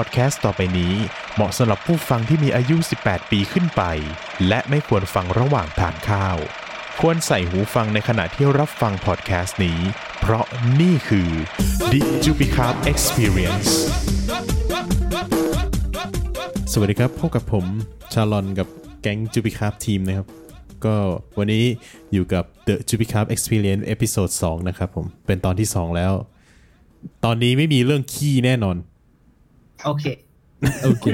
พอดแคสต์ต่อไปนี้เหมาะสำหรับผู้ฟังที่มีอายุ 18 ปีขึ้นไป และไม่ควรฟังระหว่างทานข้าว ควรใส่หูฟังในขณะที่รับฟังพอดแคสต์นี้ เพราะนี่คือ The j u p i c a r Experience สวัสดีครับ พบกับผมชาลอนกับแก๊งจูปิคา r ทีมนะครับ ก็วันนี้อยู่กับ The j u p i c a r Experience episode 2นะครับผม เป็นตอนที่ 2 แล้ว ตอนนี้ไม่มีเรื่องขี้แน่นอน โอเคโอเค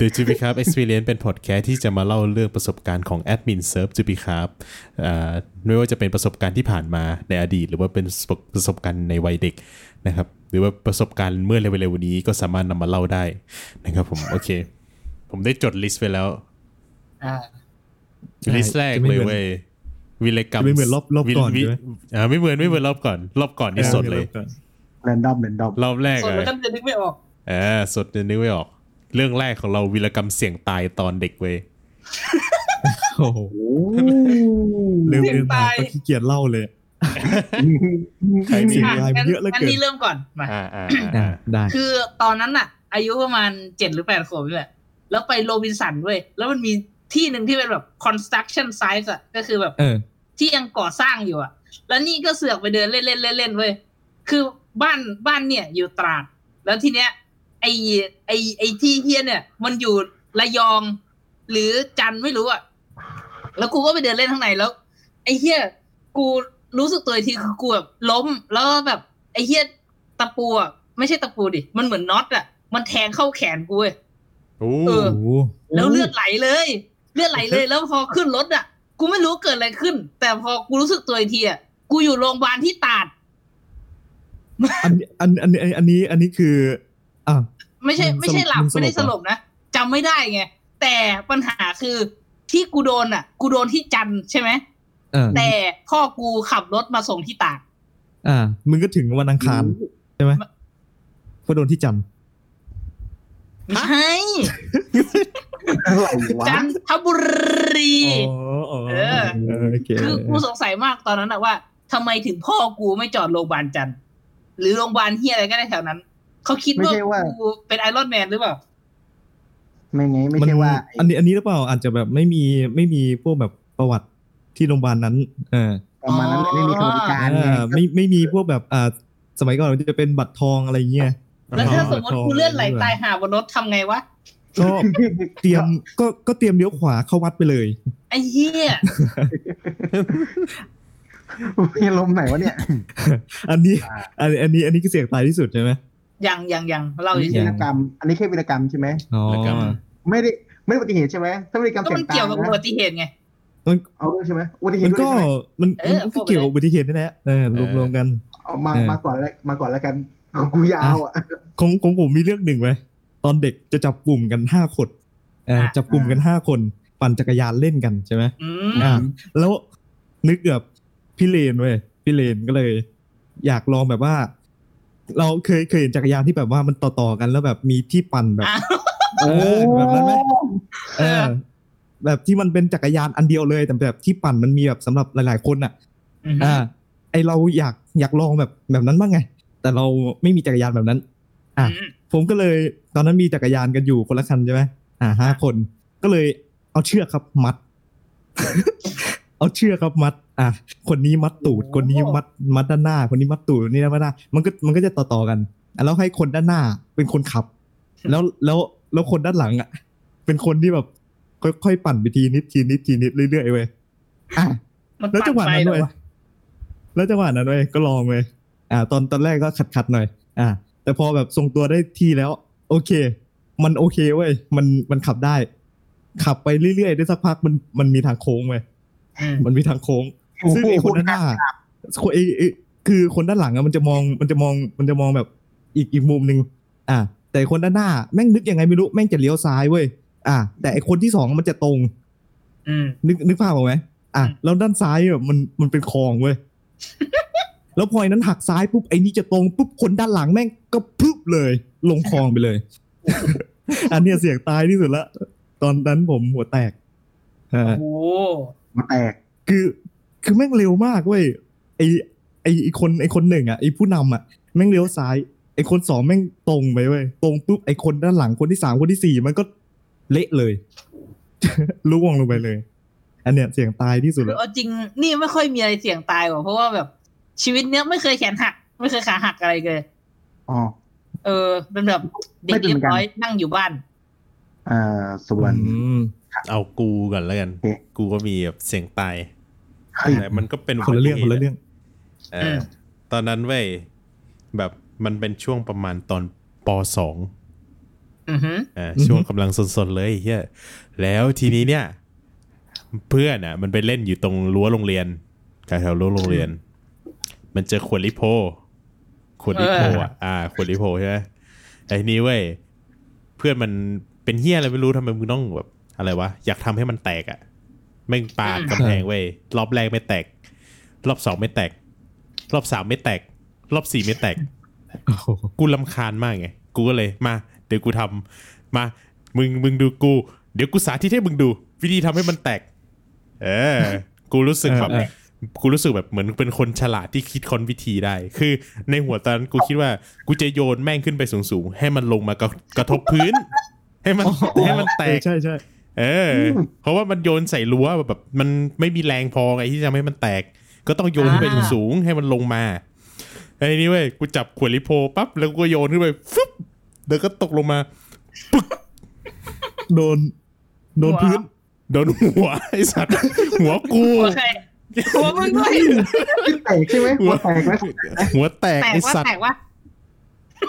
The j u p i c a r Experience เป็นพอดแคสต์ที่จะมาเล่าเรื่องประสบการณ์ของแอดมินเซิร์ฟ j u p i c a r อ่าไม่ว่าจะเป็นประสบการณ์ที่ผ่านมาในอดีต หรือว่าเป็นประสบการณ์ในวัยเด็กนะครับ หรือว่าประสบการณ์เมื่อเร็วๆนี้ก็สามารถนำมาเล่าได้นะครับผมโอเค ผมได้จดลิสต์ไว้แล้วอ่าลิสต์แรกเลยเว้ยวิเลกรรมจะไม่เหมือนรอบรอบก่อนวิใช่ไหมอ่าไม่เหมือนไม่เหมือนรอบก่อน รอบก่อนนี่สดเลย แรนดอมแรนดอมรอบแรกส่วนอะมันก็จะนึกไม่ออกเออสดจะนึกไม่ออก เรื่องแรกของเราวิรกรรมเสี่ยงตายตอนเด็กเว้ยโอ้โหโอ้ลืมเสียงลืมมาตายก็ขี้เกียจเล่าเลยใครมีเสียงอะลายมันงั้นเยอะเหลือเกินงั้นนี่เริ่มก่อนมาอ่าอ่าอ่าอ่าได้คือตอนนั้นอะอายุประมาณเจ็ดหรือแปดขวบนี่แหละแล้วไปโรบินสันด้วย แล้วมันมีที่หนึ่งที่เป็นแบบ construction site อะก็คือแบบเออที่ยังก่อสร้างอยู่อะแล้วนี่ก็เสือกไปเดินเล่นเล่นเล่นเล่นเว้ยคือ บ้านบ้านเนี่ยอยู่ตราด แล้วทีเนี้ยไอไอไอที่เฮียเนี่ย มันอยู่ระยอง หรือจันไม่รู้อะแล้วกูก็ไปเดินเล่นข้างในแล้ว ไอเฮียกูรู้สึกตัวทีคือกูแบบล้ม แล้วแบบไอเฮียตะปูอะไม่ใช่ตะปูดิมันเหมือนน็อตอะมันแทงเข้าแขนกูเว้ยโอ้แล้วเลือดไหลเลย เลือดไหลเลย แล้วพอขึ้นรถอะกูไม่รู้เกิดอะไรขึ้น แต่พอกูรู้สึกตัวทีอะกูอยู่โรงพยาบาลที่ตราด อันอันอันอันอันนี้อันนี้คืออะไม่ใช่มึงไม่ใช่หลับมึงสลบไม่ได้สลบนะจำไม่ได้ไงแต่ปัญหาคือที่กูโดนอะ กูโดนที่จันทร์ใช่ไหมอ่าแต่พ่อกูขับรถมาส่งที่ตราดอ่า มึงก็ถึงวันอังคารใช่ไหมก็โดนที่จันทร์ไม่ใช่อะไรวะจันทบุรีอ๋ออ๋อเออเออโอเคคือกูสงสัยมากตอนนั้นอะว่าทำไมถึงพ่อกูไม่จอดโรงพยาบาลจันทร์ หรือโรงพยาบาลเฮียอะไรก็ได้แถวนั้น เขาคิดว่ากูเป็นไอรอนแมนหรือเปล่า ไม่ไงไม่มันใช่ว่า อันนี้อันนี้หรือเปล่าอาจจะแบบไม่มีไม่มีพวกแบบประวัติที่โรงพยาบาลนั้น เออประมาณนั้นไม่มีสวัสดิการไงอ่าไม่ไม่มีพวกแบบอ่าสมัยก่อนมันจะเป็นบัตรทองอะไรเงี้ยแล้วถ้าสมมติกูเลื่อนไหลตายหาบนรถทำไงวะก็เตรียมก็ก็เตรียมเลี้ยวขวาเข้าวัดไปเลย ไอ้เหี้ย มีลมณ์ไหนวะเนี่ย อันนี้ อันอันนี้ อันนี้คือเสี่ยงตายที่สุดใช่ไหมยังยังยังเล่าอันนี้เฉวียรกรรม อันนี้แค่วีรกรรมใช่ไหมอ๋อไม่ได้ไม่ได้อุบัติเหตุใช่ไหมถ้าวีรกรรมๆก็เสี่ยมันงตายเกี่ยวกับอุนะบัติเหตุไงเอาด้วยใช่ไหมอุบัติเหมัตุนด้วยก็ใช่ไหมมันเออมันก็เกี่ยวกับอุบัติเหตุนี่แหละเออรวมรวมกันเอามาเออมาก่อนแล้วมาก่อนแล้วกันของกูยาวอะของของผมมีเรื่องหนึ่งไว้ตอนเด็กจะจับกลุ่มกันห้าคนเออจับกลุ่มกันห้าคน ปั่นจักรยานเล่นกันใช่ไหมอืมอ่าแล้วนึกแบบ พี่เลนเว้ยพี่เลนก็เลย อยากลองแบบว่า เราเคยเคยเห็นจักรยานที่แบบว่ามันต่อต่อๆกันแล้วแบบมีที่ปั่นแบบอะเออแบบนั้นไหมเออ แบบที่มันเป็นจักรยานอันเดียวเลย แต่แบบที่ปั่นมันมีแบบสำหรับหลาย ๆ คนอะอืมอ่า ไอเราอยากอยากลองแบบแบบนั้นบ้างไง แต่เราไม่มีจักรยานแบบนั้น อะอืมผมก็เลยตอนนั้นมีจักรยานกันอยู่คนละคันใช่ไหมอ่าห้าคนก็เลยเอาเชือกครับมัด เอาเชือกครับมัด อะคนนี้มัดตูดคนนี้มัดมัดด้านหน้า คนนี้มัดตูดคนนี้มัดด้านหน้า มันก็มันก็จะต่อต่อๆกันอะแล้วให้คนด้านหน้าเป็นคนขับ แล้วแล้วแล้วคนด้านหลังอะ เป็นคนที่แบบค่อยๆปั่นไปทีนิดทีนิดทีนิดเรื่อยๆเว้ยอะมันแล้วจังหวะนั้นปั่เว้ไปยหรอแล้วจังหวะนั้นเว้ยก็ลองเว้ยอ่า ตอนตอนแรกก็ขัดขัดๆหน่อย อ่า แต่พอแบบทรงตัวได้ที่แล้ว โอเค มันโอเคเว้ยมันมันขับได้ ขับไปเรื่อยๆได้สักพักมันมันมีทางโค้งเว้ยอืมมันมีทางโค้ง ซึ่งไอ้คนด้านหน้าคนไอ้ไอ้คือคนด้านหลังอะมันจะมองมันจะมองมันจะมองแบบอีกอีกมุมหนึ่งอ่าแต่คนด้านหน้าแม่งนึกยังไงไม่รู้แม่งจะเลี้ยวซ้ายเว้ยอ่าแต่ไอ้คนที่สองมันจะตรงอืมนึกนึกภาพออกไหมอะอืมแล้วด้านซ้ายอะมันมันเป็นคลองเว้ยแล้วพอไอ้นั้นหักซ้ายปุ๊บไอ้นี่จะตรงปุ๊บคนด้านหลังแม่งก็พึบเลย ลงคลองไปเลย อันเนี้ยเสียงตายที่สุดละตอนนั้นผมหัวแตกอ่าโอ้โหมาแตกคือ คือแม่งเร็วมากเว้ยไอไอไอคนไอคนหนึ่งอะไอผู้นำอะแม่งเลี้ยวซ้ายไอไอคนสองแม่งตรงไปเว้ยตรงปุ๊บไอคนด้านหลังคนที่สามคนที่สี่มันก็เละเลยล่วงลงไปเลย อันเนี้ยเสียงตายที่สุดคือแล้วเอาจริงนี่ไม่ค่อยมีอะไรเสี่ยงตายหรอกเพราะว่าแบบชีวิตเนี้ยไม่เคยแขนหัก ไม่เคยขาหักอะไรเลยอ๋อเออเป็นแบบเด็กไม่เป็นเรียเหมือนกันบร้อยนั่งอยู่บ้านเอ่อส่วนอืมเอากูก่อนแล้วกันโอเคกูก็มีแบบเสียงตายเฮ้ย แต่มันก็เป็นคนละเรื่องอุคบันติละหตุเรื่องเอออตอนนั้นเว้ยแบบมันเป็นช่วงประมาณตอนปสองอือหืออ่าอือฮึช่วงกำลังสนๆเลยเฮียแล้วทีนี้เนี่ย เพื่อนอะ มันไปเล่นอยู่ตรงรั้วโรงเรียนแถวๆรั้วโรงเรียน มันเจอขวดลิโพขวดลิโพอะอ่าขวดลิโพใช่ไหมไอ้นี่เว้ยเพื่อนมันเป็นเฮียอะไรไม่รู้ทำไมมึงต้องแบบอะไรวะอยากทำให้มันแตกอะ แม่งปาดกำแพงเว้ยรอบแรกไม่แตก รอบสองไม่แตก รอบสามไม่แตก รอบสี่ไม่แตกโอ้โหกูลำคาญมากไง กูก็เลยมา เดี๋ยวกูทำมา มึงมึงดูกู เดี๋ยวกูสาธิตให้มึงดู วิธีทำให้มันแตก เออ กูรู้สึกแบบเออกูรู้สึกแบบเหมือนเป็นคนฉลาดที่คิดค้นวิธีได้ คือในหัวตอนนั้นกูคิดว่ากูจะโยนแม่งขึ้นไปสูงๆ ให้มันลงมากระกระทบพื้น ให้มันให้มันแตกใช่ใช่ เออ เพราะว่ามันโยนใส่รั้วแบบมันไม่มีแรงพอไงที่จะทำให้มันแตก ก็ต้องโยนขึ้นไปอ่าสูงๆให้มันลงมาไอ้นี่เว้ยกูจับขวดลิโพปั๊บแล้วกูก็โยนขึ้นไปฟึบเดี๋ยวก็ตกลงมาโดน โดนพื้น โดนหัวไอ้สัตว์หัวกูโอเคหัวมึงด้วยแตกใช่ไหมหัวแตกไหมหัวแตกแตกไอ้ว่าสัตแตว์กว่า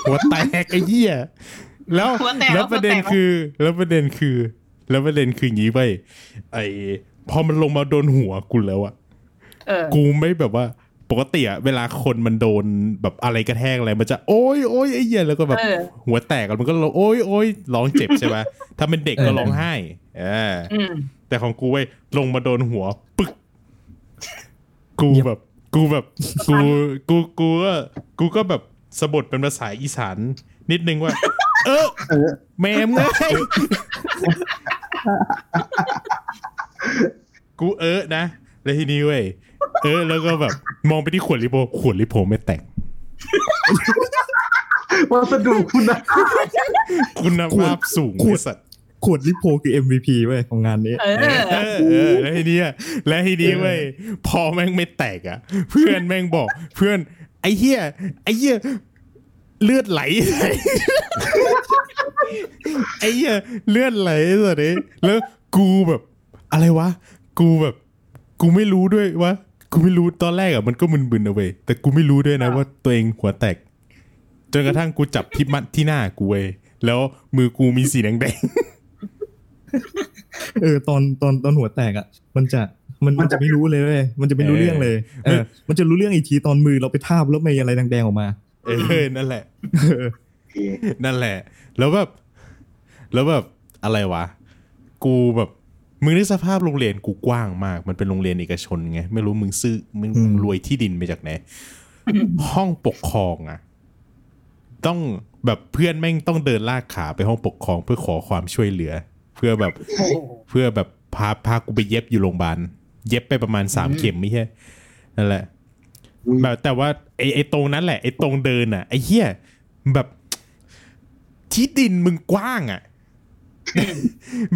หัวแตกไอ้เหี้ยแล้วหัวแตกแล้วประเด็นหัวแตกคือ แล้วประเด็นคือ แล้วประเด็นคืออย่างนี้ไปไอ้พอมันลงมาโดนหัวกูแล้วอะเออกูไม่แบบว่าปกติอะเวลาคนมันโดนแบบอะไรกระแทกอะไรมันจะโอ้ยโอ้ยไอ้เหี้ยแล้วก็แบบเออหัวแตกอะมันก็ร้องโอ้ยโอ้ยร้องเจ็บใช่ไหมถ้าเป็นเด็กก็เออร้องไห้เอออืมแต่ของกูเว้ยลงมาโดนหัว ปึก กูแบบ กูแบบ กูกูกูก็กูก็แบบสะบดเป็นภาษาอีสานนิดนึงว่า เออเออแมมไง กูเออนะ แล้วทีนี้เว้ย เออ แล้วก็แบบ มองไปที่ขวดลิโพขวดลิโพไม่แตกวัสดุคุณนะคุณภาพสูงขวดไอ้สัตว์ขวดลิโพคือ MVP เว้ยของงานนี้ เอเอออเออเออแล้วทีนี้อะแล้วทีนี้เว้ย พอแม่งไม่แตกอะ เพื่อนแม่งบอกเพื่อนไอ้เหี้ยไอ้เหี้ย เลือดไหลไอ้เหี้ยเลือดไหลสัตว์เอ้ยแล้วกูแบบ อะไรวะ กูแบบ กูไม่รู้ด้วยว่ากูไม่รู้ตอนแรกอะมันก็มึนๆนะเว้ยแต่กูไม่รู้ด้วยนะว่าตัวเองหัวแตก จนกระทั่งกูจับที่มัดที่หน้ากูเว้ยแล้วมือกูมีสีแดงเออตอนตอนตอนหัวแตกอะ มันจะมันมันจะไม่รู้เลยเว้ยมันจะไม่รู้เรื่องเลยเออมันจะรู้เรื่องอีกทีตอนมือเราไปทาบแล้วมีอะไรแดงๆออกมาๆ เออนั่นแหละนั่นแหละ แล้วแบบ แล้วแบบอะไรวะ กูแบบมึงนึกสภาพโรงเรียนกูกว้างมาก มันเป็นโรงเรียนเอกชนไง ไม่รู้มึงซื้อมึงรวยที่ดินไปจากไหน ห้องปกครองอะต้องแบบเพื่อนแม่งต้องเดินลากขาไปห้องปกครองเพื่อขอความช่วยเหลือ เพื่อแบบเพื่อแบบพาพากูไปเย็บอยู่โรงพยาบาลเย็บไปประมาณสามเข็มไม่ใช่นั่นแหละ แบบแต่ว่าไอ้ไอ้ตรงนั้นแหละไอ้ตรงเดินอะไอ้เหี้ยแบบที่ดินมึงกว้างอะ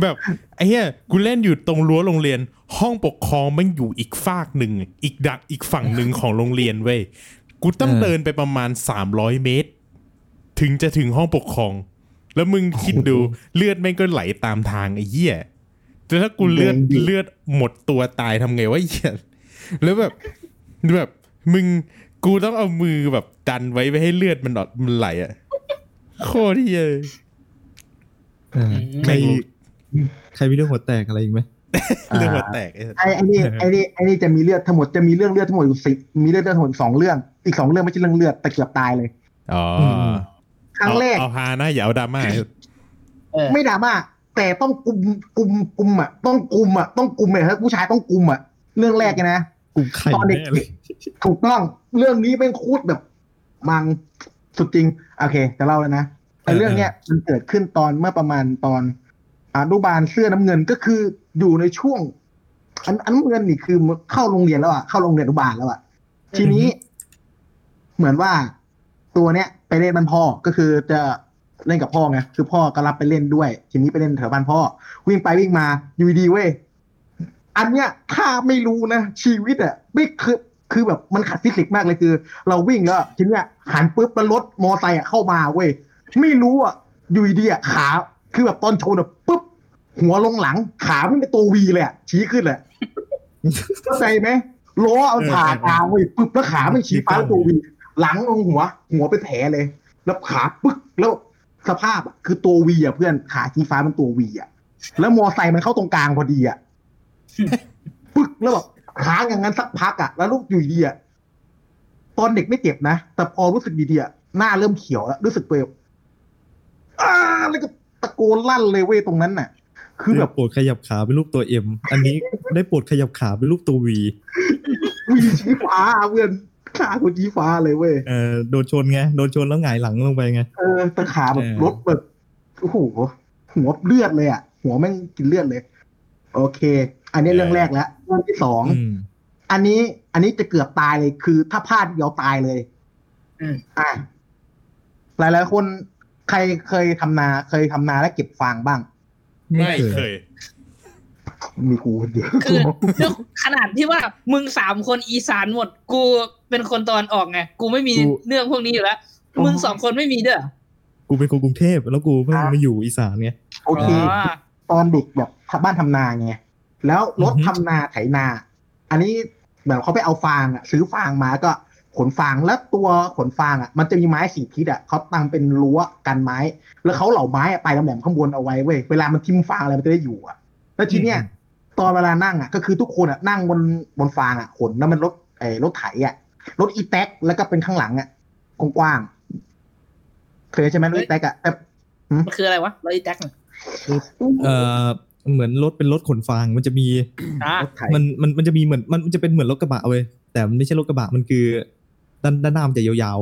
แบบไอ้เหี้ยกูเล่นอยู่ตรงรั้วโรงเรียน ห้องปกครองมันอยู่อีกฝากหนึ่งอีกดักอีกฝั่งหนึ่งของโรงเรียนเว้ยกูต้องเออเดินไปประมาณสามร้อยเมตร ถึงจะถึงห้องปกครอง แล้วมึงคิดดูเลือดแม่งก็ไหลตามทางไอ้เหี้ยแต่ถ้ากูเลือดเลือดหมดตัวตายทำไงวะไอ้เหี้ยแล้วแบบแบบ มึงกูต้องเอามือแบบดันไว้ไม่ให้เลือดมันออกมันไหลอะโคตรเหี้ยเออใครใครมีเรื่องหัวแตกอะไรอีกไหมเรื่องหัวแตกไอ้สัสไอ้ไอ้นี่ไอ้นี่ไอ้นี่จะมีเลือดทั้งหมดจะมีเรื่องเลือดทั้งหมดอยู่สิมีเลือดทั้งหมดสองเรื่อง อีกสองเรื่องไม่ใช่เรื่องเลือดแต่เกือบตายเลยอ๋อมครั้งแรกเอาเอาฮานะอย่าเอาดราม่าเออไม่ดราม่าแต่ต้องกุมกุมกุมอะต้องกุมอะต้องกุมเลยครับผู้ชายต้องกุมอะเรื่องแรกเลยนะ กลุ่มไข่ตอนเด็กแน่เลยถูกต้องเรื่องนี้เป็นคูดแบบ มังสุดจริง โอเค จะเล่าแล้วนะไอ้เรื่องเนี้ยมันเกิดขึ้นตอนเมื่อประมาณตอนอนุบาลเสื้อน้ำเงินก็คืออยู่ในช่วง อันอันน้ำเงินนี่คือเข้าโรงเรียนแล้วอะเข้าโรงเรียนอนุบาลแล้วอะทีนี้ เหมือนว่าตัวเนี้ย ไปเล่นบ้านพ่อก็คือจะเล่นกับพ่อไงคือพ่อก็รับไปเล่นด้วย ทีนี้ไปเล่นแถวบ้านพ่อ วิ่งไปวิ่งมาอยู่ดีๆเว้ย อันเนี้ยถ้าไม่รู้นะ ชีวิตอะไม่คือคือแบบมันขัดฟิสิกส์มากเลยคือ เราวิ่งแล้วทีเนี้ยหันปุ๊บแล้วรถมอไซค์อะเข้ามาเว้ยไม่รู้อะอยู่ดีๆอะขา คือแบบตอนชนอะปุ๊บหัวลงหลัง ขาไม่เป็นตัววีเลยอะชี้ขึ้นเลยเข้าใจไหมล้อเอาผ่ากลาเว้ยปุ๊บแล้วขาไม่ชี้ฟ้าตัววี หลังลงหัว หัวเป็นแผลเลย แล้วขาปึ๊กแล้วสภาพอะคือตัววีอะเพื่อนขาชี้ฟ้ามันตัววีอะแล้วมอไซค์มันเข้าตรงกลางพอดีอะ ปึ๊กแล้วแบบค้างอย่างนั้นสักพักอะแล้วลูกอยู่ดีอะตอนเด็กไม่เจ็บนะ แต่พอรู้สึกดีๆอะหน้าเริ่มเขียวแล้วรู้สึกเปรี้ยวอ้าแล้วก็ตะโกนลั่นเลยเว้ยตรงนั้นน่ะ คือแบบโปรดขยับขาเป็นรูปตัวเอ็มอันนี้ได้โปรดขยับขาเป็นรูปตัววีวีชี้ฟ้าเพื่อนขากูชี้ฟ้าเลยเว้ยเออโดนชนไงโดนชนแล้วหงายหลังลงไปไงเออแตะขาแบบเออรถแบบโอ้โหหัวเลือดเลยอะหัวแม่งกินเลือดเลย โอเค อันนี้เรื่องแรกแล้วเรื่องที่สองอืมอันนี้ อันนี้จะเกือบตายเลยคือ ถ้าพลาดเดียวตายเลยอืมอะหลายหลายๆคนใครเคยทำนาเคยทำนาและเก็บฟางบ้าง ไม่เคย มีกูคนเดียวคือด้วยขนาดที่ว่ามึงสามคนอีสานหมด กูเป็นคนตอนออกไงกูไม่มีเรื่องพวกนี้อยู่แล้วมึงสองคนไม่มีเด้อกูเป็นคนกรุงเทพแล้วกูเพิ่งมาอยู่อีสานไงโอเคอ๋อตอนเด็กแบบบ้านทำนาไง แล้วรถอือฮึทำนาไถนา อันนี้แบบเขาไปเอาฟางอะ ซื้อฟางมาก็ขนฟางแล้วตัวขนฟางอะ มันจะมีไม้สี่ทิศอะเขาตั้งเป็นรั้วกันไม้ แล้วเขาเหล่าไม้อะปลายแหลมๆข้างบนเอาไว้เว้ยเวลามันทิ่มฟางอะไรมันจะได้อยู่อะ แล้วทีเนี้ยตอนเวลานั่งอะก็คือทุกคนอะนั่งบนบนฟางอะขนแล้วมันรถไอ้รถไถอะรถอีแท็กแล้วก็เป็นข้างหลังอะกว้างๆเคยใช่ไหมรถอีแท็กอะแต่มันคืออะไรวะรถอีแท็กน่ะเอ่อ เหมือนรถเป็นรถขนฟาง มันจะมีอ่ารถไถมันมันมันจะมีเหมือนมันจะเป็นเหมือนรถกระบะเว้ยแต่มันไม่ใช่รถกระบะมันคือด้านด้านหน้ามันจะยาว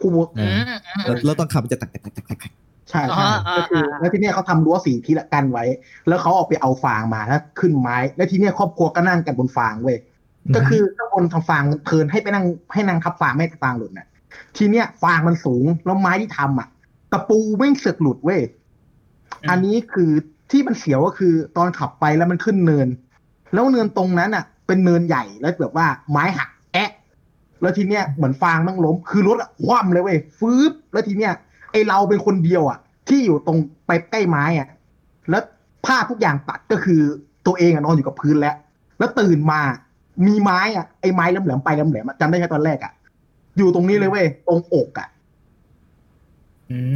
คู่ๆอือ่ามอืมแล้วแล้วตอนขับมันจะตักตักตักตักตักตักใช่อ๋อใช่อ่าก็คืออ่าแล้วทีเนี้ยเขาทำรั้วสี่ทิศอะกันไว้ แล้วเขาเอาไปเอาฟางมาแล้วขึ้นไม้ แล้วทีเนี้ยครอบครัวก็นั่งกันบนฟางเว้ยก็คือข้างบนทางฟางเทินให้ไปนั่งให้นั่งทับฟางไม่ให้ฟางหลุดน่ะ ทีเนี้ยฟางมันสูงแล้วไม้ที่ทำอะ ตะปูไม่งเสือกหลุดเว้ยอันนี้คือ ที่มันเสียวก็คือตอนขับไปแล้วมันขึ้นเนิน แล้วเนินตรงนั้นอะ เป็นเนินใหญ่แล้วแบบว่าไม้หักแอะแล้วทีเนี้ยเหมือนฟางแมันล้ม คือรถอะคว่ำเลยเว้ยฟืบแล้วทีเนี้ยไอเราเป็นคนเดียวอะ ที่อยู่ตรงไปใกล้ไม้อะแล้วภาพทุกอย่างตัดก็คือตัวเองอะนอนอยู่กับพื้นแล้ว แล้วตื่นมามีไม้อะไอ้ไม้แหลมๆไปแหลมๆอะจำได้แค่ตอนแรกอะอยู่ตรงนี้เลยเว้ยตรงอกอะ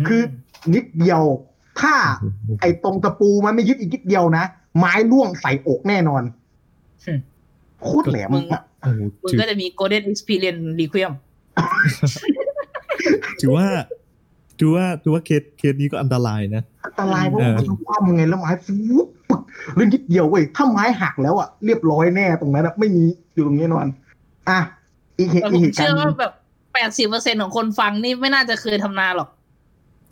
คือนิดเดียว ถ้าไอ้ตรงตะปูมันไม่ยึดอีกนิดเดียวนะ ไม้ล่วงใส่อกแน่นอนอืมโคตรแหลมมึงอะโอ้โหมึงถือก็จะมี Golden Experience Requiem ถือว่าถือว่าถือว่าเคสเคสนี้ก็อันตรายนะ อันตรายเพราะเออมันคว่ำไงแล้วไม้ฟูบปึ๊กเรื่องนิดเดียวเว้ยถ้าไม้หักแล้วอะเรียบร้อยแน่ตรงนั้นอะไม่มีอยู่ตรงนี้แน่นอน อะอีกเหตุแต่อีผกมเหตุการเชื่อณ์หนึ่ว่างแบบแปดสิบเปอร์เซ็นของคนฟังนี่ไม่น่าจะเคยทำนาหรอก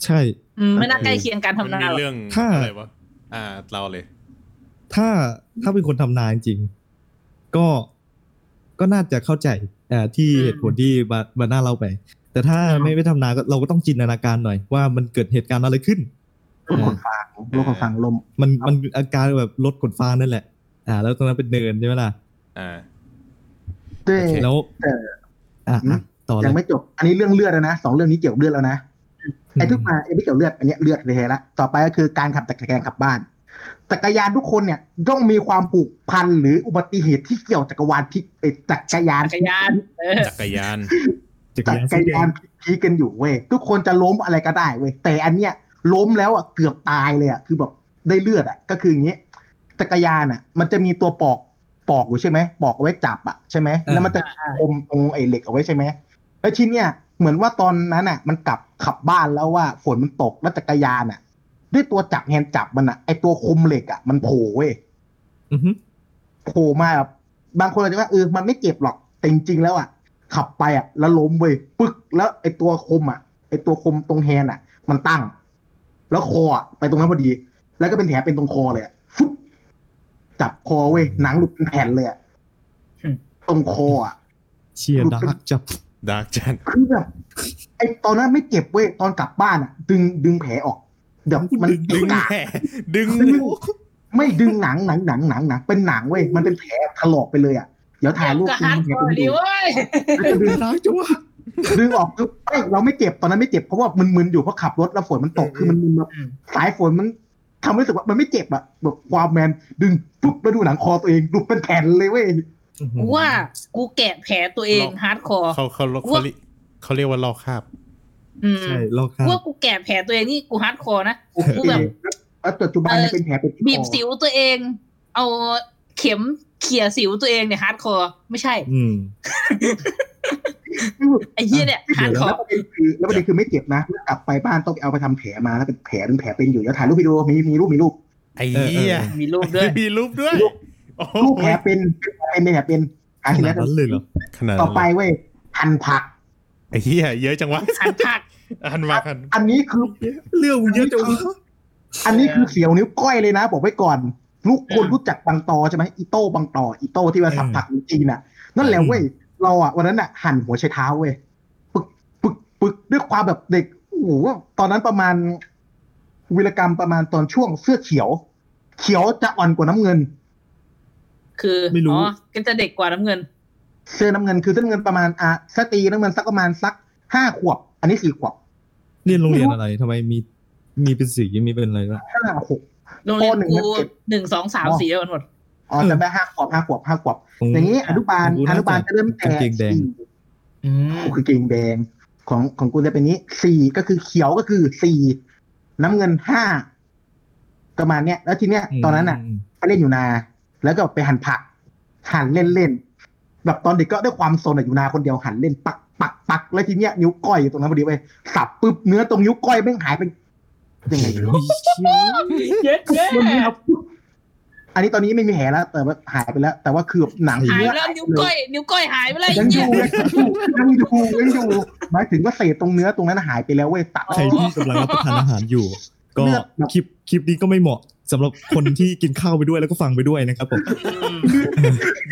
ใช่อืม ไม่น่าใกล้เคียงการมันทำนามีหรอกเรื่องถ้าอะไรวะอ่า เราเลย ถ้าถ้าเป็นคนทำนาจริงๆก็ก็น่าจะเข้าใจอ่าที่เหตุผลที่บาบาน่าเล่าไป แต่ถ้าไม่ไม่ทำนาก็เราก็ต้องจินตนาการหน่อย ว่ามันเกิดเหตุการณ์อะไรขึ้นรถขนฟางรถขนฟางลม มันมันอาการแบบรถขนฟางนั่นแหละ อ่า แล้วตรงนั้นเป็นเนินใช่ไหมล่ะอ่าด้วยแล้วแต่อะอืมอะต่อเลยัยงไม่จบ อันนี้เรื่องเลือดแล้วนะสองเรื่องนี้เกี่ยวกับเลือดแล้วนะ ไอ้ทุกมาไอ้ไม่เกี่ยวเลือดอันเนี้ยเลือดเลยละต่อไปก็คือการขับจักรยานขับบ้านจักรยานทุกคนเนี่ยต้องมีความผูกพันหรืออุบัติเหตุที่เกี่ยวจักรวาลที่เอ้ยจักรยานจักรยานเออจักรยานจักรจัยานกสีรแดยางนพีกันอยู่เว้ยทุกคนจะล้มอะไรก็ได้เว้ยแต่อันเนี้ยล้มแล้วอะเกือบตายเลยอะคือแบบได้เลือดอะก็คืออย่างงี้จักรยานอะ มันจะมีตัวปอกปอกอยู่ใช่ไหมปอกเอาไว้จับอะใช่ไหมแล้วมันจะอมตรงไอ้เหล็กเอาไว้ใช่ไหมแล้วทีเนี้ย เหมือนว่าตอนนั้นอะ มันกลับขับบ้านแล้วว่าฝนมันตกแล้วจักรยานอะ ด้วยตัวจับแฮนด์จับมันอะไอตัวคมเหล็กอะมันโผล่เว้ยอือฮึโผล่มาแบบบางคนอาจจะว่าเออมันไม่เจ็บหรอกแต่จริงๆแล้วอะ ขับไปอะ แล้วล้มเว้ยปึ๊กแล้วไอตัวคมอะไอตัวคมตรงแฮนด์อะ มันตั้ง แล้วคออะไปตรงนั้นพอดี แล้วก็เป็นแผลเป็นตรงคอเลยอะฟุ๊บจับคอเว้ยหนังหลุดเป็นแผ่นเลยอะอืมตรงคออะเชียร์ดาร์กจับ ดาร์กจันคือแบบไอตอนนั้นไม่เจ็บเว้ยตอนกลับบ้านอะ ดึงดึงแผลออกเดี๋ยวมันดึงหนังแผลดึงไม่ดึงหนังหนังหนังหนังหนังเป็นหนังเว้ยมันเป็นแผลถลอกไปเลยอะเดี๋ยวถ่ายรูปก็คุณฮัทแผลก่อเป็นนดีดูเว้ยแล้วจะดึงร้ายจังวะดึงออกคือไม่เราไม่เจ็บตอนนั้นไม่เจ็บเพราะว่ามึนๆอยู่เพราะขับรถแล้วฝนมันตกคือมันมึนแบบสายฝนมันทำให้รู้สึกว่ามันไม่เจ็บอะแบบความแมนดึงปุ๊บแล้วดูหนังคอตัวเองดูเป็นแผ่นเลยเว้ยกู ว่ากูแกะแผลตัวเองฮาร์ดคอร์เขาเขาเขาเรียกเขาเรียกว่าลอกคราบอืมใช่ลอกครากูว่าบกูแกะแผลตัวเองนี่กูฮาร์ดคอร์นะโอเคกูแบบแล้วปัจจุบันเนี่ยเป็นแผลเป็นที่บีบคอสิวตัวเอง เอาเข็มเขี่ยสิวตัวเองเนี่ยฮาร์ดคอร์ไม่ใช่ อืมไอ้เหี้ยเนี่ยฮาร์ดคอแล้วร์ประเด็นคือแล้วประเด็นคือไม่เจ็บนะกลับไปบ้านต้องไปเอาไปทำแผลมาแล้วเป็นแผลเป็นแผลเป็นอยู่แล้วถ่ายรูปวิดีโอมีมีรูปมีรูปไอ้เหี้ยมีรูปด้วยมีรูปด้วย โอ้โหรูปแผลเป็นเป็นเป็นแผลเป็นหาขที่นาแล้ดวนั้นเลยเหรอขนาดต่อนั้นไปเว้ยหั่นผักไอ้เหี้ยเยอะจังวะหันผักอันมากันอันนี้คือเรื่องมันเยอะจังวะอันนี้คือเสียวนิ้วก้อยเลยนะ บอกไว้ก่อน ลูกคนอืมรู้จักบางตอใช่ไหมอีโต้บางตออีโต้ที่ว่าสับผักจีนน่ะ นั่นแหละเว้ยเราอะวันนั้นอะหั่นหัวไชเท้าเว้ยปึกปึกปึกด้วยความแบบเด็กโอ้โหตอนนั้นประมาณวีรกรรมประมาณตอนช่วงเสื้อเขียว เขียวจะอ่อนกว่าน้ำเงิน คือไม่รู้อ๋อก็จะเด็กกว่าน้ำเงิน เสื้อน้ำเงินคือเสื้อน้ำเงินประมาณอะสตรีน้ำเงินสักประมาณสักห้าขวบ อันนี้สี่ขวบเรียนโรงเรียนอะไรทำไมมีมีเป็นสีมีเป็นอะไรวะห้าหกโรงเรียนปหนึ่งกูถึงเจ็ดหนึ่งสองสามอ๋อสี่กันหมดอ๋อจำได้ห้าขวบห้าขวบห้าขวบ อย่างนี้อนุบาลอนุบาลจะเริ่มแต่กางเกงแดงสี่อืมคือเกงแดงของของกูจะเป็นนี้สี่ก็คือเขียวก็คือสี่น้ำเงินห้าประมาณเนี้ย แล้วทีเนี้ยตอนนั้นอะมไปเล่นอยู่นา แล้วก็ไปหั่นผัก หั่นเล่นเล่นๆแบบตอนเด็กก็ด้วยความโซนอะอยู่นาคนเดียวหั่นเล่นปักปักปักแล้วทีเนี้ยนิ้วก้อยอยู่ตรงนั้นพอดีไปสับปุ๊บเนื้อตรงนิ้วก้อยแม่งหายไปยังไงไม่รู้โอ้ยเชี่ยเย้เย้มันมีครับอันนี้ตอนนี้ไม่มีแผลแล้ว แต่ว่าหายไปแล้ว แต่ว่าคือหนังหายเนื้อแล้วนิ้วก้อยนิ้วก้อยหายไปแล้วยัไอ้งอเหี้ยยู่ยังอยู่ยังอยู่หมายถึงว่าเศษตรงเนื้อตรงนั้นหายไปแล้วเว้ยตัดอ๋อใครที่กำลังรับประทานอาหารอยู่ ก็เลือดแบบคลิปคลิปนี้ก็ไม่เหมาะสำหรับคนที่กินข้าวไปด้วยแล้วก็ฟังไปด้วยนะครับผมอืม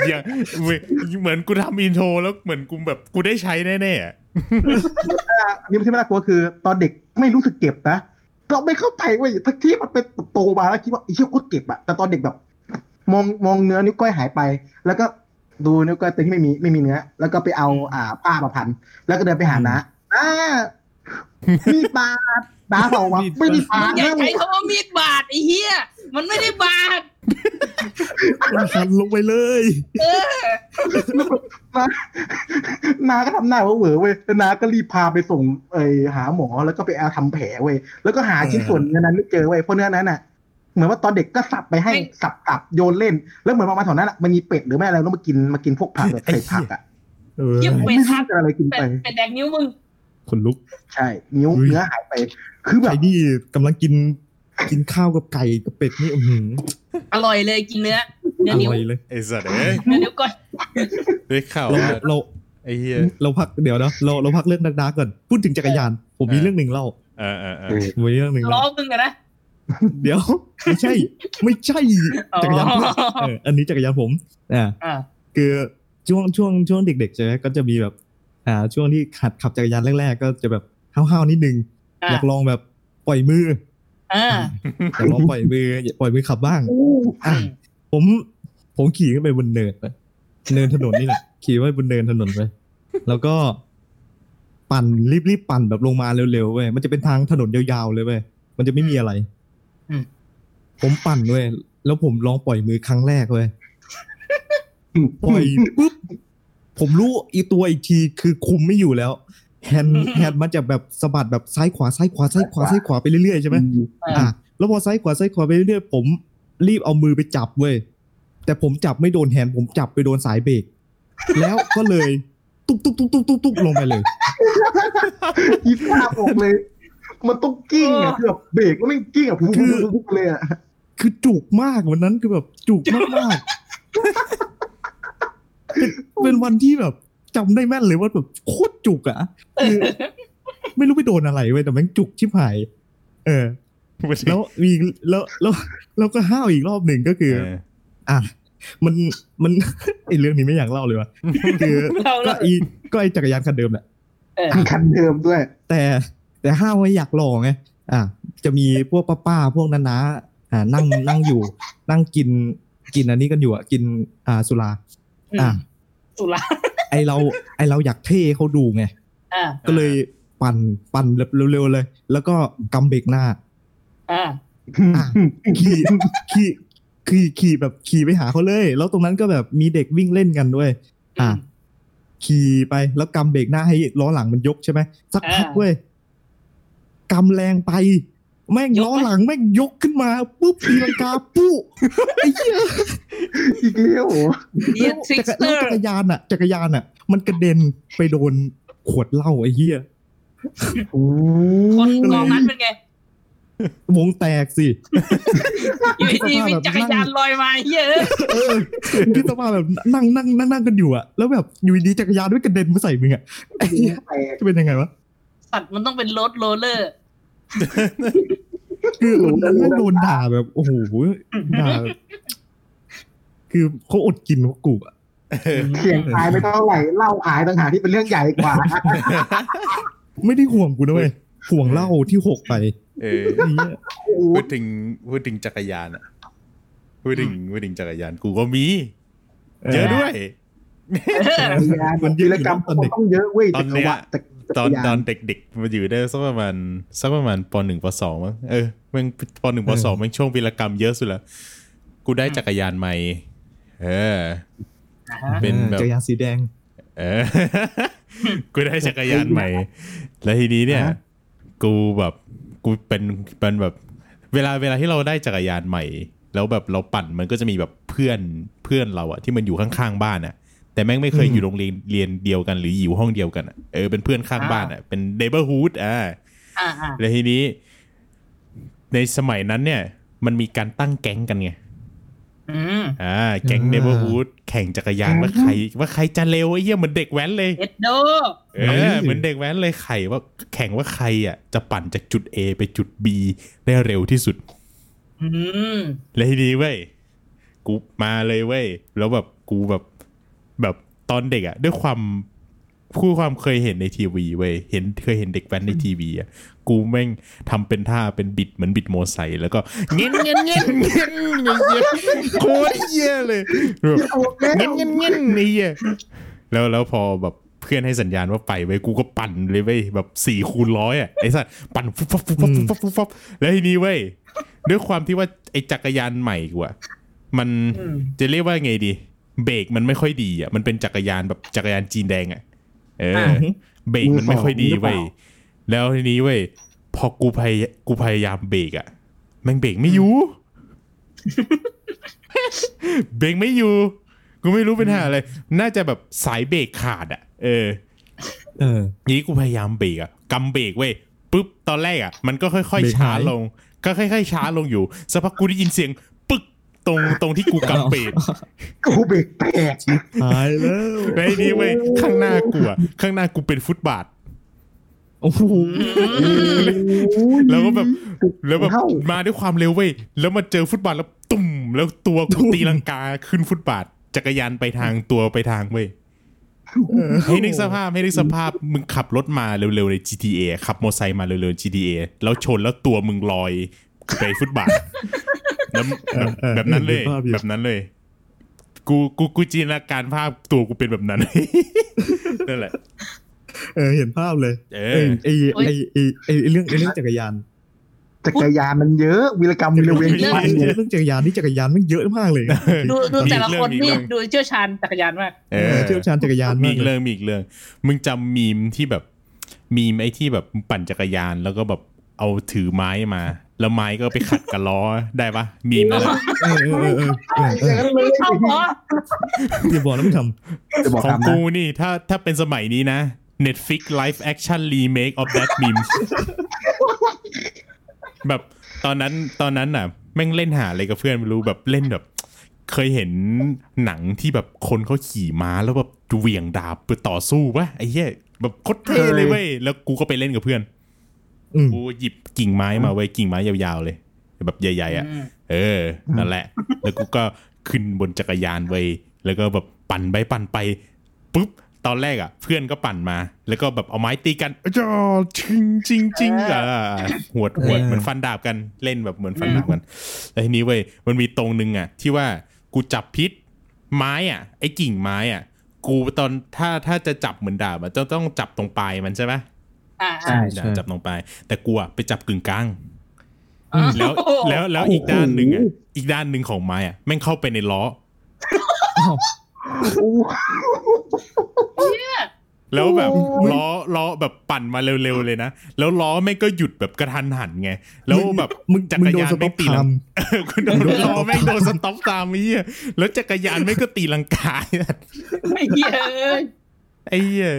อย่างเหมือนกูทำอินโทรแล้วเหมือนกูแบบกูได้ใช้แน่ๆอะอันนี้ไม่ใช่ไม่น่ากลัวคือ ตอนเด็กไม่รู้สึกเจ็บนะเราไม่เข้าใจเว้ยทั้งที่มันเป็นโตมาแล้วคิดว่าไอ้เชี่ยโคตรเจ็บอะแต่ตอนเด็กแบบ มองมองเนื้อนิ้วก้อยหายไป แล้วก็ดูนิ้วก้อยตัวที่ไม่มีไม่มีเนื้อ แล้วก็ไปเอาอ่าผ้ามาพัน แล้วก็เดินไปหาน้าน้ามีดบา ดน้าบอกว่าไม่ได้บามึดงอย่านะใช้คำว่ามีดบาดไอ้เหี้ยมันไม่ได้บาดหันลงไปเลยเออน้าน้าก็ทำหน้าเหวอๆเว้ยแล้วน้าก็รีบพาไปส่งเออหาหมอแล้วก็ไปเอาทำแผลเว้ยแล้วก็หาชิ้นส่วนเนื้อนั้นไม่เจอเว้ยเพราะเนื้อนั้นน่ะเหมือนว่าตอนเด็กก็สับไปให้สับสับโยนเล่น แล้วเหมือนประมาณแถวนั้นอะมันมีเป็ดหรือไม่อะไรแล้วมากินมากินพวกผักแบบใส่ผักอะเออเยี่ยมไม่รู้จะอะไรกินเป็ไปดเป็ดแดงนิ้วมึงคนลุก ใช่ นิ้วอุ้ยเนื้อหายไป คือแบใครบนี่กำลังกินกินข้าวกับไก่กับเป็ดนี่อือหืออร่อยเลยกินเนื้อเนื้ออนิ้วร่อยเลยไอ้สัตว์เอ้ยเนื้อนิ้วก้อยได้ข่าวเราว่าเราไอ้เหี้ยเราพักเดี๋ยวนะเราเราพักเรื่องดักๆก่อนพูดถึงจักรยาน ผมมีเออเรื่องหนึ่งเล่าเออเออเอเอออผมมีเรื่องหนึ่งล้อเล่ามึงอะนะเดี๋ยวไม่ใช่ ไม่ใช่จักรยานผมเอออันนี้จักรยานผมอ่าอ่าคือช่วงช่วงช่วงเด็กๆใช่ไหมก็จะมีแบบ อ่าช่วงที่ขัดขับจักรยานแรกๆ ก็จะแบบห้าวๆนิดนึง อ่าอยากลองแบบปล่อยมืออ่าอยากลองปล่อยมืออยากปล่อยมือขับบ้างอะผมผมขี่ขึ้นไปบนเนินไปเนินถนนนี่แหละขี่ไว้บนเนินถนนไปแล้วก็ ปั่นรีบๆปั่นแบบลงมาเร็วๆเว้ยมันจะเป็นทางถนนยาวๆเลยเว้ยมันจะไม่มีอะไรอืมผมปั่นเว้ยแล้วผมลองปล่อยมือครั้งแรกเว้ยปล่อยปุ๊บผมรู้อีตัวอีกทีคือคุมไม่อยู่แล้ว แฮนด์แฮนด์มันจะแบบสะบัดแบบซ้ายขวาซ้ายขวาซ้ายขวาซ้ายขวาไปเรื่อยๆใช่ไหมอะแล้วพอซ้ายขวาซ้ายขวาไปเรื่อยๆผมรีบเอามือไปจับเว้ยแต่ผมจับไม่โดนแฮนด์ผมจับไปโดนสายเบรกแล้วก็เลยตุ๊กตุ๊กตุ๊กตุ๊กตุ๊กตุ๊กลงไปเลยอีภาพออกเลย มันต้องกิ้งอะคือแบบเบรกก็ไม่กิ้งอะพุ่งๆๆเลยอะคือจุกมากวันนั้นคือแบบจุกมากๆเป็นเป็นวันที่แบบ จำได้แม่นเลยว่าแบบโคตรจุกอะคือไม่รู้ไปโดนอะไรเว้ยแต่แม่งจุกชิบหาย เออ แล้วมีแล้วแล้วแล้วก็ห้าวอีกรอบหนึ่งก็คือเอออะมันมันไอเรื่องนี้ไม่อยากเล่าเลยวะคือเราก็เราอีก็ไอจักรยานคันเดิมแหละเออคันเดิมด้วย แต่แต่ห้าวไม่อยากหล่อไงอะจะมีพวกป้าๆพวกน้าๆอ่านั่งนั่งอยู่ นั่งกินกินอันนี้กันอยู่อะกินอ่าสุรา อะ สุราไอเราไอเราอยากเท่เขาดูไงอ่าก็เลยปั่นปั่นแบบเร็วๆเลย แล้วก็กำเบรกหน้าอ่าอะขี่ขี่ขี่ขี่แบบขี่ไปหาเขาเลย แล้วตรงนั้นก็แบบมีเด็กวิ่งเล่นกันด้วย อะขี่ไปแล้วกำเบรกหน้าให้ล้อหลังมันยกใช่ไหมสักพักอ่าเว้ยกำแรงไป แม่งยกล้อไหมหลังแม่งยกขึ้นมาปุ๊บตีลังกาปุ๊ไอ้เหี้ยอีกแล้วเหรอเดียแล้วทริกจัสกรเตอแล้วร์จักรยานอะ จักรยานอะ มันกระเด็นไปโดนขวดเหล้าไอ้เหี้ยโอ้คนกองนั้นเป็นไง วงแตกสิอยู่ดีๆมีจักรยานลอยมาเฮ้ยเอ้ยเออคิดสภาพแบบนั่งนั่งนั่งนั่งกันอยู่อะแล้วแบบอยู่ดีๆจักรยานไม่กระเด็นมาใส่มึงอะไอ้เหี้ยแตกจะเป็นยังไงวะสัตว์มันต้องเป็นรถโรลเลอร์ คือมันนั่งโดนด่าแบบโอ้โหด่าแบบคือเขาอดกินพวกกูอะเสียงขายไม่เท่าไหร่เหล่าขายต่างหากที่เป็นเรื่องใหญ่กว่า ไม่ได้ห่วงกูนะเว้ยห่วงเหล้าที่หกไป เออไอ้เหี้ยโอ้โหพูดถึงพูดถึงจักรยานอะพูดถึงพูดถึงจักรยานกูก็มีเยอะด้วยจักรยานมันวีรกรรมต้องเยอะเว้ยตอนเนี้ยจักร ตอนจักรยาตอนเด็กๆมาอยู่ได้สักประมาณสักประมาณปหนึ่งปสองมั้งเออแม่งปหนึ่งปสองแม่งช่วงวีรกรรมเยอะสุดแล้วกูได้จักรยานใหม่ เออ เป็นแบบจักรยานสีแดง เออ กูได้จักรยานใหม่ แล้วทีนี้เนี่ยอะกูแบบกูเป็นเป็นแบบ เวลาเวลาที่เราได้จักรยานใหม่ แล้วแบบเราปั่นมันก็จะมีแบบเพื่อนเพื่อนเราอะที่มันอยู่ข้างๆบ้านอะ แต่แม่งไม่เคยอยู่โรงเรียนเรียนเดียวกันหรืออยู่ห้องเดียวกันอะเออเป็นเพื่อนข้างบ้านอะเป็นเดเบอร์ฮูดอ่าอ่าอ่าแล้วทีนี้ ในสมัยนั้นเนี่ย มันมีการตั้งแก๊งกันไงอืมอ่า แก๊งอ่าเนเบอร์ฮูดแข่งจักรยานว่าใคร ว่าใครจะเร็วไอ้เหี้ยเหมือนเด็กแว้นเลยเอ็ดโดเออเหมือนเด็กแว้นเลยไข่ว่าแข่งว่าใครอะ จะปั่นจากจุด A ไปจุด B ได้เร็วที่สุดอืมแล้วทีนี้เว้ยกูมาเลยเว้ยแล้วแบบกูแบบ แบบตอนเด็กอะด้วยความคู่ความเคยเห็นในทีวีเว้ยเห็นเคยเห็นเด็กแว้นในทีวีอะกูแม่งทำเป็นท่าเป็นบิดเหมือนบิดโมอไซค์แล้วก็เงี้ยเงี้ยเงี้ยเงี้ยเงี้ยโคตรเหี้ยเลยแบบเงี้ยเงี้ยเงี้ยนี่อะแล้วแล้วพอแบบเพื่อนให้สัญญาณว่าไปไว้ยกูก็ปั่นเลยเว้ยแบบสี่คูณร้อยอะไอ้สัสปั่นฟุบฟับฟุบฟับฟุบฟับฟุบฟับแล้วทีนี้เว้ยด้วยความที่ว่าไอ้จักรยานใหม่กูอะมันอืมจะเรียกว่าไงดี เบรกมันไม่ค่อยดีอะมันเป็นจักรยานแบบจักรยานจีนแดงอะเอออเบรกมันไม่ค่อยดีเว้ยแล้วทีนี้เว้ยพอกูพยกูพยายามเบรกอะแม่งเบรกไม่อยู่เบรกไม่อยู่กูไม่รู้เป็นหาอะไร น่าจะแบบสายเบรกขาดอะ เออ เออนี้กูพยายามเบรกอะกำเบรกเว้ยปุ๊บตอนแรกอะ มันก็ค่อยเบรกๆช้าหายลง ก็ค่อยๆช้าลงอยู่สักพักกูได้ยินเสียงปึ๊ก ตรงตรงที่กูกำเบรกกูเบรกแตกหายแล้วไอ้นี่เว้ยข้างหน้ากูอะข้างหน้ากูเป็นฟุตบาทโอ้โหแล้วก็แบบแล้วแบบเท่ามาด้วยความเร็วเว้ยแล้วมาเจอฟุตบาทแล้วตุ่ม แล้วตัวกูตีลังกาขึ้นฟุตบาท จักรยานไปทางตัวไปทางเว้ยให้นึกสภาพให้นึกสภาพมึงขับรถมาเร็วๆใน GTA ขับมอเตอร์ไซค์มาเร็วๆใน GTA แล้วชนแล้วตัวมึงลอย ไปฟุตบาทแล้วแบบแบบนั้นเลยแบบนั้นเลย กูกูกูจินตนาการภาพตัวกูเป็นแบบนั้นนั่นแหละ เออเห็นภาพเลย เอเอออไอไอไอไอไอ้เรื่องไอเรื่องจักรยานจักรยานมันเยอะวีรกรรมวีรเวงเรื่องเรื่องจักรยานนี่จักรยานมันเยอะมากเลย ดูดูแต่ละคนมีนี่เรื่องดูเชี่ยวชาญจักรยานมากเอเอออเชี่ยวชาญจักรยานมีมากอีกเลเรื่ยองมีอีกเรื่อง มึงจำมีมที่แบบมีมไอ้ที่แบบปั่นจักรยานแล้วก็แบบเอาถือไม้มา แล้วไม้ก็ไปขัดกับล้อได้ปะมีมนั่นแหละเออเออเออเออเออนั้นเลยเข้าพออย่าบอกนะไม่ทจะบอกของตามนะกูนี่ถ้าถ้าเป็นสมัยนี้นะ Netflix live action remake of that meme แบบตอนนั้นตอนนั้นน่ะ แม่งเล่นหาอะไรกับเพื่อนไม่รู้แบบเล่นแบบ เคยเห็นหนังที่แบบคนเขาขี่ม้าแล้วแบบเหวี่ยงดาบไปต่อสู้ปะไอ้เหี้ยแบบโคตรเท่เลยเว้ยแล้วกูก็ไปเล่นกับเพื่อนำอืม กูหยิบกิ่งไม้มาไว้ยกิ่งไม้ยาวๆเลย แบบใหญ่ๆอะอืมเออ นั่นแหละ แล้วกูก็ขึ้นบนจักรยานไว้ยแล้วก็แบบปั่นไปปั่นไปปุ๊บตอนแรกอะ เพื่อนก็ปั่นมา แล้วก็แบบเอาไม้ตีกันจ้าชิงจริงจริงอะหวดหวดเหมือนฟันดาบกันเล่นแบบเหมือนฟันดาบกันแล้วทีนี้เว้ยมันมีตรงนึงอะ ที่ว่ากูจับพิษไม้อะ ไอ้กิ่งไม้อะ กูตอนถ้าถ้าจะจับเหมือนดาบอะจะต้องจับตรงปลายมันใช่ไหมอ่า ใช่ดาบจับตรงปลายแต่กูอะไปจับกึ่งกลางอ่าแล้วแล้วแล้วอีกด้านหนึ่งอะอีกด้านหนึ่งของไม้อะแม่งเข้าไปในล้ออ้าวอู้แล้วแบบโอ้ยล้อล้อแบบปั่นมาเร็วๆเลยนะ แล้วล้อแม่งก็หยุดแบบกระทันหันไง แล้วแบบมึงจัมึกงรโดนยานสต็ไม่อปตีไทลังม์เออคุณโดนล้อแม่งโดนสต็อปตามไอ้เหี้ยแล้วจักรยานแม่งก็ตีลังกาไม่เหี้ยเอ้ยไอ้เหี้ย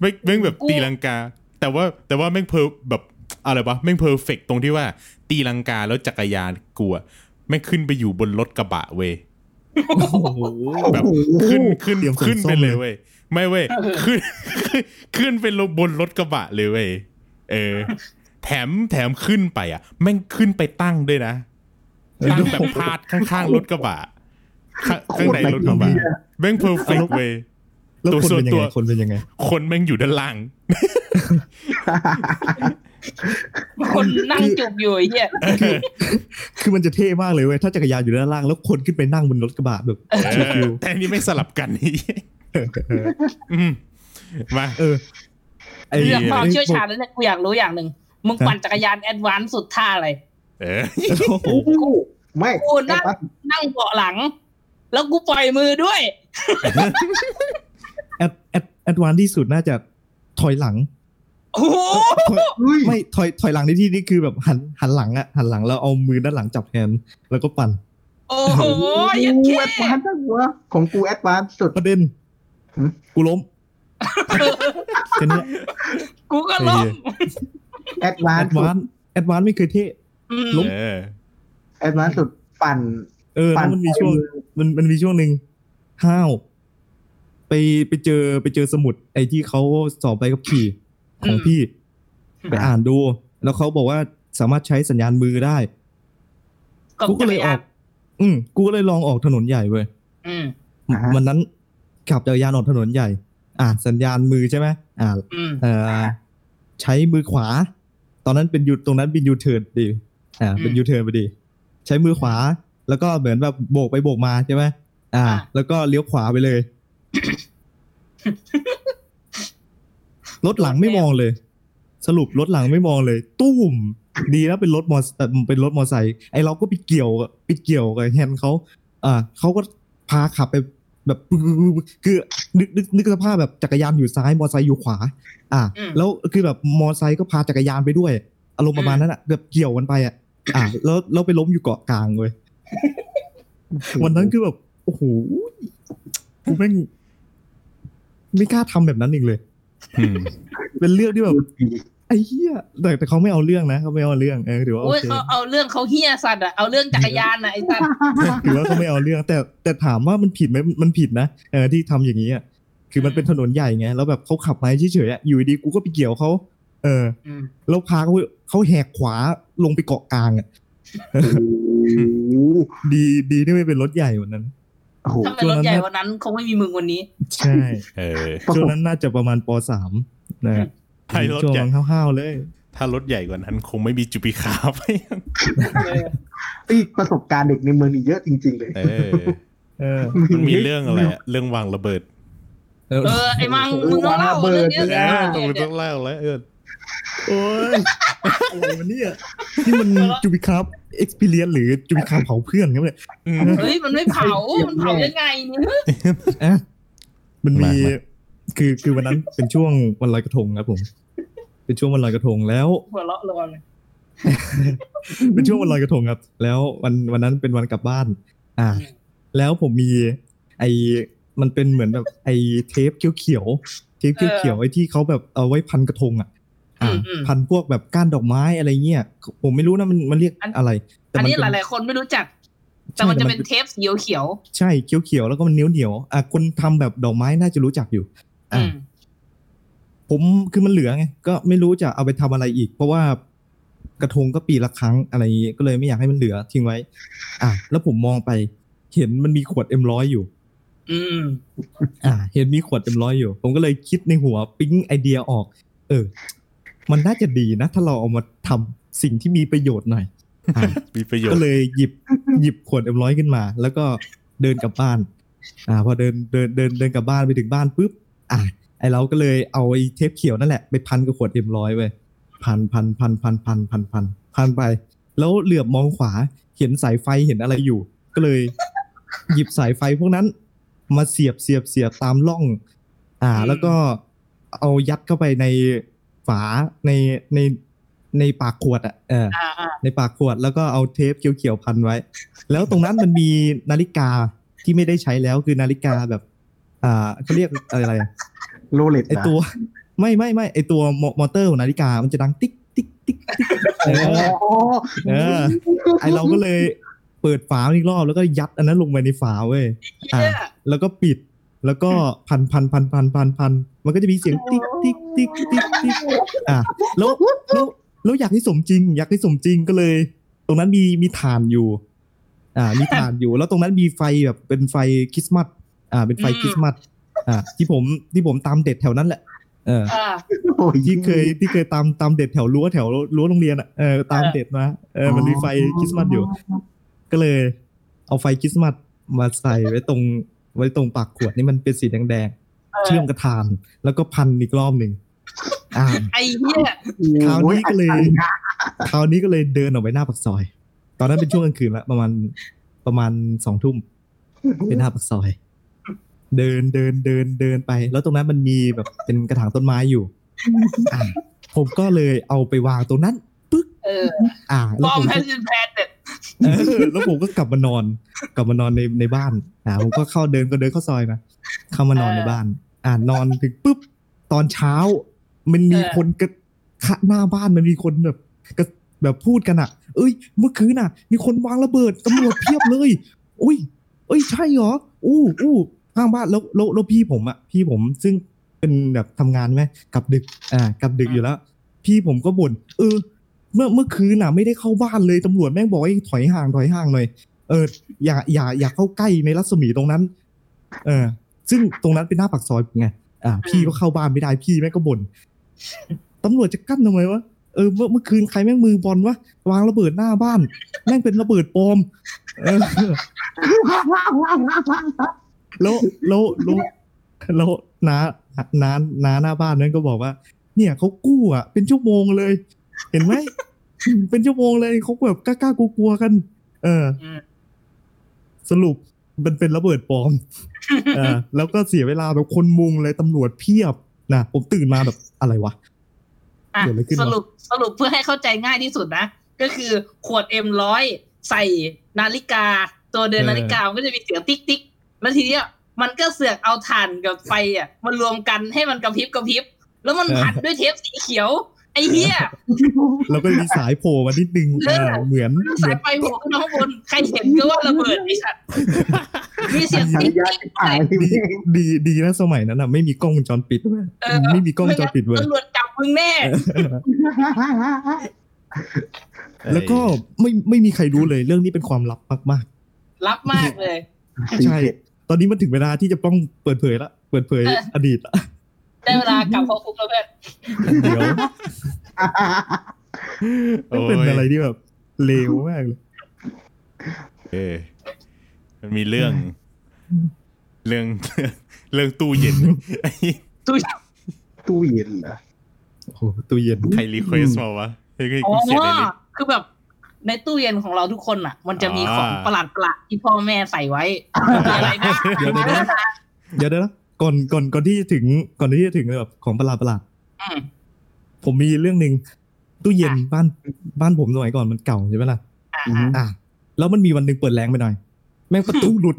แม่งแม่งแบบกูตีลังกา แต่ว่าแต่ว่าแม่งเพอแบบอะไรวะแม่งเพอร์เฟกตรงที่ว่า ตีลังกาแล้วจักรยานกูอะแม่งขึ้นไปอยู่บนรถกระบะเว้ยโอ้โหแบบขึ้นขึ้นเตรียมขนขึ้นไปส้มเลเลยยเว้ยไม่เว้ยขึ้นขึ้นไปลงบนรถกระบะเลยเว้ยเออ แถมแถมขึ้นไปอะ แม่งขึ้นไปตั้งด้วยนะตั้งแบบพาดข้างๆรถกระบะข้างข้างในรถกระบะแม่งเพอร์เฟกเว้ย แล้วตัวคนส่วนเป็นยังตัวไงคนเป็นยังไง คนแม่งอยู่ด้านล่าง คนนั่งจุกอยู่ไอ้เหี้ยคือมันจะเท่มากเลยเว้ยถ้าจักรยานอยู่ด้านล่าง แล้วคนขึ้นไปนั่งบนรถกระบะแบบเออแต่อันนี้ไม่สลับกันนี่อืมมาเออไอ้เรื่องความไอ้เชี่ยวชาญแล้วเนี่ยกูอยากรู้อย่างหนึ่งมึงปั่นจักรยาน advance สุดท่าอะไรเออโอ้โหอู้ไม่กูนั่งนั่งเบาะหลัง แล้วกูปล่อยมือด้วย แอดแอด advance ที่สุดน่าจะถอยหลังโอ้โหถอยเฮ้ยไม่ถอยถอยหลังในที่นี้คือแบบหันหันหลังอะหันหลังแล้วเอามือด้านหลังจับแฮนด์แล้วก็ปั่น โอ้โหยันกูแค่แอดวานซ์หัวของกู advance สุดประเด็นหืมกูล้มแค่เนี้ยกูก็ล้มแอดวาแอนดซ์สุวาดนซ์แอดวานซ์ไม่เคยเท่อืมล้มเออแอดวานซ์สุดปั่นเออปั่แล้วมันมีช่วงมันมันมีช่วงหนึ่งห้าว ไปไปเจอไปเจอสมุด ไอ้ที่เขาสอบใบขับขี่ของพี่ ไปอ่านดู แล้วเขาบอกว่าสามารถใช้สัญญาณมือได้กับกูก็จักเลรยอยาอนกอืมกูก็เลยลองออกถนนใหญ่เว้ยอืมอ่าฮะวันนั้นขับจักรยานออกถนนใหญ่ อ่าสัญญาณมือใช่ไหมอ่าอืมเอ่อใช้มือขวา ตอนนั้นเป็นยูตรงนั้นเป็นยูเทิร์นดี อ่า เป็นอืมยูเทิร์นพอดี ใช้มือขวา แล้วก็เหมือนแบบโบกไปโบกมาใช่ไหมอ่าอ่าแล้วก็เลี้ยวขวาไปเลย รถหลังไม่มองเลย สรุปรถหลังไม่มองเลย ตุ้ม ดีนะเป็นรถมอเอ่อเป็นรถมอไซค์ไอเราก็ไปเกี่ยวกับไปเกี่ยวกับแฮนด์เขาอ่าเขาก็พาขับไปแบบคือนึกนึกนึกสภาพแบบจักรยานอยู่ซ้ายมอไซค์อยู่ขวา อ่าอืมแล้วคือแบบมอไซค์ก็พาจักรยานไปด้วย อารมณ์ประมาณนั้นอะแบบเกี่ยวกันไปอะอ่าแล้วแล้วไปล้มอยู่เกาะกลางเว้ยวันนั้นคือแบบโอ้โหกูแม่ง ไม่กล้าทำแบบนั้นอีกเลยอืมเป็นเรื่องที่แบบไอ้เหี้ยแต่แต่เขาไม่เอาเรื่องนะเขาไม่เอาเรื่องเออถือว่าโอโอ้ยเคเขาเอาเรื่องเขาเฮี้ยสัตว์อะเอาเรื่องจักรยานอะไอ้สัตว์ถือว่าเขาไม่เอาเรื่อง แต่แต่ถามว่ามันผิดไหมมันผิดนะเออที่ทำอย่างนี้อะคือมันเป็นถนนใหญ่ไงแล้วแบบเขาขับมาเฉยๆอะอยู่ดีกูก็ไปเกี่ยวเขาเอออืมแล้วพาเขาเขาแหกขวาลงไปเกาะกลางอะโอ้โหดีดีที่ไม่เป็นรถใหญ่วันนั้น โอ้โหถ้าเป็นรถใหญ่วันนั้นคงไม่มีมึงวันนี้ ใช่เออช่วงนั้นน่าจะประมาณปสามนะให้รถช่วงใหญ่นั้นห้าวๆเลย ถ้ารถใหญ่กว่านั้น คงไม่มีจูปิคาร์ไปไอ้ยประสบการณ์เด็กในเมืองนี่เยอะจริง ๆ เลยเออเออมันมีเรื่องอะไรอะเรื่องวางระเบิดเออเออไอ้มังมึงต้องเล่าเรื่องเนี้ยเอเอออต้องต้องเล่าแล้วเออ โอ้ยอะไรวะเนี่ยนี่มันจูบิครับเอ็กซ์เพรียนหรือจูบิครับเผาเพื่อนครับเนี่ยอืมเฮ้ยมันไม่เผา มันเผายังไงเนี่ยอะมันมีมามาคือคือวันนั้นเป็นช่วงวันลอยกระทงครับผม เป็นช่วงวันลอยกระทงแล้วหัวเราะรอเลยเป็นช่วงวันลอยกระทงครับ แล้ววันวันนั้นเป็นวันกลับบ้าน อ่า แล้วผมมี ไอมันเป็นเหมือนแบบไอเทปเขียวๆเทปเขียวๆไอที่เขาแบบเอาไว้พันกระทงอะอ่า พันพวกแบบก้านดอกไม้อะไรเงี้ยผมไม่รู้นะมันมันเรียกอะไรแต่อันมันี้หเป็ลาย ๆ คนไม่รู้จัก แต่มันจะเป็นเทปสีเขียวใช่เขียวๆแล้วก็มันเหนียวเหนียวๆอะคนทำแบบดอกไม้น่าจะรู้จักอยู่ๆอือ่ามผมคือมันเหลือไงก็ไม่รู้จะเอาไปทำอะไรอีก เพราะว่ากระทงก็ปีละครั้งอะไรอย่างงี้ก็เลยไม่อยากให้มันเหลือทิ้งไว้ อะแล้วผมมองไป เห็นมันมีขวดเอ็มร้อยอยู่ อืม อ่าเห็นมีขวดเต็มร้อยอยู่ ผมก็เลยคิดในหัว ปิ๊งไอเดียออก เออ มันน่าจะดีนะ ถ้าเราเอามาทำสิ่งที่มีประโยชน์หน่อยอ่ามีประโยชก็น์เลยหยิบหยิบขวดเอ็มร้อยขึ้นมา แล้วก็เดินกลับบ้าน อ่า พอเดินเดินเดินเดินกลับบ้านไปถึงบ้านปุ๊บอ่าไอเราก็เลยเอาไอเทปเขียวนั่นแหละไปพันกับขวดเอ็มร้อยไว้พันพันพันพันพันพันพันพันไป แล้วเหลือบมองขวาเห็นสายไฟเห็นอะไรอยู่ ก็เลย หยิบสายไฟพวกนั้น มาเสียบเสียบเสียบตามร่อง อ่าอืมแล้วก็เอายัดเข้าไปใน ฝาในในในปากขวดอะเอออ่าอ่าในปากขวดแล้วก็เอาเทปเขียวๆพันไว้ แล้วตรงนั้นมันมีนาฬิกาที่ไม่ได้ใช้แล้วคือนาฬิกาแบบ อ่าเขาเรียกอะไรอะโรเล็ตไอตัว ไม่ไม่ไม่ไอตัวมอมอเตอร์ของนาฬิกามันจะดังติ๊กติ๊กติ๊กติ๊กเออเออไอเราก็เลยเปิดฝาอีกรอบแล้วก็ยัดอันนั้นลงไปในฝาเว้ยอะเหี้ยแล้วก็ปิดแล้วก็พันพันพันพันพันพันมันก็จะมีเสียงติ๊กติ๊ก ติ๊กติ๊กติ๊กอะแล้วแล้วแล้วอยากให้สมจริง อยากให้สมจริงก็เลย ตรงนั้นมีมีฐานอยู่ อ่า มีฐานอยู่ แล้วตรงนั้นมีไฟแบบเป็นไฟคริสต์มาสอ่า เป็นไฟคริสต์มาสอ่า ที่ผมที่ผมตามเด็ดแถวนั้นแหละเอออ่าโอ้ยที่เคยที่เคยตามตามเด็ดแถวรั้วแถวรั้วโรงเรียนอะเออตามเด็ดมาเออมันมีไฟคริสต์มาสอยู่ ก็เลย เอาไฟคริสต์มาสมาใส่ไว้ตรงไว้ตรงปากขวดนี่มันเป็นสีแดงๆเชื่อมกระทาน แล้วก็พันอีกรอบหนึ่งอ่า ไอ้เหี้ยคราวนี้ก็เลยคราวนี้ก็เลยเดินออกไปหน้าปากซอย ตอนนั้นเป็นช่วงกลางคืนละประมาณประมาณสองทุ่มเป็นหน้าปากซอย เดินเดินเดินเดินไป แล้วตรงนั้นมันมีแบบเป็นกระถางต้นไม้อยู่อ่าผมก็เลยเอาไปวางตรงนั้นปึ๊กเอออ่าฟแล้วอร์ผมมแฮก็นด์แพดเด็ดเออแล้วผมก็กลับมานอน กลับมานอนในในบ้านอ่าผมก็เข้าเดินก็เดินเข้าซอยมาเข้ามานอนในบ้าน อ่านอนถึงปุ๊บตอนเช้า มันมีคนกระขะหน้าบ้านมันมีคนแบบกระแบบพูดกันอะเอ้ย เมื่อคืนน่ะมีคนวางระเบิดตำรวจเพียบเลย อุ้ย เอ้ย ใช่เหรอ อู้อู้ข้างบ้านแล้วแล้วแล้วพี่ผมอะพี่ผมซึ่งเป็นแบบทำงานไหมกลับดึก อ่ากลับดึกอยู่แล้ว พี่ผมก็บ่นเออ เมื่อเมื่อคืนน่ะ ไม่ได้เข้าบ้านเลยตำรวจแม่งบอกให้ถอยห่างถอยห่างหน่อยเอออย่าอย่าอย่าเข้าใกล้ในรัศมีตรงนั้น เออ ซึ่งตรงนั้นเป็นหน้าปากซอยไงอ่า พี่ก็เข้าบ้านไม่ได้พี่แม่งก็บ่น ตำรวจจะกั้นทำไมวะเออเมื่อเมื่อคืนใครแม่งมือบอลวะวางระเบิดหน้าบ้าน แม่งเป็นระเบิดปลอมเออแล้วแล้วแล้วแล้วน้าน้าน้าหน้าบ้านนั้นก็บอกว่า เนี่ยเขากู้อะ เป็นชั่วโมงเลย เห็นไหมเป็นชั่วโมงเลยเขาแบบกล้าๆกลัวๆกัน เออ สรุปมันเป็นระเบิดปลอม เออ แล้วก็เสียเวลาแบบคนมุงเลยตำรวจเพียบ นะผมตื่นมาแบบอะไรวะอะเกิดอะไรขึ้นวะสรุปสรุปเพื่อให้เข้าใจง่ายที่สุดนะ ก็คือขวดเอ็มร้อยใส่นาฬิกา ตัวเดินนาฬิกามันก็จะมีเสียงติ๊กติ๊กแล้วทีเนี้ยมันก็เสือกเอาถ่านกับไฟอะมารวมกันให้มันกระพริบกระพริบ แล้วมันพันด้วยเทปสีเขียว ไอ้เหี้ยแล้วก็มีสายโผล่มานิดนึงเอออ่าเหมือนเหสามืยอนไฟโผล่ขึ้นมาข้างบนใครเห็นก็ว่าระเบิดไอ้สัตว์มีเสียงสัญติ๊กญาติ๊กณหายดีดีดีนะสมัยนั้นอะไม่มีกล้องวงจรปิดด้วยเออไม่มีกล้องวงจรปิดเว้ยตำรวจจับมึงแน่แล้วก็ไม่ไม่มีใครรู้เลยเรื่องนี้เป็นความลับมากรับมากเลยๆใช่ตอนนี้มันถึงเวลาที่จะต้องเปิดเผยละเปิดเผยเอออดีตละ ได้เวลากลับเข้าคุกแล้วเพื่อนเดี๋ยวโอ้ยเป็นอะไรที่แบบเลวมากเลยเออมันมีเรื่อง เรื่องเรื่องตู้เย็นไอ้ตุ้ยตู้เย็นเหรอโอ้โหตู้เย็นใครรีเควสมาวะเฮ้ยอ๋อกูเขียนในลิสต์คือแบบในตู้เย็นของเราทุกคนอะ มันจะมีอ่าของประหลาดประหลาดที่พ่อแม่ใส่ไว้มีอะไรนะเดี๋ยวเดี๋ยวนะเดี๋ยวนะ ก่อนก่อนก่อนที่จะถึงก่อนที่จะถึงแบบของประหลาดประหลาดอืมผมมีเรื่องหนึ่งตู้เย็นอะบ้านบ้านผมสมัยก่อนมันเก่าใช่ไหมล่ะอ่าอืมอะแล้วมันมีวันหนึ่งเปิดแรงไปหน่อย แม่งประตูหลุด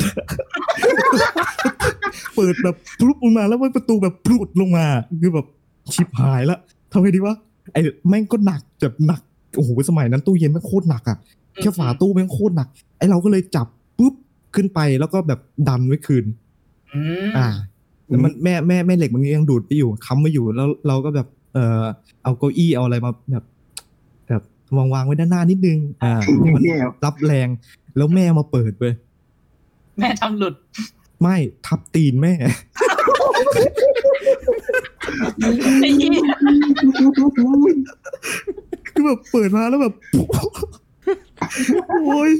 เปิดแบบพลุบลงมาแล้วมันประตูแบบพลุดลงมา คือแบบชิบหายละทำไงดีวะไอ้แม่งก็หนักแบบหนักโอ้โหสมัยนั้นตู้เย็นแม่งโคตรหนักอะแค่ฝาตู้แม่งโคตรหนักไอ้เราก็เลยจับปุ๊บขึ้นไปแล้วก็แบบดันไว้คืนอืมอ่า แล้วมันแม่แม่แม่เหล็กมันยังดูดไปอยู่ค้ำไว้อยู่แล้วเราก็แบบเออเอาเก้าอี้เอาอะไรมาแบบแบบวางวางไว้ด้านหน้านิดนึง อ่าให้มันเนี่ยรับแรง แล้วแม่มาเปิดเว้ยแม่ทำหลุด ไม่ทับตีนแม่ไอ้เหี้ยคือแบบเปิดมาแล้วแบบโอ้ย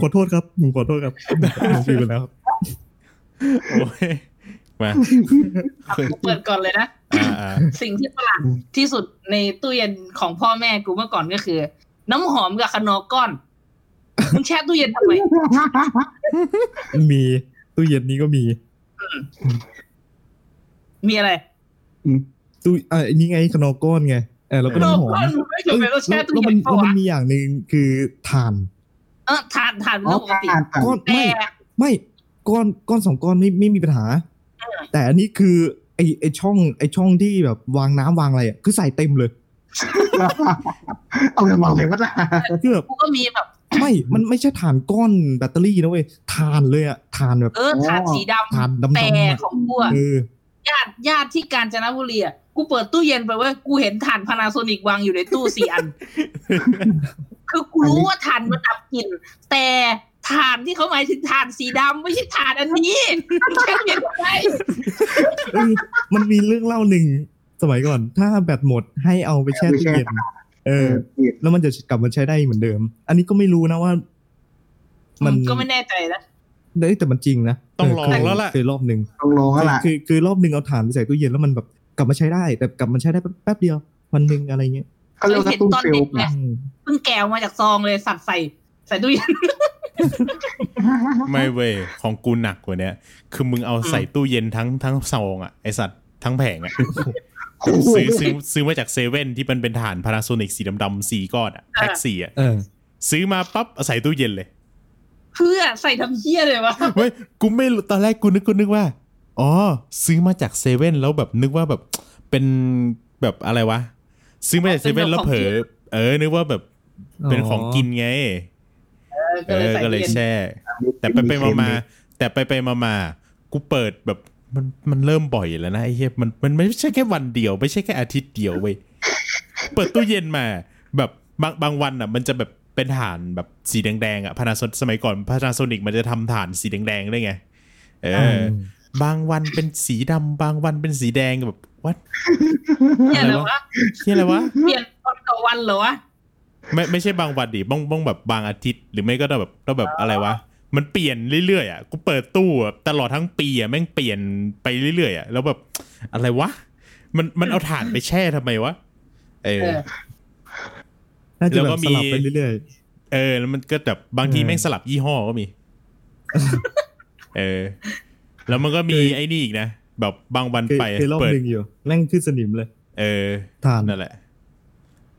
ขอโทษครับผมขอโทษครับผมผิดไปแล้วครับโอ้ย มาเปิดก่อนเลยนะอ่าอ่าสิ่งที่ประหลาดที่สุดในตู้เย็นของพ่อแม่กูเมื่อก่อนก็คือ น้ำหอมกับคนอก้อนมึงแช่ตู้เย็นทำไมมีตู้เย็นนี้ก็มี มีอะไรตู้อ่าอันนี้ไงขนอก้อนไงเออแล้วก็คนอน้ำหอมก้อนมึงไม่จำเป็นต้องแช่แล้วตู้แล้วเย็มันนเปล่าแล้วมันวะมีอย่างหนึ่งคือถ่าน เออทานทานเป็นอ๋อเรื่องปกติผ่านผ่านก้อนแต่ไม่ไม่ก้อนก้อนสองก้อนไม่ไม่มีปัญหา แต่อันนี้คือไอไอช่องไอช่องที่แบบวางน้ำวางอะไรอะคือใส่เต็มเลย เอาเงินมาเลยว่าล่ะคือแบบกูก็มีแบบไม่ มันไม่ใช่ถ่านก้อนแบตเตอรี่นะเว้ยถ่านเลยอะถ่านแบบเออทานสีดถ่านำดำๆแต่อะของกูอะเออญาติญาติที่กาญจนบุรีอะกูเปิดตู้เย็นไปเว้ยกูเห็นถ่านพานาโซนิกวางอยู่ในตู้สี่อัน คือกูรู้ว่าถ่านมันดับกลิ่นแต่ ถ่านที่เขาหมายถึงถ่านสีดำไม่ใช่ถ่านอันนี้มันแค่เปลี่ยนไปเออมันมีเรื่องเล่าหนึ่งสมัยก่อน ถ้าแบตหมดให้เอาไปแช่ตู้เย็นเออ แล้วมันจะกลับมาใช้ได้เหมือนเดิม อันนี้ก็ไม่รู้นะว่า มันก็ไม่แน่ใจนะเอ้ยแต่มันจริงนะต้องลองเคยแล้วล่ะเคยรอบหนึ่งต้องลงแล้วคือล่ะคือคือรอบหนึ่งเอาถ่านไปใส่ตู้เย็นแล้วมันแบบกลับมาใช้ได้ แต่กลับมาใช้ได้แป๊บเดียว วันหนึ่งอะไรเงี้ยเขาเรียกว่าตู้เซลล์ไงอืมเพิ่งแกวมาจากซองเลยสัตว์ใส่ใส่ตู้เย็น ไม่เว้ยของกูหนักกว่าเนี้ย คือมึงเอาใส่ตู้เย็นทั้งทั้งซองอะไอสัตว์ทั้งแผงอะซื้อซื้อซื้อมาจากเซเว่นที่มันเป็นฐานพานาโซนิกสีดำๆสี่ก้อนอะแพ็คสี่อะเออซื้อมาปั๊บเอาใส่ตู้เย็นเลย เพื่อใส่ทำเหี้ยเลยวะเว้ยกูไม่รู้ตอนแรกกูนึกกูนึกว่า อ๋อ ซื้อมาจากเซเว่นแล้วแบบนึกว่าแบบเป็นแบบอะไรวะ ซื้อมาจากเซเว่นแล้วเผลอเออนึกว่าแบบเป็นของกินไง เออก็เลยใส่ตู้นแช่ แต่ไปไปมามาแต่ไปไปมามากูเปิดแบบมันมันเริ่มบ่อยแล้วนะไอ้เหี้ยมันมันไม่ใช่แค่วันเดียว ไม่ใช่แค่อาทิตย์เดียวเว้ยเปิดตู้เย็นมา แบบบางบางวันอะ มันจะแบบเป็นฐานแบบสีแดงๆอะพานาโซสมัยก่อนพานาโซนิกมันจะทำฐานสีแดงๆได้ไง เออ บางวันเป็นสีดำบางวันเป็นสีแดงแบบวัดเหี้ยอะไรวะที่อะไรวะเปลี่ยนวันต่อวันเหรอวะ ไม่ไม่ใช่บางวันดิบ้องบ้องแบบบางอาทิตย์ หรือไม่ก็ต้องแบบต้องแบบอะไรวะมันเปลี่ยนเรื่อยๆอะกูเปิดตู้อะตลอดทั้งปีอะแม่งเปลี่ยนไปเรื่อยๆอะแล้วแบบอะไรวะ มันมันเอาถ่านไปแช่ทำไมวะเออเออน่าจะแล้วแบก็บมีสลับไปเรื่อยเออ แล้วมันก็แบบบางทีเออแม่งสลับยี่ห้อก็มี เออ แล้วมันก็มีไอ้นี่อีกนะแบบบางวันๆเคยไปเคยรอบเปิดหนึ่งอยู่แม่งขึ้นสนิมเลย เออ ถ่านนั่นแหละ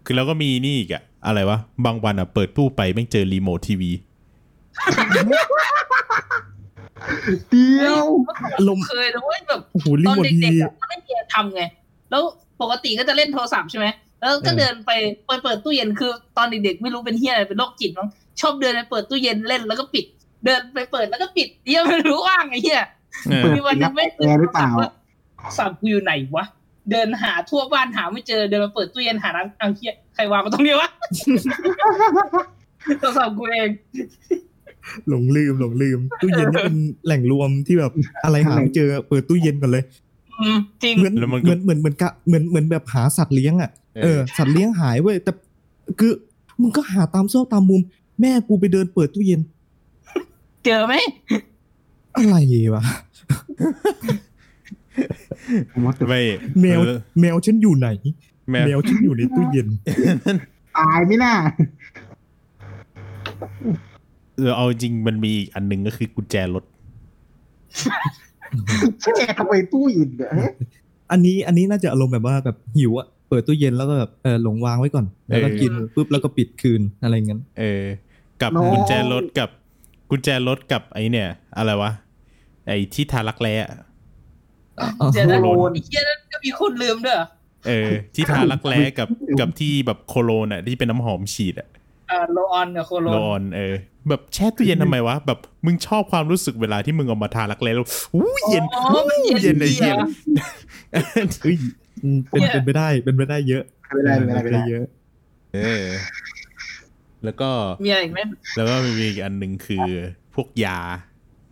คือแล้วก็มีนี่อีกอะ อะไรวะ บางวันอะเปิดตู้ไปแม่งเจอรีโมททีวีเดียวลมเคยนะเว้ยแบบโอ้โหรีตอนโมททีเด็กวีๆอะมันไม่มีอะไรทำไง แล้วปกติก็จะเล่นโทรศัพท์ใช่ไหมแล้วก็เออเดินไปไปเปิดตู้เย็นคือตอนเด็กๆไม่รู้เป็นเฮียอะไรเป็นโรคจิตมั้งชอบเดินไปเปิดตู้เย็นเล่นแล้วก็ปิด เดินไปเปิดแล้วก็ปิดเฮียไม่รู้ว่างไอ้เฮียเออมีวันหนึงไม่แอร์หรือเปล่าสับกูอยู่ไหนวะ เดินหาทั่วบ้านหาไม่เจอเดินมาเปิดตู้เย็นหาร้านเอาเฮียใครวางมาตรงนี้วะโทรศัพท์กูเองหลงลืมหลงลืมตู้เย็นนี่เป็นแหล่งรวมที่แบบอะไรหาไม่เจอเปิดตู้เย็นก่อนเลยอืมจริงเหมือนแล้วมันก็เหมือนเหมือนเหมือนกะเหมือนเหมือนแบบหาสัตว์เลี้ยงอะเออสัตว์เลี้ยงหายเว้ยแต่คือมึงก็หาตามซอกตามมุม แม่กูไปเดินเปิดตู้เย็น เจอไหมอะไรวะผมว่า ไม่แมวเออแมวฉันอยู่ไหนแมวแมวฉันอยู่ในตู้เย็นตายไม่น่าเออเอาจริงมันมีอีกอันหนึ่งก็คือกุญแจรถแช่ทำไมตู้อินเนี่ยอันนี้อันนี้น่าจะอารมณ์แบบว่าแบบหิวอะเปิดตู้เย็นแล้วก็แบบเออหลงวางไว้ก่อน แล้วก็เออกินปุ๊บแล้วก็ปิดคืนอะไรเงี้ยเออ กับกุญแจรถกับกุญแจรถกับไอเนี่ย อะไรวะไอที่ทารักแร้อะ เจอแล้วโคโลนไอ้เฮียนั่นก็มีคนลืมด้วยเหรอเออ ที่ทารักแร้กับกับที่แบบโคโลนอะที่เป็นน้ำหอมฉีดอะอ่าโลออนกับโคโลโลออนเออแบบแช่ตู้เย็นทำไมวะแบบมึงชอบความรู้สึกเวลาที่มึงเอามาทารักแร้แล้วอู้เย็นอ๋อมันเย็นเย็นไอ้ดีเหี้ยอะเอ้ยอืมเป็นเนี่ยเป็นไปได้เป็นไปได้เยอะไม่ได้ไม่ได้เป็นไม่ไปได้ได้เยอะ เออ แล้วก็มีอะไรอีกไหมแล้วก็มีอีกอันหนึ่งคือ พวกยา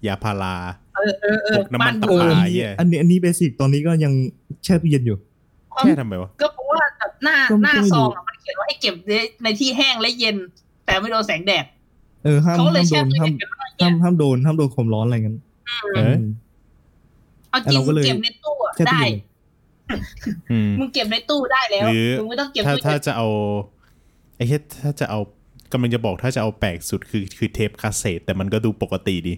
ยาพารา เออเออเอพอวกน้ำมันบ้ตะเออปาอันนี้เหี้ยอันนี้อันนี้เบสิกตอนนี้ก็ยังแช่ตู้เย็นอยู่แค่ทำไมวะก็เพราะว่าแบบหน้าก็ไม่หน้าก็ไม่ซรู้องอะมันเขียนว่าให้เก็บในในที่แห้งและเย็น แต่ไม่โดนแสงแดดเออห้ามเขาเลยห้ามโดแช่นตู้ห้ามเย็นกันว่าเนี่ยห้ามห้ามโดนห้ามโดนความร้อนอะไรกันเออเอาจริงเราก็เลยเก็บในตู้อะแช่ตู้ได้เย็นอืมมึงเก็บในตู้ได้แล้วหรือมึงไม่ต้องเก็บถ้าตู้ถ้าเย็นจะเอาไอ้เหี้ยถ้าจะเอากำลังจะบอกถ้าจะเอาแปลกสุดคือคือเทปคาสเซ็ตแต่มันก็ดูปกติดี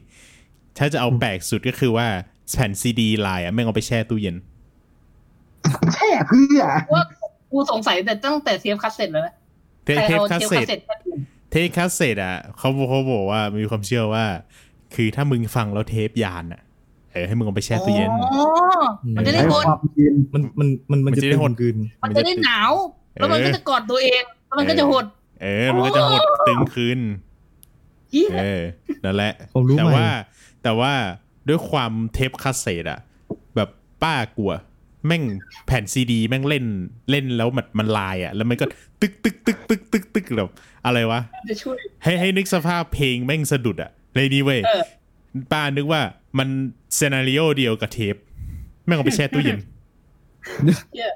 ถ้าจะเอาแปลกสุดก็คือว่าแผ่นซีดีลายอะแม่งเอาไปแช่ตู้เย็น แช่เพื่อว่ากูสงสัยแต่ตั้งแต่เทปคัสเซ็ตแล้วนะเทใครเทปเอาคาสเทปเซ็คัตสเซ็ตมาดูเทปคาสเซ็ตอะเขาเขาบอกว่ามีความเชื่อว่า คือถ้ามึงฟังแล้วเทปยานอะเออให้มึงเอาไปแช่ตู้เย็นอ๋อมันจะได้ใช้หดความเย็นมันมันมันมันมันจะจะได้ตึหดงคืน มันจะได้หนาว แล้วมันก็จะกอดตัวเองแล้วมันก็จะหด เออ มันก็จะหดตึงคืนเหี้ยเออนั่นแหละผมรู้แต่ใหม่ว่า แต่ว่าด้วยความเทปคาสเซ็ตอะแบบป้ากลัว แม่งแผ่นซีดี แม่งเล่นเล่นแล้วมันมันลายอะแล้วมันก็ตึกตึกตึกตึกตึกตึกแบบอะไรวะมันจะช่วยให้ให้นึกสภาพเพลงแม่งสะดุดอะเลยนี่เว้ยเออป้านึกว่ามัน scenario เดียวกับเทป แม่งเอาไปแช่ตู้เย็นเหี้ย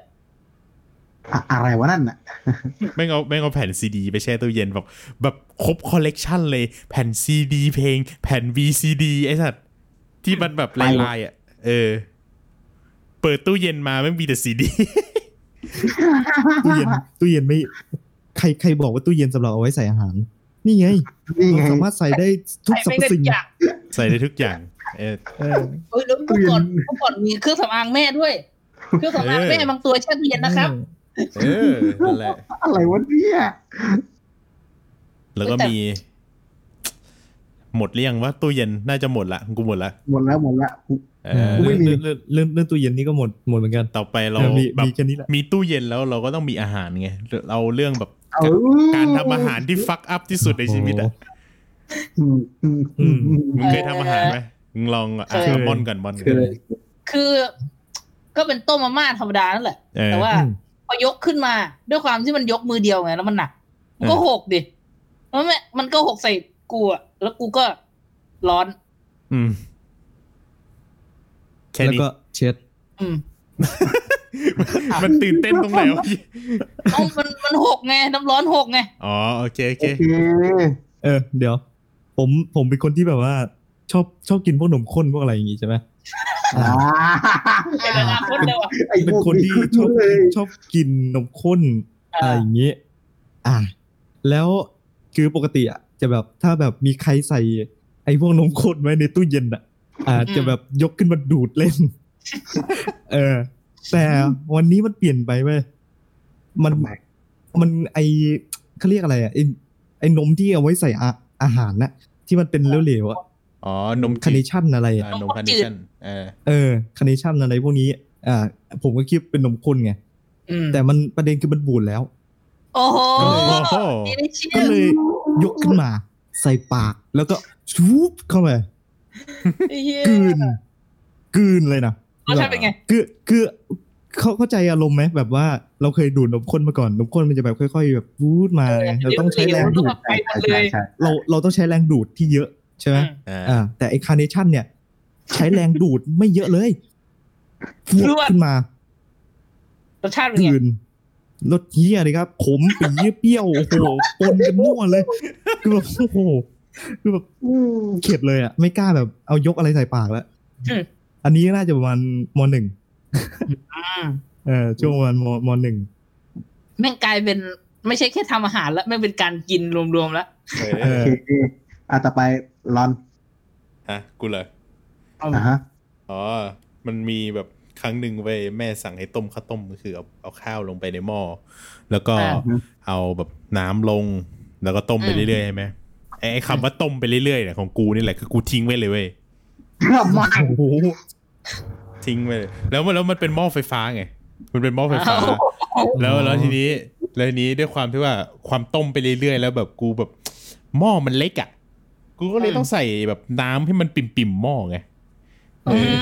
อะอะไรวะนั่นน่ะแม่งเอาแม่งเอาแผ่นซีดีไปแช่ตู้เย็นแบบแบบครบคอลเลกชันเลย แผ่นซีดีเพลง แผ่น VCD ไอ้สัตว์ที่มันแบบลายๆอะ เออ เปิดตู้เย็นมาแม่งมีแต่ซีดีตู้เย็นตู้เย็นไม่ใครใครบอกว่าตู้เย็นสำหรับเอาไว้ใส่อาหาร นี่ไงนี่ไงเราสามารถใส่ได้ทุกใส่สรรไม่พได้สิ่งอย่างใส่ได้ทุกอย่าง เออเออเอ้ยแล้วเมื่อก่อนเมื่อก่อนมีเครื่องสำอางแม่ด้วย เครื่องสำอางแม่เออบางตัวแช่ตู้เย็นนะครับ เออนั่นแหละ อะไรวะเนี่ยแล้วก็มี หมดเรียงว่าตู้เย็นน่าจะหมดละกูหมดละหมดแล้วหมดแล้วเอเอออกูไม่มีเรื่องเรื่องเรื่องเรื่องตู้เย็นนี่ก็หมดหมดเหมือนกันต่อไปเราเออมีแบบมีแค่นี้แหละมีตู้เย็นแล้วเราก็ต้องมีอาหารไงเราเรื่องแบบเออการทำอาหารที่ฟักอัพที่สุดในชีวิตอะอืมอืมอืมอืมมึงเคยทำอาหารไหมมึงลองอะเคยเอามอนก่อนมอนเคยคือก็เป็นต้มมาม่าธรรมดานั่นแหละเออแต่ว่าอืม พอยกขึ้นมา ด้วยความที่มันยกมือเดียวไงแล้วมันหนัก มันก็เออหกดิมันไม่มันก็หกใส่กูอะแล้วกูก็ร้อน อืมแค่แล้วนี้ก็เช็ด อืมมันตื่นเต้นตรงไหนวะเอามันมันหกไงน้ำร้อนหกไง อ๋อโอเคโอเคโอเคเออ เดี๋ยว ผมผมเป็นคนที่แบบว่า ชอบชอบกินพวกนมข้นพวกอะไรอย่างงี้ใช่ไหมอ่า เป็นอนาคตเลยว่ะไอ้เป็นพวกคนที่ชอบเลยชอบกินนมข้นอ่าอะไรอย่างงี้อะแล้วคือปกติอะจะแบบถ้าแบบมีใครใส่ ไอ้พวกนมข้นไว้ในตู้เย็นอะอ่าจะแบบยกขึ้นมาดูดเล่น เออ แต่วันนี้มันเปลี่ยนไปเว้ยมันทำไมมันไอเขาเรียกอะไรอะไอไอนมที่เอาไว้ใส่อาอาหารนะที่มันเป็นเหลวๆอะ อ๋อนมคาเนชั่นอะไรอะอ่านมคาเนชั่นเออเออคาเนชั่นอะไรพวกนี้ อ่า ผมก็คิดเป็นนมข้นไงอืมแต่มันประเด็นคือมันบูดแล้ว โอ้โหโอ้โหนี่ก็ได้เชื่อเลยยกขึ้นมา ใส่ปากแล้วก็ชูบเข้าไปไอ้เหี้ยกลืนกลืนเลยนะรสชาติเป็นไงคือคือเขาเข้าใจอารมณ์ไหมแบบว่าเราเคยดูดนมข้นมาก่อนนมข้นมันจะแบบค่อย ๆ แบบวูดมาไงเราต้องใช้แรงดูดไปหมดเลยใช่เราเราต้องใช้แรงดูดที่เยอะ ใช่ไหมอ่าอ่าแต่ไอคาร์เนชั่นเนี่ย ใช้แรงดูดไม่เยอะเลยฟวดขึ้นมารสชาติเป็นกไงลืนรสเฮียเลยครับ ขมปีเปรี้ยวโอ้โหปนกันมั่วเลยคือแบบโอ้โหคือแบบอืมเข็ดเลยอะ ไม่กล้าแบบเอายกอะไรใส่ปากแล้วอืมอันนี้น่าจะประมาณมหนึ่งอืมเออช่วงประมาณมมหนึ่งแม่งกลายเป็นไม่ใช่แค่ทำอาหารแล้วแม่งเป็นการกินรวมๆแล้ว เออโอเคอะต่อไป รอนฮะ กูเหรออะฮะ อ๋อ มันมีแบบครั้งหนึ่งเว้ยแม่สั่งให้ต้มข้าวต้มก็คือเอาเอาข้าวลงไปในหม้อแล้วก็อ่าเอาแบบน้ำลง แล้วก็ต้มไปอืมเรื่อยๆใช่ไหมไอ้ไอ้คำว่าต้มไปเรื่อยๆเนี่ยของกูนี่แหละคือกูทิ้งไว้เลยเว้ยมาโอ้โหทิ้งไปเลยแล้วมันแล้วมันเป็นหม้อไฟฟ้าไงมันเป็นหม้อไฟฟ้า แล้วแล้วทีนี้แล้วทีนี้ด้วยความที่ว่าความต้มไปเรื่อยๆแล้วแบบกูแบบหม้อมันเล็กอะ กูก็เลยอืมต้องใส่แบบน้ำให้มันปิ่มๆหม้อไงอืม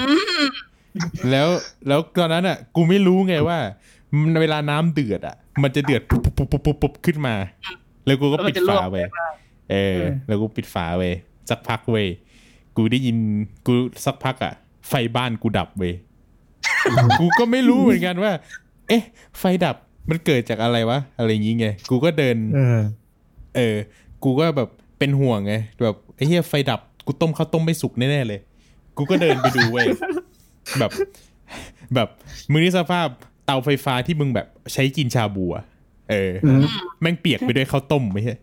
แล้วแล้วตอนนั้นอะ กูไม่รู้ไงว่ามันเวลาน้ำเดือดอะ มันจะเดือดปุ๊บปุ๊บปุ๊บปุ๊บปุ๊บขึ้นมา แล้วกูก็ปิดฝาไว้เออ แล้วกูปิดฝาไว้สักพักเว้ยกูได้ยินกูสักพักอะ ไฟบ้านกูดับเว้ยกูก็ไม่รู้เหมือนกันว่า เอ๊ะ ไฟดับมันเกิดจากอะไรวะ อะไรอย่างงี้ไง กูก็เดิน เออเออกูก็แบบ เป็นห่วงไงแบบไอ้เหี้ยไฟดับกูต้มข้าวต้มไม่สุกแน่ๆเลย กูก็เดินไปดูเว้ยแบบ แบบมึงนี่สภาพเตาไฟฟ้าที่มึงแบบใช้กินชาบูอะเอออืมแม่งเปียกไปด้วยข้าวต้มไม่ใช่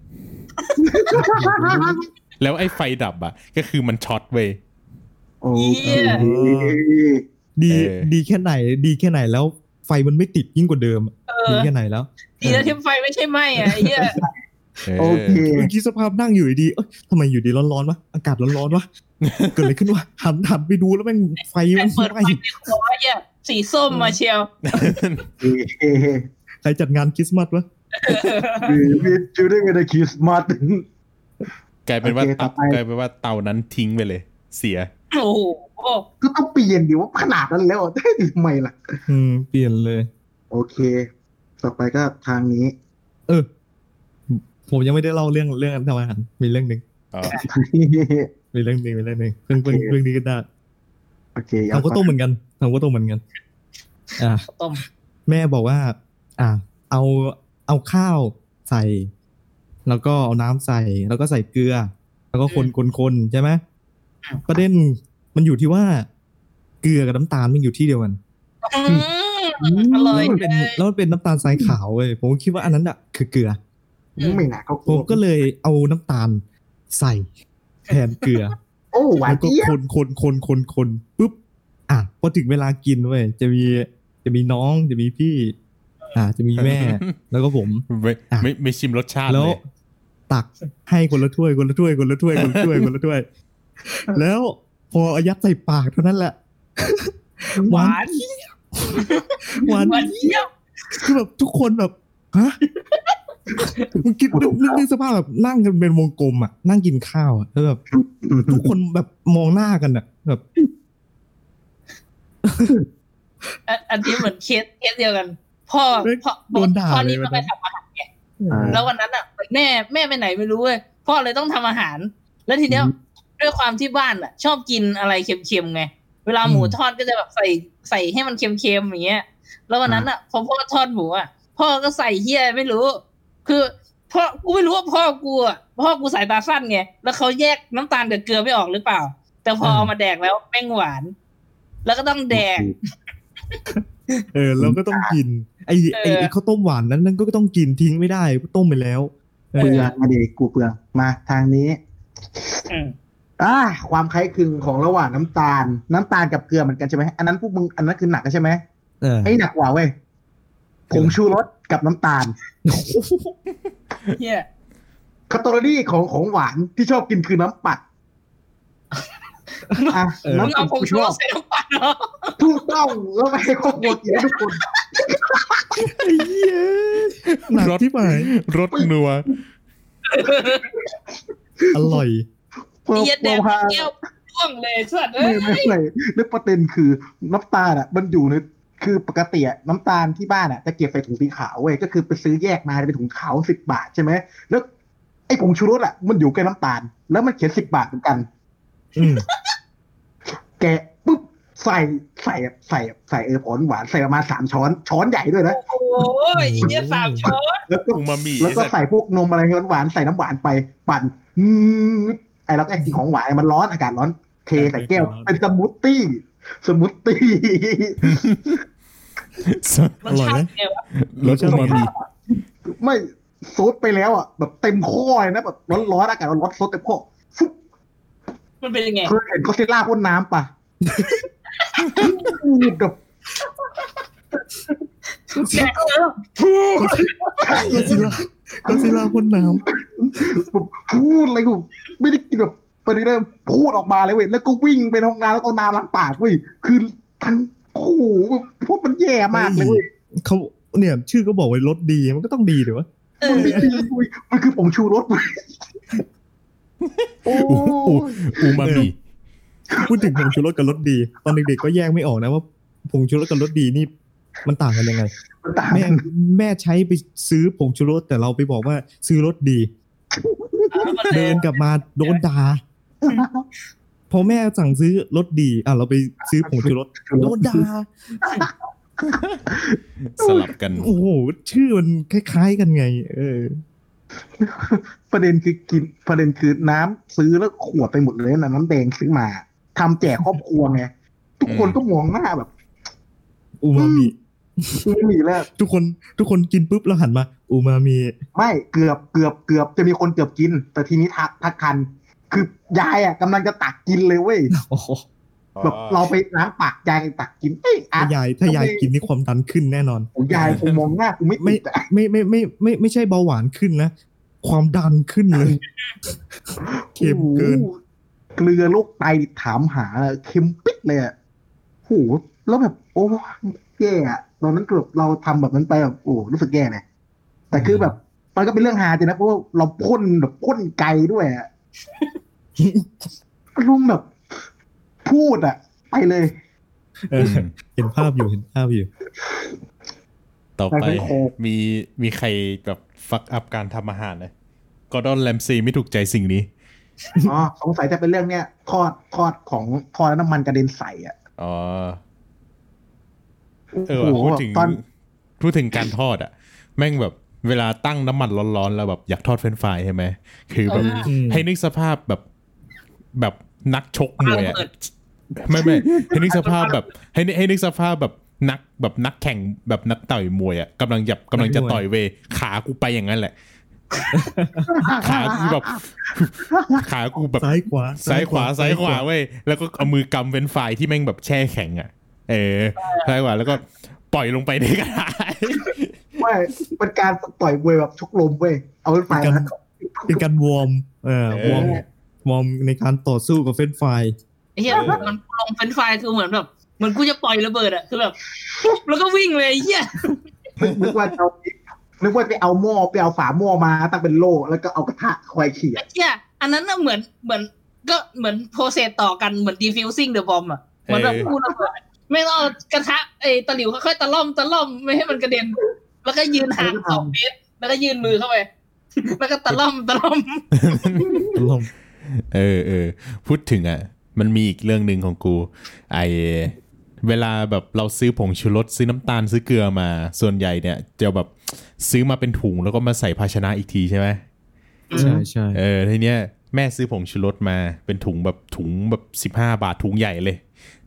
แล้วไอ้ไฟดับอะ ก็คือมันช็อตเว้ยโอเคดีเออดีแค่ไหน ดีแค่ไหนแล้วไฟมันไม่ติดยิ่งกว่าเดิมเอดีอแค่ไหนแล้วดีแล้วที่ไฟไม่ใช่ไหมอะไอ้เหี้ย โอเคเมื่อกี้สภาพนั่งอยู่ดีๆเอ้ยทำไมอยู่ดีร้อนๆวะอากาศร้อนๆวะเกิดอะไรขึ้นวะหันหันไปดูแล้วแม่งไฟแม่มังนเปิดไหไฟม้ในครัวไอ้เหี้ยสีส้มมาเชียวโอเคใครจัดงานคริสต์มาสวะวิดจูได้เวลาคริสต์มาสกลายเป็นว่าโอเคต่เตาอไปกลายเป็นว่าเตานั้นทิ้งไปเลย เสียโอ้โหก็ต้องเปลี่ยนดิว่าขนาดนั้นแล้วได้ทำไมล่ะ อืม เปลี่ยนเลย โอเค ต่อไปก็ทางนี้ เออ ผมยังไม่ได้เล่าเรื่องเรื่องทำอาหารมีเรื่องหนึ่งอ๋อมีเรื่องหนึ่งมีเรื่องหนึ่งเพิ่งเพิ่งโอเคเรื่องนี้ก็ได้โอเคทำข้าวต้มเหมือนกันทำข้าวต้มเหมือนกัน อ่าต้มแม่บอกว่า อ่า เอาเอาข้าวใส่ แล้วก็เอาน้ำใส่ แล้วก็ใส่เกลือ แล้วก็คนคนคนใช่ไหมประเด็นมันอยู่ที่ว่า เกลือกับน้ำตาลมันอยู่ที่เดียวกันอืมอร่อยแล้วมันเป็นเลยแล้วมันเป็นน้ำตาลทรายขาวเว้ยผมก็คิดว่าอันนั้นอะคือเกลือ ไม่หนักเขาผมก็เลยเอาน้ำตาลใส่แทนเกลือ โอ้หวานแล้วก็เจี๊ยคบนคนคนคนคนปุ๊บ อะพอถึงเวลากินเว้ยจะมีจะมีน้องจะมีพี่ อ่า จะมีแม่ แล้วก็ผมไม่อะไม่ไม่ชิมรสชาติแล้วเลยตักให้คนละถ้วยคนละถ้วยคนละถ้วยคนละถ้วยคนละถ้วย แล้วพอเอายัดใส่ปากเท่านั้นแหละหวานหวานหวานเจี๊ยบคือแบบทุกคนแบบฮะ มึงคิดนึกนึกนึกสภาพแบบนั่งกันเป็นวงกลมอะนั่งกินข้าวอะแล้วแบบทุกคนแบบมองหน้ากันอะแบบอันอันนี้เหมือนเคสเคสเดียวกัน พ่อพ่อโดนด่าพ่อเลนี่ยก็วันไปนั้นทำอาหารไงอ่าแล้ววันนั้นอะแม่แม่ไปไหนไม่รู้เว้ยพ่อเลยต้องทำอาหาร แล้วทีเนี้ยอืมด้วยความที่บ้านอะ ชอบกินอะไรเค็มๆไงเวลาหมูทอดก็จะแบบใส่ใส่ให้มันเค็มๆอย่างเงี้ย แล้ววันนั้นอะพอพ่อทอดหมูอะพ่อก็ใส่เฮียไม่รู้ คือพ่อกูไม่รู้ว่าพ่อกูอะพ่อกูสายตาสั้นไงแล้วเขาแยกน้ำตาลกับเกลือไม่ออกหรือเปล่า แต่พอเอามาแดกแล้วแม่งหวาน แล้วก็ต้องแดกเออแล้วก็ต้องกินไอ้ไอ้เออไอ้ข้าวต้มหวานนั้นนั่นก็ต้องกินทิ้งไม่ได้ต้มไปแล้วเอเปลือองมาเด็กกูเปลืองมาทางนี้อืมอ่าความคล้ายคลึงของระหว่างน้ำตาล น้ำตาลกับเกลือเหมือนกันใช่ไหมอันนั้นพวกมึงอันนั้นคือหนักใช่ไหมเออไอ้หนักกว่าเว้ยผงชูรส กับน้ำตาลเฮียคาตอรี่ของของหวานที่ชอบกินคือน้ำปัดอะเออมึงน้ำปัเอาดผงกูชูชรอสบใส่น้ำปลาเหรอถูกต้องแล้วไม่ให้ครอบครัวกินให้ทุกคนไอ้เหี้ยหนักที่ไหนรสนัว อร่อยเพื่อเฮียแดเพื่อกพาแก้วร่วงเลยสัตว์เอ้ไม่ยไม่ไม่แล้วประเด็นคือน้ำตาลอะ มันอยู่ใน คือปกติอะน้ำตาลที่บ้านอะจะเก็บใส่ถุงสีขาวเว้ยก็คือไปซื้อแยกมาเป็นถุงขาวสิบบาทใช่ไหมแล้วไอ้ผงชูรสอะมันอยู่ใกล้น้ำตาล แล้วมันเขียนสิบบาทเหมือนกันอืมแกะปุ๊บใส่ใส่ใส่ใส่เออผงหวานใส่ประมาณสามช้อน ช้อนใหญ่ด้วยนะโอ้ยไอ้เหี้ยสามช้อนแล้วก็อูมามิแล้วก็ใส่พวกนมอะไรหวานๆใส่น้ำหวานไปปั่นอืมไอ้แล้วก็ไอ้กินของหวานมันร้อนอากาศร้อนเทใส่แก้วเป็นสมูทตี้ สมูทตี้รสชาติไงวะรสอูมามิไม่ซดไปแล้วอะแบบเต็มข้อเลยนะแบบร้อนๆอากาศร้อนๆซดเต็มข้อฟุ๊บมันเป็นยังไงเคยเห็นก็ซิล่าพ่นน้ำปะแบบแดกเลยก็ซิล่าก็ซิล่าพ่นน้แบบพูดอะไรกูไม่ได้กินแบบ ไปเริ่มพูดออกมาเลยเว้ยแล้วก็วิ่งไปทำงานแล้วเอาน้ำล้างปากเว้ยคือทั้งโอ้โหแบบพูดมันแย่มากเลยเว้ยำเขาเนี่ย ชื่อก็บอกไว้รสดีมันก็ต้องดีเดี๋ยววะเอมันอไม่ดีเว้ยมันคือผงชูรสเว้ยโอ้อูอูยอูมามิพูดถึงผงชูรสกับรสดี ตอนเด็กๆก็แยกไม่ออกนะว่าผงชูรสกับรสดีนี่มันต่างกันยังไงมันต่างแม่กันแม่ใช้ไปซื้อผงชูรสแต่เราไปบอกว่าซื้อรสดีเอามาเลเดิยนกลับมาโดนด่า พอแม่สั่งซื้อรสดี อะเราไปซื้อผงชูรสโดนด่าสลับกัน โอ้โหชื่อมันคล้ายๆกันไง เออ ประเด็นคือกินประเด็นคือน้ำซื้อแล้วขวดไปหมดเลยนะน้ำแดงซื้อมาทำแจกครอบครัวไงทุกคนก็มองหน้าแบบอูมามิไม่มีแล้ว ทุกคนทุกคนกินปุ๊บแล้วหันมาอูมามิไม่เกือบเกือบเกือบจะมีคนเกือบกิน แต่ทีนี้ทักทักทัน คือยายอะกำลังจะตักกินเลยเว้ยโอ้โหแบบเราไปล้างปากยายตักกินเอ้ยอะถ้ายายถ้ายายกินนี่ความดันขึ้นแน่นอนโอ้ยายคงมองหน้ากูไม่ไม่ติดอะไม่ไม่ไม่ไม่ไม่ใช่เบาหวานขึ้นนะความดันขึ้นเลยเค็มเกินโอ้โหเกลือโรคไตถามหาเค็มปิดเลยอะโหแล้วแบบโอ้แย่อะตอนนั้นเกือบเราทำแบบนั้นไปแบบโอ้รู้สึกแย่เลยแต่คือแบบมันก็เป็นเรื่องฮาจริงนะเพราะว่าเราพ่นแบบพ่นไกลด้วยอะ ลุงแบบพูดอะไปเลยเออเห็นภาพอยู่เห็นภาพอยู่ ต่อไปไปเป็นโคกมีมีใครแบบ fuck up การทำอาหารไหมกอร์ดอนแรมซีย์ไม่ถูกใจสิ่งนี้อ๋อสงสัยจะเป็นเรื่องเนี้ยทอดทอดของทอดแล้วน้ำมันกระเด็นใส่อะอ๋อเออโอ้ว่ะโหพูดถึงตอนพูดถึงการทอดอะ แม่งแบบ เวลาตั้งน้ำมันร้อนๆแล้วแบบอยากทอดเฟรนช์ฟรายใช่ไหมคือแบบอืมให้นึกสภาพแบบแบบนักชกมวยอะเปิดไม่ไม่ให้นึกสภาพแบบ ให้นึกให้นึกสภาพแบบนักแบบนักแข่งแบบนักต่อยมวยอะกำลังหยับกำลังจะต่อยเวยขากูไปอย่างนั้นแหละ ขากูแบบขากูแบบซ้ายขวาซ้ายขวาซ้ายขวาเว้ยแล้วก็เอามือกำเป็นฝ่ายที่แม่งแบบแช่แข็งอะ เออซ้ายขวาแล้วก็ปล่อยลงไปในกระทะ ไม่เป็นการต่อยมวยแบบชกลมเว้ยเอาไปเป็นการนะเป็นการ warm เออ warm warm ในการต่อสู้กับเฟรนช์ฟรายไอ้เหี้ยมันลงเป็นไฟล์คือเหมือนแบบเหมือนกูจะปล่อยระเบิดอะคือแบบปุ๊บแล้วก็วิ่งเลยไอ้เหี้ยนึกว่าจะเอานึกว่าไปเอาหม้อไปเอาฝาหม้อมาตั้งเป็นโล่แล้วก็เอากระทะควายเขี่ยไอ้เหี้ยอันนั้นน่ะเหมือนเหมือนก็เหมือน process ต่อกันเหมือน defusing the bomb อะเหมือนแบบกูระเบิดไม่ต้องเอากระทะไอ้ตะหลิวค่อยๆตะล่อมตะล่อมไม่ให้มันกระเด็น แล้วก็ยืนห่างสองเมตรแล้วก็ยืนมือเข้าไป แล้วก็ตะล่อมตะล่อมลมเออเออพูดถึงอะ มันมีอีกเรื่องหนึ่งของกู ไอเวลาแบบเราซื้อผงชูรสซื้อน้ำตาลซื้อเกลือมา ส่วนใหญ่เนี่ยจะแบบซื้อมาเป็นถุงแล้วก็มาใส่ภาชนะอีกทีใช่ไหมใช่ใช่เออทีเนี้ยแม่ซื้อผงชูรสมาเป็นถุงแบบถุงแบบสิบห้าบาทถุงใหญ่เลย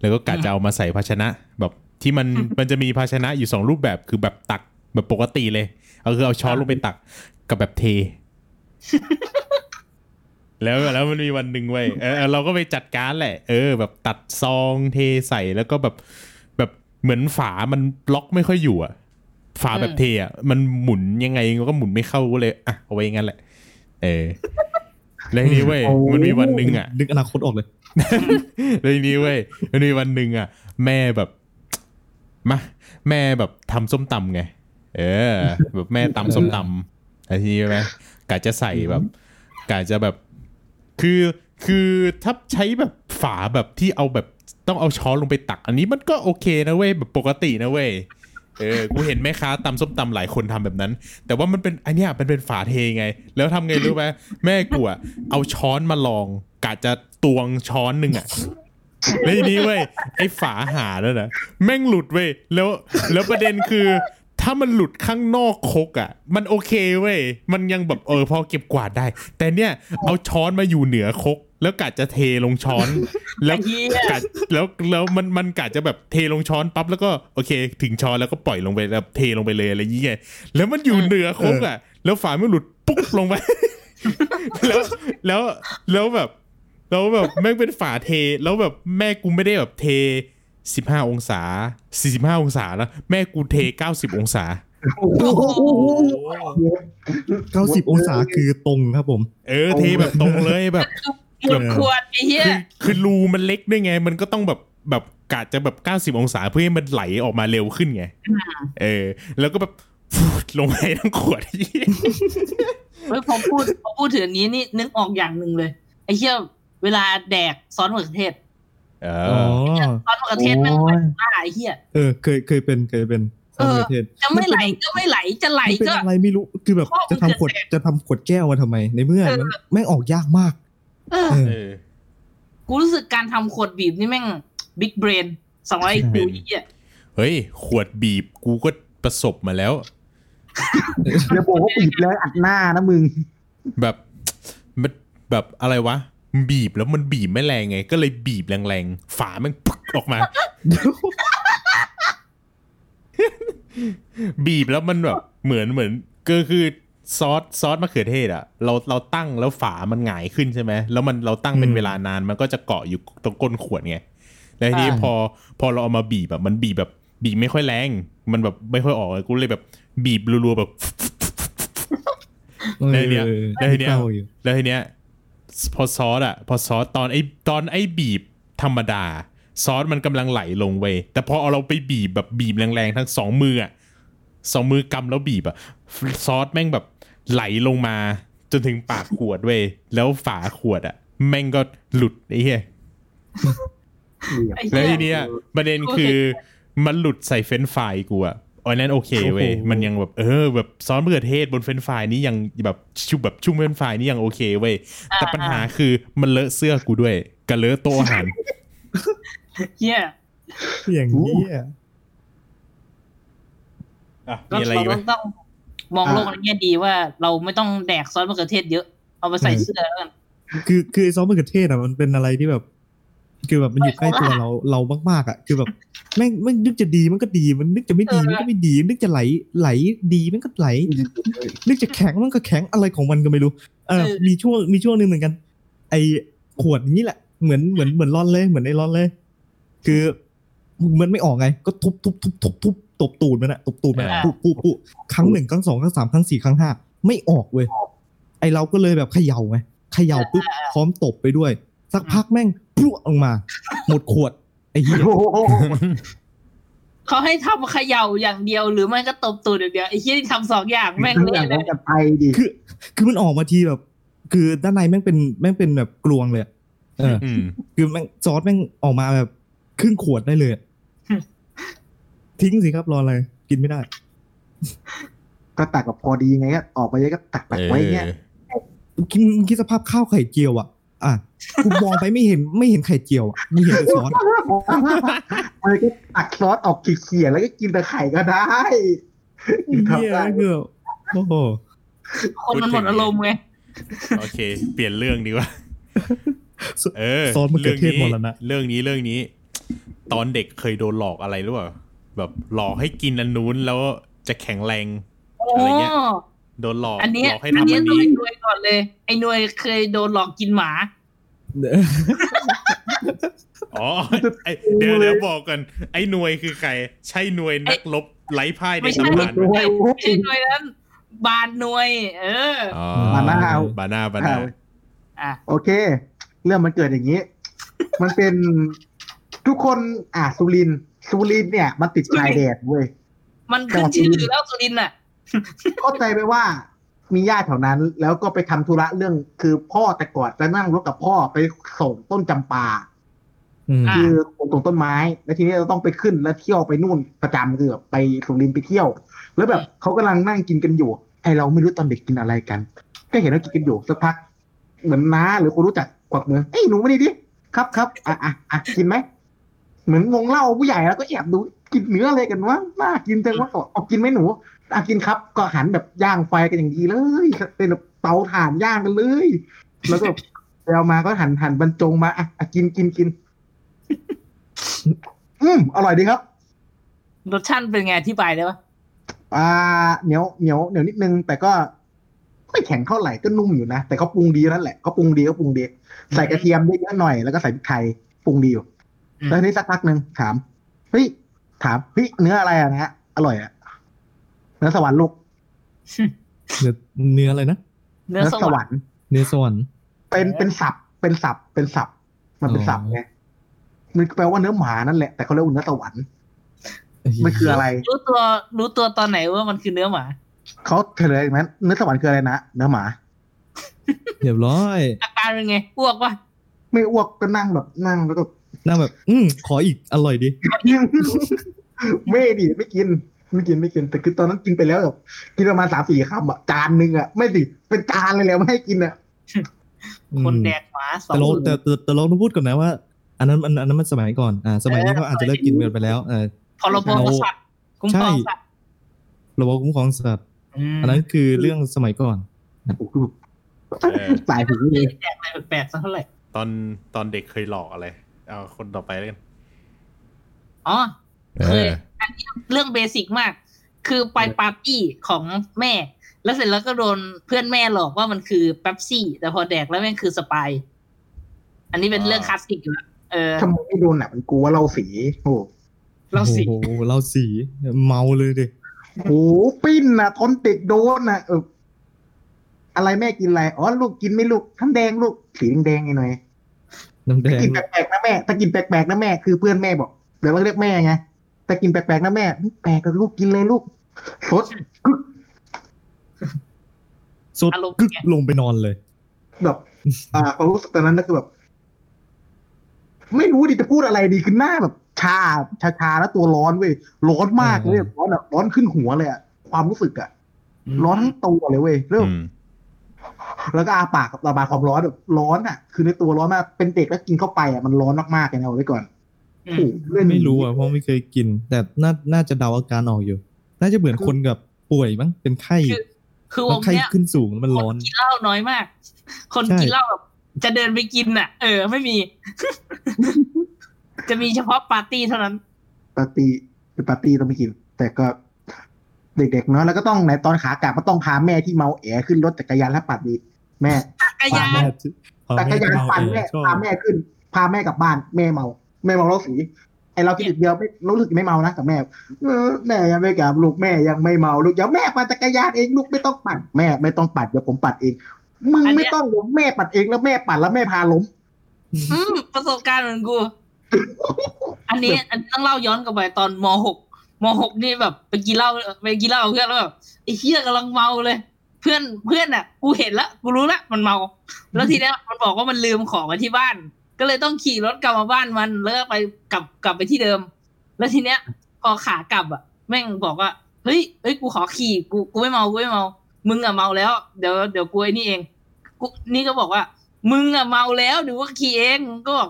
แล้วก็กะจะเอามาใส่ภาชนะ แบบที่มันมันจะมีภาชนะอยู่สองรูปแบบคือแบบตัก แบบปกติเลยเอาคือเอาช้อนลงไปตักกับแบบเท แล้วแล้วมันมีวันหนึ่งเว้ยเออเออเราก็ไปจัดการแหละ เออ แบบตัดซองเทใส่แล้วก็แบบแบบเหมือนฝามันล็อกไม่ค่อยอยู่อะฝาแบบเทอะมันหมุนยังไงก็หมุนไม่เข้าก็เลยอะเอาไว้งั้นแหละ เออแล้วทีนี้เว้ยมันมีวันหนึ่งอะนึกอนาคตออกเลยแล้วทีนี้เว้ยแล้วทีนี้วันหนึ่งอะ แม่แบบมาแม่แบบทำส้มตำไง เออ แบบแม่ตำส้มตำแล้ทีนี้ไหมกะจะใส่แบบกะจะแบบ คือคือถ้าใช้แบบฝาแบบที่เอาแบบต้องเอาช้อนลงไปตัก อันนี้มันก็โอเคนะเว้ยแบบปกตินะเว้ยเออ กูเห็นแม่ค้าตำส้มตำหลายคนทำแบบนั้น แต่ว่ามันเป็นอันเนี้ยมันเป็นฝาเทไง แล้วทำไงรู้ไหมแม่กูอะเอาช้อนมาลองกะจะตวงช้อนหนึ่งอะแล้วทีนี้เว้ยไอ้ฝาหาแล้วนะแม่งหลุดเว้ยแล้วแล้วประเด็นคือ ถ้ามันหลุดข้างนอกครกอะมันโอเคเว้ย มันยังแบบเออพอเก็บกวาดได้ แต่เนี่ยเอาช้อนมาอยู่เหนือครกแล้วกะจะเทลงช้อน แล้วไอ้เหี้ยกะแล้วแล้วมันมันกะจะแบบเทลงช้อนปั๊บแล้วก็โอเค ถึงช้อนแล้วก็ปล่อยลงไปแล้วเทลงไปเลยอะไรอย่างเงี้ยแล้วมันอยู่เหนือครกอะ แล้วฝาไม่หลุดปุ๊บลงไป แล้วแล้วแล้วแบบแล้วแบบแม่งเป็นฝาเทแล้วแบบแม่กูไม่ได้แบบเท สิบห้าองศาสี่สิบห้าองศานะแม่กูเทเก้าสิบองศาโอ้โหเก้าสิบองศาคือตรงครับผม เออเทแบบตรงเลยแบบหมดขวดไอ้เหี้ยคือคือรูมันเล็กด้วยไง มันก็ต้องแบบแบบกะจะแบบเก้าสิบองศาเพื่อให้มันไหลออกมาเร็วขึ้นไง เออ แล้วก็แบบฟูดลงไปทั้งขวดเฮ้ยพอพูดพอพูดถึงอันนี้นี่นึกออกอย่างหนึ่งเลย ไอ้เหี้ยเวลาแดกซอสมะเขือเทศ เออ๋ออซอสมะเขือเทศแม่งเป็นบ้าไอ้เหี้ยเออเคยเคยเป็นเคยเป็นซอสมะเขือเทศจะไม่ไหลก็ไม่ไหลจะไหลมันเป็นก็อะไรไม่รู้คือแบบข้อมูลจะทำขวดเกิดจะทำขวดแก้วมาทำไม ในเมื่อเออมันไม่งออกยากมากเออเออเออ กูรู้สึกการทำขวดบีบนี่แม่งบิ๊กเบรนสองร้อยคิวยี่อะเฮ้ย ขวดบีบกูก็ประสบมาแล้วเดี๋ยวบอกว่าบีบแล้วอัดหน้านะมึง แบบมันแบบอะไรวะ บีบแล้วมันบีบไม่แรงไง ก็เลยบีบแรงๆ ฝามันพึกออกมา บีบแล้วมันแบบเหมือนเหมือนก็คือซอสซอสมะเขือเทศอะเราเราตั้งแล้วฝามันหงายขึ้นใช่ไหมแล้วมันเราตั้งเป็นอืมเวลานานมันก็จะเกาะอยู่ตรงก้นขวดไงแล้วทีนี้อ่าพอพอเราเอามาบีบแบบมันบีบแบบบีบไม่ค่อยแรง มันแบบไม่ค่อยออกเลยกูเลยแบบ บีบรัวๆแบบได้เนี่ยออได้เนี่ยเข้าอยู่แล้วทีเนี้ย พอซอสอะพอซอสตอนไอตอนไอบีบธรรมดา ซอสมันกำลังไหลลงเว้ยแต่พอเอาเราไปบีบแบบบีบแรงๆทั้งสองมืออะสองมือกำแล้วบีบอะซอสแม่งแบบไหลลงมา จนถึงปากขวดเว้ยแล้วฝาขวดอะแม่งก็หลุดไอ้เหี้ยไอ้เหี้ยแล้วเหี้ทียเนี้ยประเด็นคือมันหลุดใส่เฟรนช์ฟรายกูอะ อันนั้นโอเคเว้ยโอ้โหมันยังแบบเออแบบซอสมะเขือเทศบนเฟรนช์ฟรายนี้ยังแบบชุ่มแบบชุ่มเฟรนช์ฟรายนี่ยังโอเคเว้ยแต่ปัญหาคือมันเลอะเสื้อกูด้วยกับเลอะโต๊ะอาหารเหี้ยอย่างนี้ยอะก็มีอะไรเราอีกไหมต้องมองโลกในแง่ดีว่าเราไม่ต้องแดกซอสมะเขือเทศเยอะเอาไปใส่เสื้อแล้วกันคือคือซอสมะเขือเทศอะมันเป็นอะไรที่แบบ คือแบบมันอยู่ใกล้ตัวเราเรามากๆอะ คือแบบแม่งแม่งนึกจะดีมันก็ดีมันนึกจะไม่ดีมันก็ไม่ดี นึกจะไหลไหลดีมันก็ไหล นึกจะแข็งมันก็แข็งอะไรของมันก็ไม่รู้ เออมีช่วงมีช่วงหนึ่งเหมือนกัน ไอขวดนี้แหละเหมือนเหมือนเหมือนร่อนเลยเหมือนไอร่อนเลย คือมันไม่ออกไง ก็ทุบทุบทุบทุบทุบตบตูดมันอะตบตูดมันอะปุ๊บปุ๊บปุ๊บครั้งหนึ่งครั้งสองครั้งสามครั้งสี่ครั้งห้าไม่ออกเว้ยไอเราก็เลยแบบเขย่าไงเขย่าปุ๊บพร้อมตบไปด้วย สักพักแม่งพลุออกมา หมดขวด ไอ้เหี้ยโอ้โหเขาให้ทำเขย่าอย่างเดียวหรือไม่ก็ตบตูดอย่างเดียวไอ้เหี้ยที่ทำสองอย่างแม่งอเละย่างเลนั้นยกันไปดิคือ คือมันออกมาทีแบบ คือด้านในแม่งเป็นแม่งเป็นแบบกลวงเลยอะเอออืมคือแม่งซอสแม่งออกมาแบบครึ่งขวดได้เลยอะทิ้งสิครับรออะไรกินไม่ได้ ก็ตักกับพอดีไงก็ออกไปก็ตักตักเออไว้เงี้ยกินคิดสภาพข้าวไข่เจียวอะ อะกูมองไปไม่เห็นไม่เห็นไข่เจียวอะกูเห็นแต่ซอสมันก็ตักซอสออกเขี่ยๆแล้วก็กินแต่ไข่ก็ได้เฮียเกือบโอ้โหคนมันหมดอารมณ์ไงโอเค เปลี่ยนเรื่องดีกว่าเออซอสมะเขือเทศหมดแล้วนะเรื่องนี้เรื่องนี้ ตอนเด็กเคยโดนหลอกอะไรหรือเปล่าแบบหลอกให้กินอันนู้นแล้วจะแข็งแรงโอ้อะไรเงี้ย โดนหลอกอันเนี้ยหลอกให้อันทำเนี้ยอันต้องนี้ไอ้หนวยก่อนเลย ไอ้หนวยเคยโดนหลอกกินหมาอ๋อไอ้เดี๋ยวเดี๋ยวบอกกัน ไอ้หน่วยคือใคร ใช่หน่วยนักรบไร้พ่ายในไม่ใช่ตำนานไหมโอ้ยโอ้ไม่ใช่ยหนวยนั้นบานหนวย เอออ๋อบาน่าบาน่าบาน่าอะโอเค เรื่องมันเกิดอย่างนี้ มันเป็นทุกคนอะสุรินทร์สุรินทร์เนี่ย มันติดชายแดนเว้ยมันขึ้นชื่อแล้วสุรินทร์อะ เข้าใจไปว่ามีญาติแถวนั้น แล้วก็ไปทำธุระเรื่องคือพ่อแต่ก่อนจะนั่งรถกับพ่อไปส่งต้นจำปาอืมอะคือตรงต้นไม้ แล้วทีนี้เราต้องไปขึ้นแล้วเที่ยวไปนู่นประจำคือแบบไปสุรินทร์ไปเที่ยว แล้วแบบเขากำลังนั่งกินกันอยู่ไอเราไม่รู้ตอนเด็กกินอะไรกัน ก็เห็นว่ากินกันอยู่สักพักเหมือนน้าหรือคนรู้จักกวักมือเอ้ยหนูมานี่ดิครับครับอะอะอะกินไหมเหมือนวงเล่าผู้ใหญ่แล้วก็แอบดูกินเนื้ออะไรกันวะน่ากินจังวะเอาเอากินไหมหนู อะกินครับก็หันแบบย่างไฟกันอย่างดีเลย เป็นแบบเตาถ่านย่างกันเลย แล้วก็ไปเอามาก็หันหันบรรจงมาอะอะกินกินกิน อืมอร่อยดีครับ รสชาติเป็นไงอธิบายได้ปะอ่าเหนียวเหนียวเหนียวนิดนึง แต่ก็ไม่แข็งเท่าไหร่ก็นุ่มอยู่นะ แต่เขาปรุงดีนั่นแหละเขาปรุงดีเขาปรุงดีใส่กระเทียมเยอะๆหน่อยแล้วก็ใส่พริกไทยปรุงดีอยู่แล้วทีนี้สักพักหนึ่งถามเฮ้ยถามเฮ้ยเนื้ออะไรอะนะอร่อยอะ เนื้อสวรรค์ลูก เนื้อเนื้ออะไรนะ เนื้อเนื้อสสววรรรค์รค์ เนื้อสวรรค์เป็นเป็นสับเป็นสับเป็นสับมันเป็นสับไงมันแปลว่าเนื้อหมานั่นแหละแต่เขาเรียกว่าเนื้อสวรรค์มันคืออะไร รู้ตัวรู้ตัวตอนไหนว่ามันคือเนื้อหมาเขาเฉลยไหมเนื้อสวรรค์คืออะไรนะเนื้อหมาเรียบร้อยอาการเป็นไงอ้วกปะไม่อ้วกก็นั่งแบบนั่งแล้วก็นั่งแบบ อืมขออีกอร่อยดิไม่ดิไม่กิน ไม่กินไม่กินแต่คือตอนนั้นกินไปแล้วแบบกินประมาณสามสี่คำอะจานหนึ่งอะไม่ดิเป็นจานเลยแหล้วไม่ให้กินอะคนแดกหมาสองแต่เราหมื่นแต่แต่แต่เราต้องพูดก่อนนะว่า อันนั้นอันอันนั้นมันสมัยก่อนอ่าสมัยนี้เออเขาอาจจะเลิกกินกันไปแล้วเออพรบสัตว์คุ้มครองสัตว์ระบบคุ้มครองสัตว์มอันนั้นคือเรื่องสมัยก่อนโอ้โหสายหูเลยแดกอะไรแปลกๆสักเท่าไหร่ตอนตอนเด็กเคยหลอกอะไรเอาคนต่อไปแล้วกันอ๋อเอเคย ออันนี้เรื่องเบสิกมาก คือไปปาร์ตี้ของแม่ แล้วเสร็จแล้วก็โดนเพื่อนแม่หลอกว่ามันคือเป๊ปซี่ แต่พอแดกแล้วแม่งคือสปาย อันนี้เป็นเรื่องคลาสสิกอยู่แล้วเออทำไมไม่โดนหนักมันกูว่าเราสีโอ้โหเราสิโอ้โหเราสีเมาเลยดิโหปิ้นนะทนติดโดนนะเอออะไรแม่กินอะไรอ๋อลูกกินไม่ลูกน้ำแดงลูกสีแดงๆไอ้หน่อยน้ำแดถ้างกินแปลกๆนะแม่ ถ้ากินแปลกๆนะแม่คือเพื่อนแม่บอกเดี๋ยวเราเรียกแม่ไง แต่กินแปลกๆนะแม่ไม่แปลกกับลูกกินเลยลูกสดกึกสดอารมณ์กึกไง ลงไปนอนเลย แบบ อ่าความรู้สึกตอนนั้นก็คือแบบ ไม่รู้ดิจะพูดอะไรดีคือหน้าแบบ ชาชาชาแล้วตัวร้อนเว้ยร้อนมากเลยร้อนแบบร้อนขึ้นหัวเลยอะความรู้สึกอะร้อนทั้งตัวเลยเว้ยเริ่ม อืมแล้วก็อาปากกับระบายความร้อนแบบร้อนอะคือในตัวร้อนมากเป็นเด็กแล้วกินเข้าไปอะมันร้อนมากๆเลยนะเอาไว้ก่อนอืโอ้มโห เล่นไม่รู้อะเพราะไม่เคยกิน แต่น่าน่าจะเดาอาการออกอยู่ น่าจะเหมือนคนกับป่วยมั้งเป็นไข้ คือคือวแล้วงไข้เนี้ยขึ้นสูงแล้วมันร้อนคกินเหล้าน้อยมาก คนใช่กินเหล้าแบบจะเดินไปกินน่ะ เออ ไม่มี จะมีเฉพาะปาร์ตี้เท่านั้น ปาร์ตี้เป็นปาร์ตี้ต้องไม่กิน แต่ก็เด็กๆเนาะแล้วก็ต้องในตอนขากลับก็ต้องพาแม่ที่เมาแอขึ้นรถจักรยานแล้วปัดดีแม่จักรยานแม่พอจักรยานเมปั่นเอแม่ชอบพาแม่ขึ้น พาแม่กลับบ้านแม่เมา แม่เมาเหล้าสีไอเราคิดอีกเดียวไม่รู้สึกไม่เมานะกับแม่เออแม่ยังไม่กลับลูกแม่ยังไม่เมาลูกเดี๋ยวแม่ปั่นจักรยานเองลูกไม่ต้องปั่นแม่ไม่ต้องปั่นเดี๋ยวผมปั่นเองมึงไม่ต้องเดี๋ยวแม่ปั่นเองแล้วแม่ปั่นแล้วแม่พาล้มอืมประสบการณ์เหมือนกู อันนี้อันนี้ต้องเล่าย้อนกลับไปตอนมหกมหกนี่แบบไปกินเหล้าไปกินเหล้ากับเพื่อนแล้วแบบไอ้เหี้ยกำลังเมาเลย เพื่อนเพื่อนอะ กูเห็นละกูรู้ละมันเมา แล้วทีเนี้ยมันบอกว่ามันลืมของไว้ที่บ้าน ก็เลยต้องขี่รถกลับมาบ้านมันแล้วก็ไปกลับกลับไปที่เดิม แล้วทีเนี้ยพอขากลับอะ แม่งบอกว่าเฮ้ยเฮ้ยกูขอขี่กูกูไม่เมากูไม่เมา มึงอะเมาแล้ว เดี๋ยวเดี๋ยวกูไอ้นี่เองกูนี่ก็บอกว่า มึงอะเมาแล้วเดี๋ยวว่าขี่เองก็บอก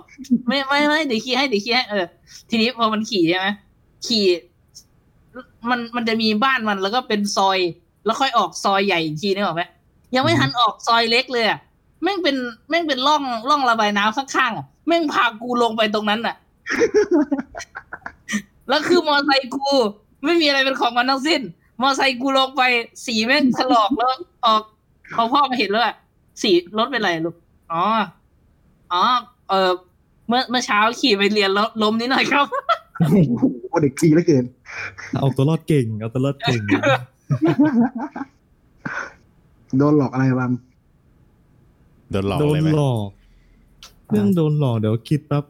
ไม่ไม่ไม่เดี๋ยวขี่ให้เดี๋ยวขี่ให้เออทีนี้พอมันขี่ใช่ไหมขี่มันมันจะมีบ้านมันแล้วก็เป็นซอย แล้วค่อยออกซอยใหญ่อีกทีนึกออกไหมยังไม่ทันออกซอยเล็กเลยอะ แม่งเป็นแม่งเป็นร่องร่องระบายน้ำข้างๆอะแม่งพากูลงไปตรงนั้นอะ แล้วคือมอไซค์กู ไม่มีอะไรเป็นของมันทั้งสิ้น มอไซค์กูลงไปสีแม่งถลอกแล้วออกพอพ่อมาเห็นแล้วอะสีรถเป็นไรลูกอ๋ออ๋อเออเมื่อเมื่อเช้าขี่ไปเรียนแล้วล้มนิดหน่อยครับโอ้โหเด็กดีเหลือเกิน เอาตัวรอดเก่ง เอาตัวรอดเก่ง โดนหลอกอะไรบ้าง โดนหลอกโดนเลยไหมหลอก เรื่องโดนหลอกเดี๋ยวคิดแป๊บ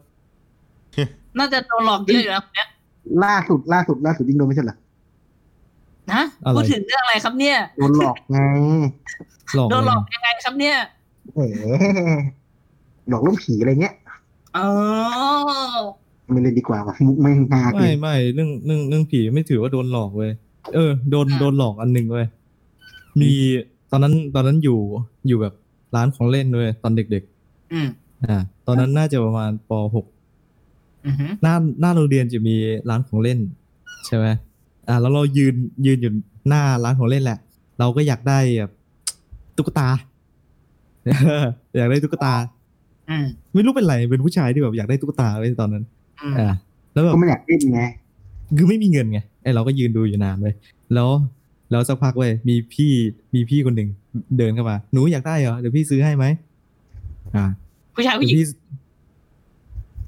น่าจะโดนหลอกเยอะอยู่นะคนเนี้ยล่าสุดล่าสุดล่าสุดยิ่งโดนไม่ใช่เหรอนะอะไรพูดถึงเรื่องอะไรครับเนี่ยโดนหลอกไงหลอกโดนหลอกเลยยังไงครับเนี่ยแหมหลอกลูกผีอะไรเงี้ยอ๋อไม่เล่นดีกว่าว่ะมุกไม่งฮาเกิไม่นไม่เรื่องเรื่องเรื่องผีไม่ถือว่าโดนหลอกเว้ยเออโดนโดนหลอกอันหนึ่งเว้ยมีตอนนั้นตอนนั้นอยู่อยู่แบบ ร้านของเล่นเว้ยตอนเด็กอืมๆอ่า ตอนนั้นน่าจะประมาณปหกอือหือหน้าหน้าโรงเรียนจะมีร้านของเล่น ใช่ไหมอ่า แล้วเรายืนยืนอยู่หน้าร้านของเล่นแหละ เราก็อยากได้แบบตุ๊กตา อยากได้ตุ๊กตาอืมไม่รู้เป็นไรเป็นผู้ชายที่แบบอยากได้ตุ๊กตาไว้ตอนนั้นอืมอ่าแล้วแบบก็ไม่อยากเล่นไงคือไม่มีเงินไงไอเราก็ยืนดูอยู่นานเลยแล้ว แล้วสักพักเว้ยมีพี่มีพี่คนหนึ่งเดินเข้ามา หนูอยากได้เหรอเดี๋ยวพี่ซื้อให้ไหมอ่าผู้ชายเดี๋ผู้ยหญิงวพี่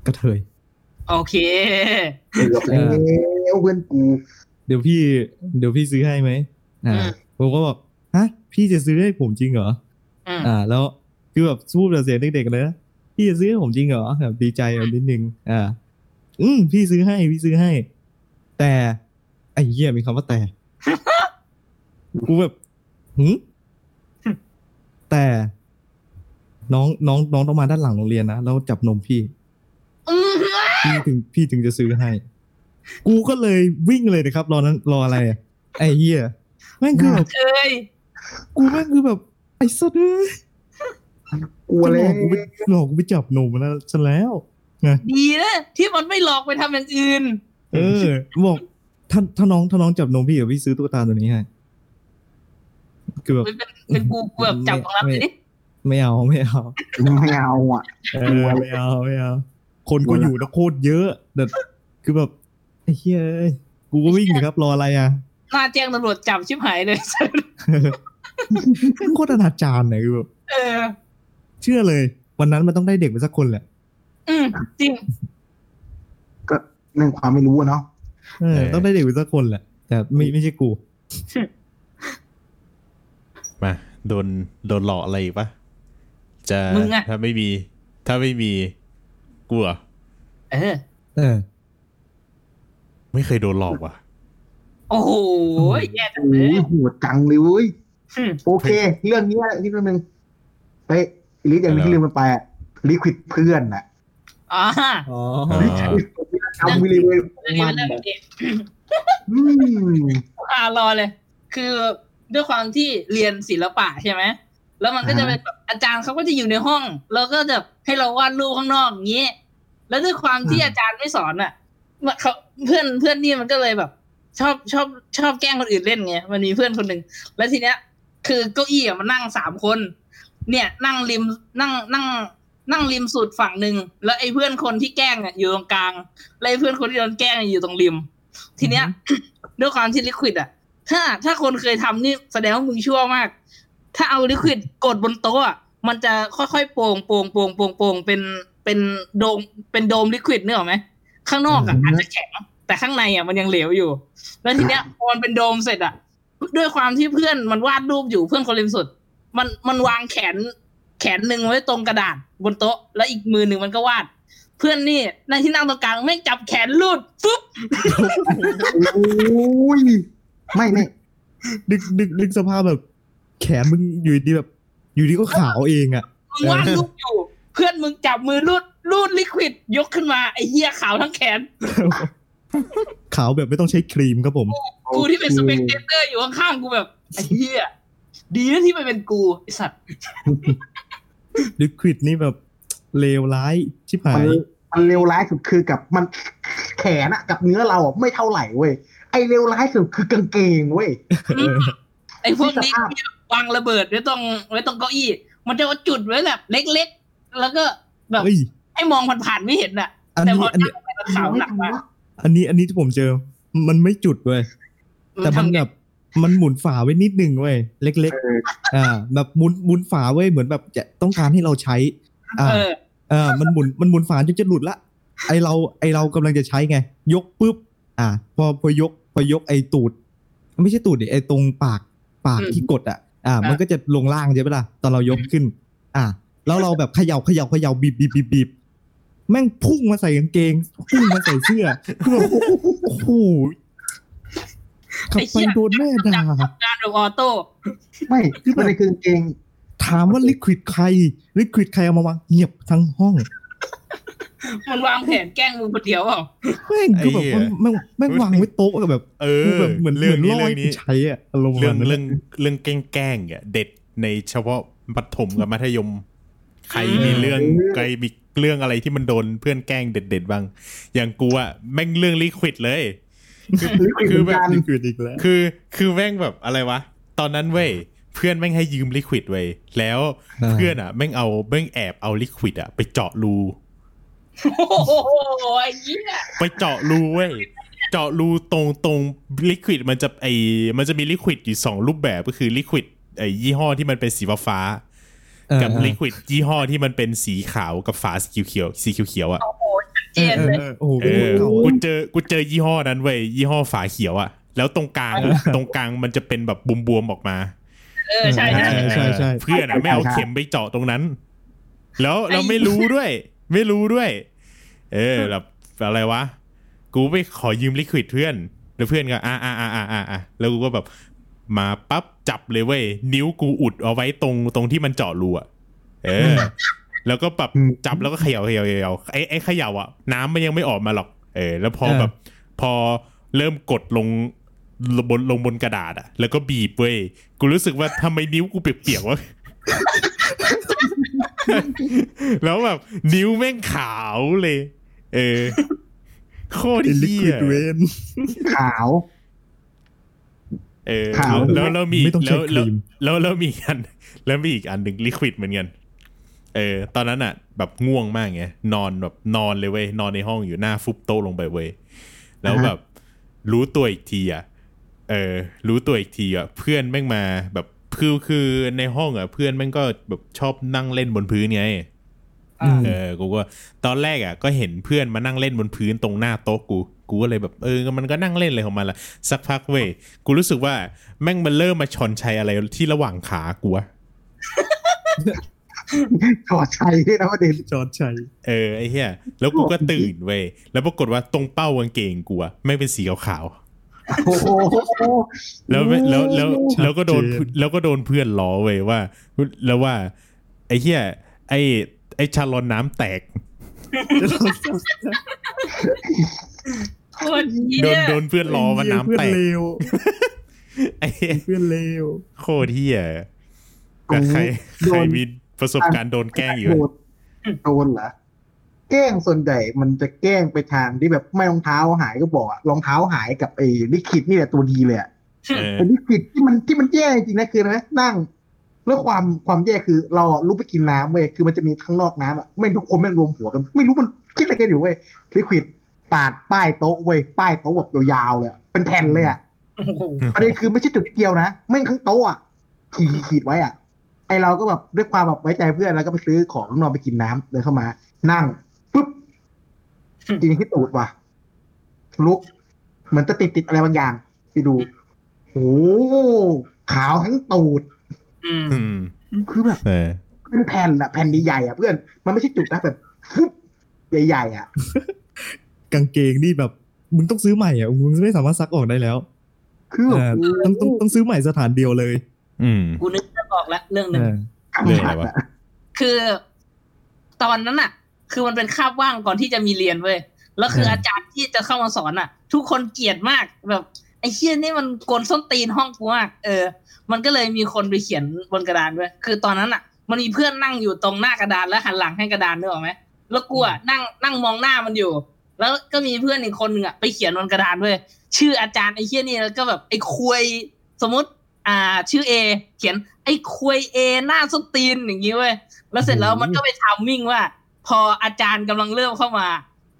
กระเทยโอเคเกือบแล้วเพื่อนกูเดี๋ยวพี่ เดี๋ยวพี่ซื้อให้ไหมอ่าอืมผมก็บอกฮะพี่จะซื้อให้ผมจริงเหรออืมอ่า แล้วคือแบบสู้แบบเสียงเด็กๆเลยนะพี่จะซื้อให้ผมจริงเหรอแบบดีใจแบบนิดนึงอ่า อืมพี่ซื้อให้พี่ซื้อให้ แต่ไอ้เหี้ยมีคำว่าแต่ กูแบบหืมแต่น้องน้องน้องต้องมาด้านหลังโรงเรียนนะแล้วจับนมพี่อืมพี่ถึงพี่ถึงจะซื้อให้ กูก็เลยวิ่งเลยนะครับรอนั้นรออะไรอะไอ้เหี้ยแม่งคือแบบเคยกูแม่งคือแบบ ไอ้สัตว์เอ้ยกลัวหเลลอยกกูไปหลอกกูไปจับหนุ่มนะซะแล้วดีนะที่มันไม่หลอกไปทำอย่างอื่น เออบอกถ้าถ้าน้องถ้าน้องจับนมพี่เดี๋ยวพี่ซื้อตุ๊กตาตัวนี้ให้ คือแบบเป็นเป็นกูกูแบบจับตรงนั้นเลยดิไม่เอาไม่เอาไม่เอาอะเออไม่เอาไม่เอาคนก็อยู่นะโคตรเยอะแต่คือแบบไอ้เหี้ยเอ้ยกูก็วิ่งดิครับรออะไรอะหน้าแจ้งตำรวจจับชิบหายเลยโคตรอนาจารเนี่ยคือแบบเออเชื่อเลย วันนั้นมันต้องได้เด็กไปสักคนแหละ อืมจริง ก็เรื่องความไม่รู้อะเนาะเออเออต้องได้เด็กไปสักคนแหละ แต่ไม่ไม่ใช่กู มาโดนโดนหลอกอะไรอีกปะจะมึงอะถ้าไม่มี ถ้าไม่มีกูเหรอเออเออ ไม่เคยโดนหลอกว่ะ โอ้โหแย่จังโอ้เลยยโหดจังเลยเว้ยอืมโอเค เรื่องนี้นิดนึงไปลิสอย่างที่ลืมมันไปอะลิควิดเพื่อนอะอ่าอ๋อทำวิริเวณเรื่องนี้มัมันนเรื่องอะเด็กอืมอ่ารอเลย คือ ด้วยความที่เรียนศิลปะใช่ไหมแล้วมันก็จะเป็นแบบอาจารย์เขาก็จะอยู่ในห้อง แล้วก็จะให้เราวาดรูปข้างนอกอย่างนี้แล้วด้วยความที่อาจารย์ไม่สอนอะมันเขาเพื่อนเพื่อนนี่มันก็เลยแบบ ชอบชอบชอบแกล้งคนอื่นเล่นไงมันมีเพื่อนคนหนึ่งแล้วทีเนี้ย คือเก้าอี้อะมันนั่งสามคน เนี่ยนั่งริมนั่งนั่งนั่งริมสุดฝั่งหนึ่งแล้วไอ้เพื่อนคนที่แกล้งอะอยู่ตรงกลางแล้วไอ้เพื่อนคนที่โดนแกล้งอะอยู่ตรงริม ทีเนี้ยด้วยความที่ลิควิดอะ ถ้าถ้าคนเคยทำนี่แสดงว่ามึงชั่วมาก ถ้าเอาลิควิดกดบนโต๊ะอะมันจะค่อยๆโป่งโป่งโป่งโป่งโป่งเป็นเป็นโดมเป็นโดมลิควิดเนกอะไหมข้างนอกอะอาจจะแข็งแต่ข้างในอะมันยังเหลวอยู่ แล้วทีเนี้ยพอมันเป็นโดมเสร็จอะด้วยความที่เพื่อนมันวาดรูปอยู่เพื่อนคนริมสุด มันมันวางแขนแขนหนึ่งไว้ตรงกระดาษบนโต๊ะ แล้วอีกมือหนึ่งมันก็วาด เพื่อนนี่ในที่นั่งตรงกลางไม่งจับแขนลูดฟึ๊บโอ้ย ไม่ไม่ดึกดึกดึกสภาพแบบ แขนมึงอยู่ดีแบบ อยู่ดีก็ขาวเองอะมึงวาดรูปอยู่ เพื่อนมึงจับมือรูดรูด liquid ยกขึ้นมาไอ้เหี้ยขาวทั้งแขน ขาวแบบไม่ต้องใช้ครีมครับผม กูที่เป็น spectator อยู่ข้างๆกูแบบไอ้เหี้ยดีนะที่ไม่เป็นกูไอสัตว์ liquid นี่แบบเลวร้ายชิบหามันยมันเลวร้ายสุดคือกับมันแขนอะกับเนื้อเราอะไม่เท่าไหร่เว้ยไอเลวร้ายสุดคือกางเกงเว้ยเออไอ้พวกนี้สภาพวางระเบิดไว้ตรงไว้ตรงเก้าอี้ มันจะเอาจุดไว้แบบ เล็กๆ แล้วก็แบบเอ้ยให้มองผ่านๆไม่เห็นอะอันแต่นี้พออันนี้ตั้งไปมันขาวหนักมากอันนี้อันนี้ที่ผมเจอ มันไม่จุดเว้ยแต่มันแบบมันหมุนฝาไว้นิดนึงเว้ยเล็กเออๆอ่า แบบหมุนหมุนฝาไว้เหมือนแบบจะต้องการให้เราใช้ อ่าเออเออมันหมุนมันหมุนฝาจนจะหลุดละไอเราไอเรากำลังจะใช้ไง ยกปุ๊บ อ่า พอพอยก พอยกไอตูด ไม่ใช่ตูดดิไอตรงปากปากอืมที่กดอะ อ่า มันก็จะลงล่างใช่ไหมล่ะตอนเรายกขึ้น อ่า แล้วเราแบบเขย่าเขย่าเขย่าบีบบีบบีบบีบแม่งพุ่งมาใส่กางเกง พุ่งมาใส่เสื้อคือแบบโอ้โหขับไปโดนแม่ด่าการแบบออโต้ไม่มันคือกางเกง ถามว่าลิควิดใครลิควิดใครเอามาวางเงียบทั้งห้อง มันวางแผนแกล้งมึงคนเดียวเปล่าแม่งคือแบบไอ้เหี้ยแม่งแม่งวางไว้โต๊ะกับแบบเออแบบเหมือนเหเรื่องมือนนี้ล่อเรื่องให้นี้กูใช้อะอารมณ์เรื่องประมาณเรื่อนั้งนเรื่องแกล้งๆอะเด็ดในเฉพาะมัธยมกับมัธยม ใครมีเรื่องใครมีเรื่องอะไรที่มันโดนเพื่อนแกล้งเด็ดๆบ้างอย่างกูอะแม่งเรื่องลิควิดเลย คือ liquid คือแบบเหมือนกันลิควิดอีกแล้วคือคือแม่งแบบอะไรวะ ตอนนั้นเว้ยเพื่อนแม่งให้ยืมลิควิดเว้ยแล้วเพื่อนอะแม่งเอาแม่งแอบเอาลิควิดอะไปเจาะรู โอ้โหไอ้เหี้ยไปเจาะรูเว้ยเจาะรูตรงตรงลิควิดมันจะไอมันจะมีลิควิดอยู่สองรูปแบบก็คือลิควิดไอยี่ห้อที่มันเป็นสีฟ้าๆกับลิควิดยี่ห้อที่มันเป็นสีขาวกับฝาสีเขียวๆสีเขียวๆอะโอ้โหชัดเจเออนเออเลยเออโอ้โหเอเป็นอเก่ากูอะเจอกูเจอยี่ห้อนั้นเว้ยยี่ห้อฝาเขียวอะ แล้วตรงกลางอะตรงกลางมันจะเป็นแบบบวมๆออกมาเออใช่ใช่ใช่ใช่เพื่อนอะไม่เอาเข็มไปเจาะตรงนั้น แล้วเราไม่รู้ด้วย ไม่รู้ด้วย เออแบบอะไรวะ กูไปขอยืมลิควิดเพื่อน แล้วเพื่อนก็อ่าอ่าอ่าอ่าอ่าอ่าแล้วกูก็แบบมาปั๊บจับเลยเว้ย นิ้วกูอุดเอาไว้ตรงตรงที่มันเจาะรูอะเออ แล้วก็แบบอืมจับแล้วก็เขย่าเขย่าเขย่าไอ้ไอ้เขย่าอะ น้ำมันยังไม่ออกมาหรอก เออ แล้วพอแบบ พอเริ่มกดลงบนลงบนกระดาษอะแล้วก็บีบเว้ย กูรู้สึกว่าทำไมนิ้วกูเปียกๆวะ แล้วแบบนิ้วแม่งขาวเลย เออ โคตรลิเฮีควิยดเวนขาว เออขาวแล้วแล้วมีไม่ต้องใช้แล้วครีมแล้วแล้วมีอัน แล้วมีอีกอันหนึ่งลิควิดเหมือนกันเออตอนนั้นอะ แบบง่วงมากไงนอนแบบนอนเลยเว้ยนอนในห้องอยู่หน้าฟุบโต๊ะลงไปเว้ยแล้วแบบ รู้ตัวอีกทีอะเออ รู้ตัวอีกทีอะเพื่อนแม่งมาแบบ คือคือในห้องอะเพื่อนแม่งก็แบบชอบนั่งเล่นบนพื้นไงอ่าเออกูก็ตอนแรกอะ ก็เห็นเพื่อนมานั่งเล่นบนพื้นตรงหน้าโต๊ะกูกูก็เลยแบบเออมันก็นั่งเล่นเลยของมันละสักพักเว้ยกูรู้สึกว่าแม่งมันเริ่มมาชอนชัยอะไรที่ระหว่างขากูวะถอดชัยด้วยนะประเด็นจอร์ดชัยเออไอ้เหี้ยแล้วกูก็ตื่นเว้ยแล้วปรากฏว่าตรงเป้ากางเกงกูอะไม่งเป็นสีขาวๆโอ้โห แล้วไม่แล้วแล้วแล้วก็โดนแล้วก็โดนเพื่อนล้อเว้ยว่า แล้วว่า ไอ้เหี้ยไอ้ไอ้ชาลอนน้ำแตกโคตรเหี้โดนยโดนเพื่อนล้อว่าน้ำเพื่อแตนกเลวไอ้เหี้ยเพื่อนเลวโคตรเหี้ยกับใครโดใครนมีประสบการณ์โดนแกล้งอยู่โดนโดนเหรอ แกล้งส่วนใหญ่มันจะแกล้งไปทางที่แบบไม่รองเท้าหายก็บอกอะรองเท้าหายกับไอ้ลิคิดนี่แหละตัวดีเลยอะเออไอ้ลิคิดที่มันที่มันแย่จริงนะคือนะนั่งแล้วความความแย่คือเราอะลุกไปกินน้ำเว้ยคือมันจะมีข้างนอกน้ำอะไม่ทุกคนแม่งรวมหัวกัน ไม่รู้มันคิดอะไรกันอยู่เว้ยลิควิดปาดป้ายโต๊ะเว้ยป้ายโต๊ะแบบยาวๆเลยอะเป็นแผ่นเลยอะโอ้โหประเด็นคือไม่ใช่จุดเดียวนะแม่งทั้งโต๊ะอะขีดขีดไว้อะไอเราก็แบบด้วยความแบบไว้ใจเพื่อนแล้วก็ไปซื้อของข้างนอกไปกินน้ำเดินเข้ามา นั่ง ปุ๊บกินที่ตูดว่ะ ลุก เหมือนจะติดติดอะไรบางอย่าง ไปดูโหขาวทั้งตูดอืมอืมคือแบบเออเป็นแผ่นอะแผ่นใหญ่ๆอะเพื่อน มันไม่ใช่จุดนะแบบฟึบใหญ่ๆอะกางเกงนี่แบบ มึงต้องซื้อใหม่อะมึงไม่สามารถซักออกได้แล้ว คือแบบเออต้องต้องต้องซื้อใหม่สถานเดียวเลย อืมกูนึกจะบอกแล้วเรื่องหเอนึ่งอเรื่องอะไรวะคือ ตอนนั้นอะ คือมันเป็นคาบว่างก่อนที่จะมีเรียนเว้ยแล้วคือเออออาจารย์ที่จะเข้ามาสอนอะ ทุกคนเกลียดมากแบบไอ้เชี่ยนี่มันโกนส้นตีนห้องกูมากเออ มันก็เลยมีคนไปเขียนบนกระดานเว้ยคือตอนนั้นอะ มันมีเพื่อนนั่งอยู่ตรงหน้ากระดานแล้วหันหลังให้กระดานนึกออกไหมแล้วกูอะนั่งนั่งมองหน้ามันอยู่ แล้วก็มีเพื่อนอีกคนหนึ่งอะไปเขียนบนกระดานเว้ยชื่ออาจารย์ไอ้เชี่ยนี่แล้วก็แบบไอ้คุยสมมติอ่าชื่อเอเขียนไอ้คุยเอหน้าส้นตีนอย่างนี้เว้ยแล้วเสร็จแล้วมันก็ไปทามมิ่งว่า พออาจารย์กำลังเริ่มเข้ามา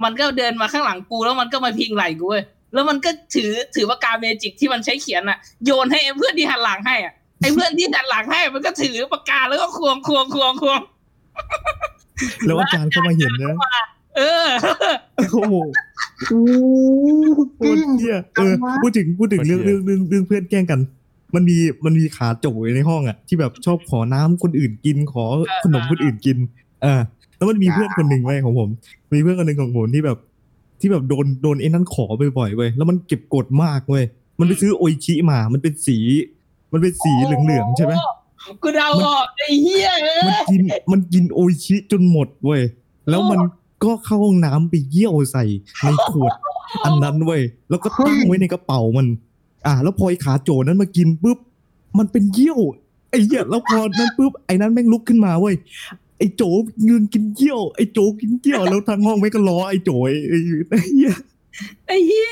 มันก็เดินมาข้างหลังกูแล้วมันก็มาพิงไหล่กูเว้ยแล้วมันก็ถือถือปากกาเมจิกที่มันใช้เขียนอะโยนให้ไอ้เพื่อนที่หันหลังให้อะไอ้เพื่อนที่หันหลังให้ มันก็ถือปากกาแล้วก็ควงควงควงควงแล้วอาจารย์เข้ามาเห็นนะเออโอ้โหโอ้โคตรเหี้ยเออพูดถึงพูดถึงเรื่องเรื่องเรื่องเรื่องเพื่อนแกล้งกัน มันมีมันมีขาโจยในห้องอะ ที่แบบชอบขอน้ำคนอื่นกินขอขนมคนอื่นกิน เออ แล้วมันมีเพื่อนคนหนึ่งไว้ยของผม มีเพื่อนคนหนึ่งของผมที่แบบ ที่แบบโดนโดนไอ้นั่นขอบ่อยๆเว้ยแล้วมันเก็บกดมากเว้ยมันไปซื้อโออิชิมา มันเป็นสี มันเป็นสีเหลืองๆใช่ไหมกูเดาออกไอ้เหี้ยเอมันอกินมันกินโออิชิจนหมดเว้ยแล้วมันก็เข้าห้องน้ำไปเยี่ยวใส่ในขวด อันนั้นเว้ยแล้วก็ตั้งไว้ในกระเป๋ามัน อ่า แล้วพอไอ้ขาโจนั้นมากินปุ๊บมันเป็นเยี่ยวไอ้เหี้ยแล้วพอนั้นปุ๊บไอ้นั้นแม่งลุกขึ้นมาเว้ย ไอ้โจยืนกินเยี่ยวไอ้โจกินเยี่ยวแล้วทางห้องแม่งก็ล้อไอ้โจไอ้ไอ้ไอ้เหี้ยไอ้เหี้ย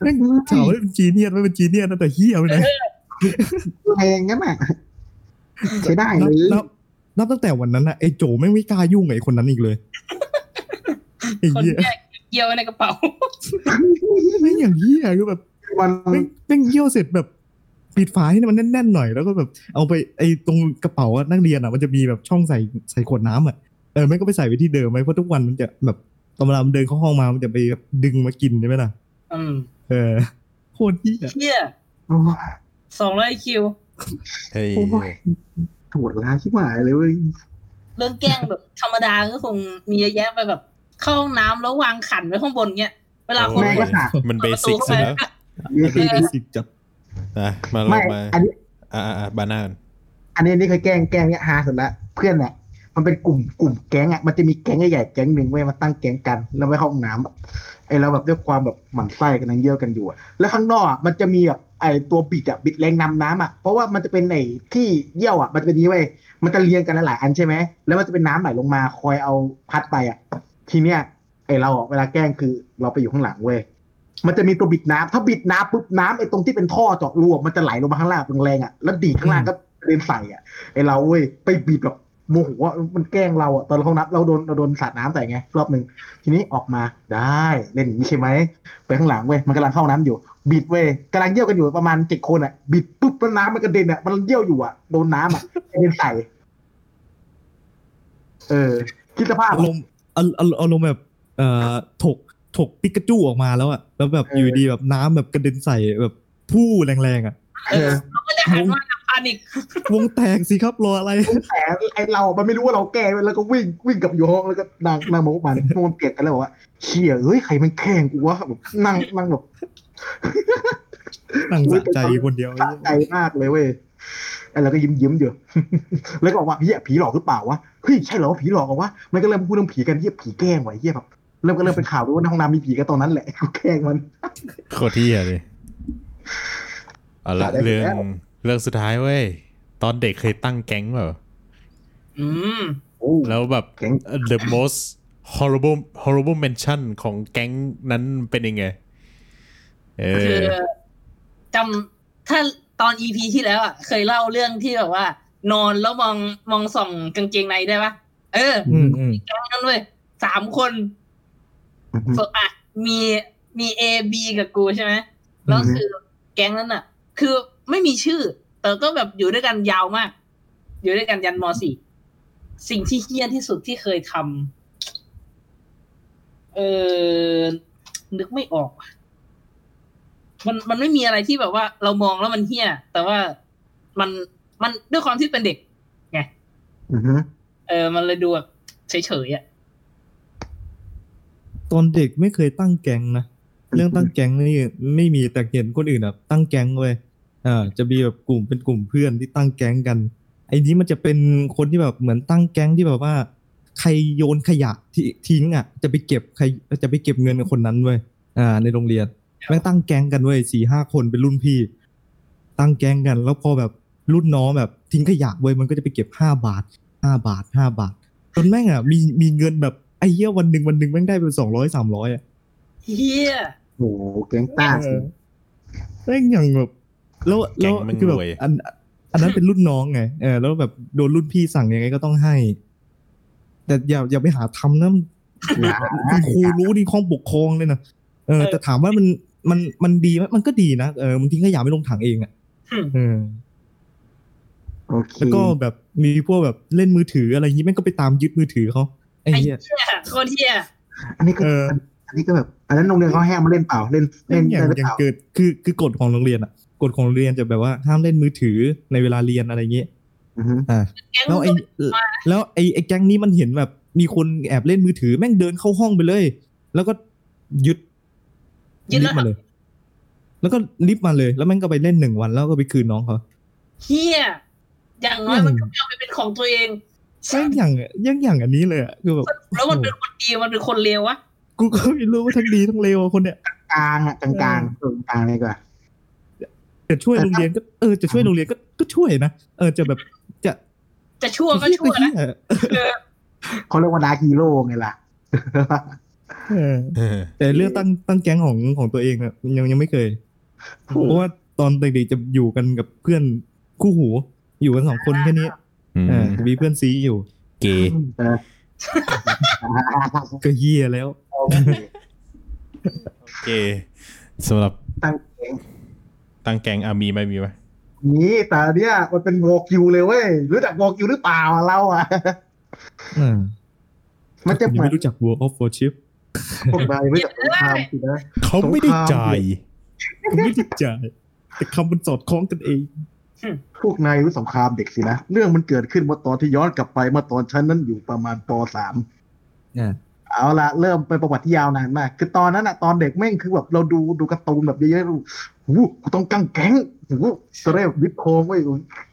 แม่งถามว่าเป็นจีเนียสไม่เป็นจีเนียสนะแต่เหี้ยไปเลยแรงงั้นอะใช้ได้นัเลบยนับนับตั้งแต่วันนั้นนะไอ้โจแม่งไม่กล้ายุ่งกับไอ้คนนั้นอีกเลยไอ้คนเหี้ยแยกเกี่ยวไว้ในกระเป๋าแม่งอย่างเหี้ยคือแบบมันแม่งแม่งเยี่ยวเสร็จแบบ ปิดฝาให้มันแน่นๆหน่อยแล้วก็แบบเอาไปไอ้ตรงกระเป๋าอะนักเรียนอะมันจะมีแบบช่องใส่ใส่ขวดน้ำอะเออแม่งก็ไปใส่ไว้ที่เดิมไว้เพราะทุกวันมันจะแบบตอนเวลามันเดินเข้าห้องมามันจะไปแบบดึงมากินใช่ไหมล่ะอืมเออโคตรเหี้ยเหี้ยโอ้ยสองร้อยคิวเฮ้ยโอ้ยโหดร้ายชิบหายเลยเว้ยเรื่องแกล้งแบบธรรมดาก็คงมีเยอะแยะไปแบบเข้าห้องน้ำแล้ววางขันไว้ข้างบนเงี้ย เวลาคนแม่ก็สาดมันเบสิกสุดแล้วเป็นเบสิกจัด นะมาลไม่งมาอันนี้อ่าอ่าบานากันอันนี้อันนี่เคยแกล้งแกล้งเนี้ยฮาสุดละเพื่อนเนี่ยมันเป็นกลุ่มกลุ่มแก๊งอะมันจะมีแก๊งใหญ่ๆแก๊งหนึ่งเว้ยมาตั้งแก๊งกัน แล้วไปเข้าห้องน้ำไอ้เราแบบด้วยความแบบหมั่นไส้กันนั่งเยี่ยวกันอยู่อะแล้วข้างนอกอะมันจะมีแบบไอตัวบิดอะบิดแรงนำน้ำอะเพราะว่ามันจะเป็นไอที่เยี่ยวอะมันจะเป็นนี้เว้ยมันจะเรียงกันหลายๆอันใช่ไหมแล้วมันจะเป็นน้ำไหลลงมาคอยเอาพัดไปอะทีเนี้ยไอเราอะเวลาแกล้งคือเราไปอยู่ข้างหลังเว้ย มันจะมีตัวบิดน้ำถ้าบิดน้ำปุ๊บน้ำไอ้ตรงที่เป็นท่อเจาะรูมันจะไหลลงมาข้างล่างแรงๆอะแล้วดีข้างล่างก็เดินใส่อะไอเราเว้ยไปบีบแบบโมโหว่ามันแกล้งเราอะตอนเราเข้าน้ำเราโดนเราโดนสาดน้ำใส่ไงรอบหนึ่งทีนี้ออกมาได้เล่นอย่างนี้ใช่ไหมไปข้างหลังเว้ยมันกำลังเข้าน้ำอยู่บิดเว้ยกำลังเยี่ยวกันอยู่ประมาณเจ็ดคนอะบิดปุ๊บแล้วน้ำมันกระเด็นอะมันเยี่ยวอยู่อะโดนน้ำอะกระเด็นใส่ เออคิดสภาพอารมณ์อารอารอารมณ์แบบ เอ่อถก ถกปิกาจูออกมาแล้วอะแล้วแบบเออออยู่ดีแบบน้ำแบบกระเด็นใส่แบบพู่แรงๆอะเออเราก็จะหันมาพานิกวงแตกสิครับรออะไรแต่ไอเรา มันไม่รู้ว่าเราแก้เว้ยแล้วก็วิ่งวิ่งกลับอยู่ห้องแล้วก็นางนางโมกมันมันเปลี่ยนกันแล้วบอกว่าเชี่ยเฮ้ยใครมันแข่งกูวะแบบนั่งนั่งแบบนั่งสะใจคนเดียวสะใจมากเลยเว้ยไอ้เราก็ยิ้มยิ้มๆอยู่ แล้วก็บอกว่าเฮียผีหลอกหรือเปล่าวะ เฮ้ยใช่เหรอผีหลอกเหรอวะ มันก็เริ่มพูดเรื่องผีกันเฮียผีแกล้งไว้เฮียแบบ เริ่มก็เริ่มเป็นข่าวด้วยว่าในห้องน้ำมีผีกันตอนนั้นแหละกูแกล้งมันโคตรเที่ยเลยเอาละได้ไปเรื่องแล้วเรื่องสุดท้ายเว้ยตอนเด็กเคยตั้งแก๊งเปล่าอืมโอ้แล้วแบบแก๊ง the most horrible horrible mention ของแก๊งนั้นเป็นยังไงเอคืออจำถ้าตอนอีพีที่แล้วอะ เคยเล่าเรื่องที่แบบว่า นอนแล้วมองมองส่องกางเกงในได้ปะเอออืมอืมแก๊งนั้นเว้ยสามคนส่วน อะมีมีเอบีกับกูใช่ไหมแล้วคือแก๊งนั้นอะ คือไม่มีชื่อ แต่ก็แบบอยู่ด้วยกันยาวมาก อยู่ด้วยกันยันมสี่สิ่งที่เฮี้ยที่สุดที่เคยทำเออนึกไม่ออกว่ะมันมันไม่มีอะไรที่แบบว่า เรามองแล้วมันเฮี้ย แต่ว่ามันมันด้วยความที่เป็นเด็กไงอือฮึเออ มันเลยดูแบบเฉยๆอะ ตอนเด็กไม่เคยตั้งแก๊งนะเรื่องตั้งแก๊งนี่ไม่มีแต่เห็นคนอื่นแบบตั้งแก๊งเว้ยอ่าจะมีแบบกลุ่มเป็นกลุ่มเพื่อนที่ตั้งแก๊งกัน ไอ้นี้มันจะเป็นคนที่แบบเหมือนตั้งแก๊งที่แบบว่า ใครโยนขยะที่ทิ้งอะ จะไปเก็บใครจะไปเก็บเงินกับคนนั้นเว้ยอ่า ในโรงเรียนแม่งตั้งแก๊งกันเว้ยสี่ห้าคนเป็นรุ่นพี่ ตั้งแก๊งกัน แล้วพอแบบรุ่นน้องแบบทิ้งขยะเว้ยมันก็จะไปเก็บห้าบาทห้าบาทห้าบาทจนแม่งอะมีมีเงินแบบไอ้เหี้ยวันหนึ่งวันหนึ่งแม่งได้เป็นสองร้อยสามร้อยอะเฮียโอ้โหแก๊งต้าเออแม่งอย่างแบบแล้วแล้วแก๊งแม่งคือแบบรวย อันอันนั้นเป็นรุ่นน้องไงเออแล้วแบบโดนรุ่นพี่สั่งยังไงก็ต้องให้ แต่อย่าอย่าไปหาทำนะคุณครูรู้ดีข้องปกครองเลยนะเออ แต่ถามว่ามันมันมันดีไหมมันก็ดีนะเออมันทิ้งขยะไม่ลงถังเองอะเออ โอเคแล้วก็แบบมีพวกแบบเล่นมือถืออะไรอย่างนี้แม่งก็ไปตามยึดมือถือเขา ไอ้ไอ้เหี้ยเฮียโคตรเฮียอันนี้ก็เอออันนี้ก็แบบอันนั้นโรงเรียนเขาให้มาเล่นเปล่าเล่นเล่เล่นนอย่างได้หรืออย่าเปงล่าเกิดคือคือกฎของโรงเรียนอะกฎของโรงเรียนจะแบบว่าห้ามเล่นมือถือในเวลาเรียนอะไรอย่างเงี้ยอือฮึอ่าแก๊งแล้วไอ้แล้วไอ้ไอ้แก๊งนี้มันเห็นแบบมีคนแอบเล่นมือถือแม่งเดินเข้าห้องไปเลย แล้วก็ยึดยึดลิแล้ฟวต์มาเลย แล้วก็ลิฟต์มาเลย แล้วแม่งก็ไปเล่นหนึ่งวันแล้วก็ไปคืนน้องเขาเฮียอย่างน้อยมันก็เอาไปเป็นของตัวเอง แม่งอย่างยังอย่างอันนี้เลยอะคือแบบแล้วมันเป็นคนดีมันเป็นคนเลววะกูก็ไม่รู้ว่าทั้งดีทั้งเลวอะคนเนี้ยกลางอะกลางกลางๆเออกลางเลยกว่าจะช่วยโรงเรียนก็เออจะช่วยโรงเรียนก็ก็ช่วยนะเออจะแบบจะ จะชั่วก็ชั่วนะเหี้ยเออเขาเรียกว่าดาร์คฮีโร่ไงล่ะเออเออแต่เรื่องตั้งตั้งแก๊งของของตัวเองอะยังยังไม่เคยเพราะว่าตอนเด็กๆจะอยู่กันกับเพื่อนคู่หู อยู่กันสองคนแค่นี้ อืมเออจะมีเพื่อนซีอยู่ เกย์เออก็เฮียแล้วเกย์สำหรับตั้งเองตั้งแก๊งอามีไหมมีไหมนี่แต่เนี้ยมันเป็นวอลคิวเลยเว้ยรู้จักวอลคิวหรือเปล่าอะเราอะอ่ามันจะยังเหมือนไม่รู้จัก War of Warship พวกนายไม่จักสงครามสินะเขาไม่ได้จ่ายผมไม่ได้จ่ายแต่คำมันสอดคล้องกันเอง พวกนายรู้สงครามเด็กสินะ เรื่องมันเกิดขึ้นเมื่อตอนที่ย้อนกลับไปเมื่อตอนฉันนั้นอยู่ประมาณปสามอ่าเอาละเริ่มเป็นประวัติที่ยาวนานมาก คือตอนนั้นอะตอนเด็กแม่งคือแบบเราดูดูการ์ตูนแบบเยอะๆดูหูกูต้องกังแก๊งหูจะได้แบบวิดโคงไว้ย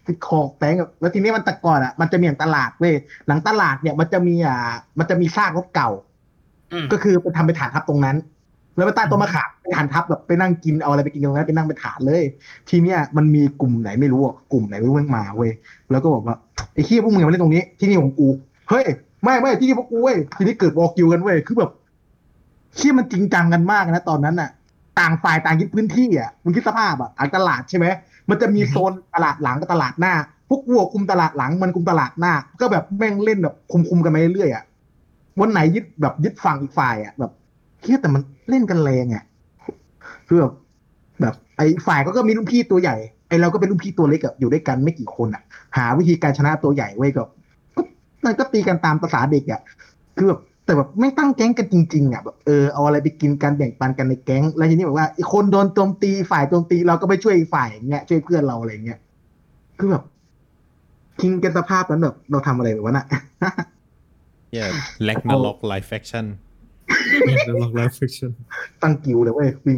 วิดคอแตงแบบแล้วทีนี้มันแต่ก่อนอะมันจะมีอย่างตลาดเว้ยหลังตลาดเนี่ยมันจะมีอ่ามันจะมีซากรถเก่าอืมก็คือไปทำไปฐานทัพตรงนั้น แล้วไปใต้ต้นมะขามไปหันทับแบบไปนั่งกินเอาอะไรไปกินตรงนั้นไปนั่งเป็นฐานเลย ทีเนี้ยมันมีกลุ่มไหนไม่รู้อะกลุ่มไหนไม่รู้แม่งมาเว้ยแล้วก็บอกว่าไอ้เฮียพวกมึงมาเล่นตรงนี้ที่นี่ของกูเฮ้ยไม่ไม่ที่นี่พวกกูเว้ยทีนี้เกิดวอลกิวกันเว้ยคือแบบเชี่ยมันจริงจังกันมากนะตอนนั้นอะ ต่างฝ่ายต่างยึดพื้นที่อะมึงคิดสภาพอะอ่างตลาดใช่ไหมมันจะมีโซนตลาดหลังกับตลาดหน้า พวกวัวคุมตลาดหลังมันคุมตลาดหน้า ก็แบบแม่งเล่นแบบคุมคุมกันไปเรื่อยๆอะวันไหนยึดแบบยึดฝั่งอีกฝ่ายอะแบบ เฮียแต่มันเล่นกันแรงอะคือแบบแบบไอ้ฝ่ายก็ก็มีรุ่นพี่ตัวใหญ่ไอ้เราก็เป็นรุ่นพี่ตัวเล็กอะอยู่ด้วยกันไม่กี่คนอะหาวิธีการชนะตัวใหญ่ไว้ยก็ก็มันก็ตีกันตามภาษาเด็กอะคือแบบแต่แบบไม่ตั้งแก๊งกันจริงๆอะแบบเออเอาอะไรไปกินกันแบ่งปันกันในแก๊ง แล้วทีนี้แบบว่าอีกคนโดนโจมตีฝ่ายโจมตีเราก็ไปช่วยฝ่ายอย่างเงี้ยช่วยเพื่อนเราอะไรเงี้ยคือแบบทิ้งกันสภาพนั้นแบบเราทำอะไรแบบว่าน่ะเนี่ยแล็กนาล็อก ไลฟ์แฟคชั่นแล้วล็อกไลฟ์ฟิคชั่นตั้งกิวเลยเว้ยวิ่ง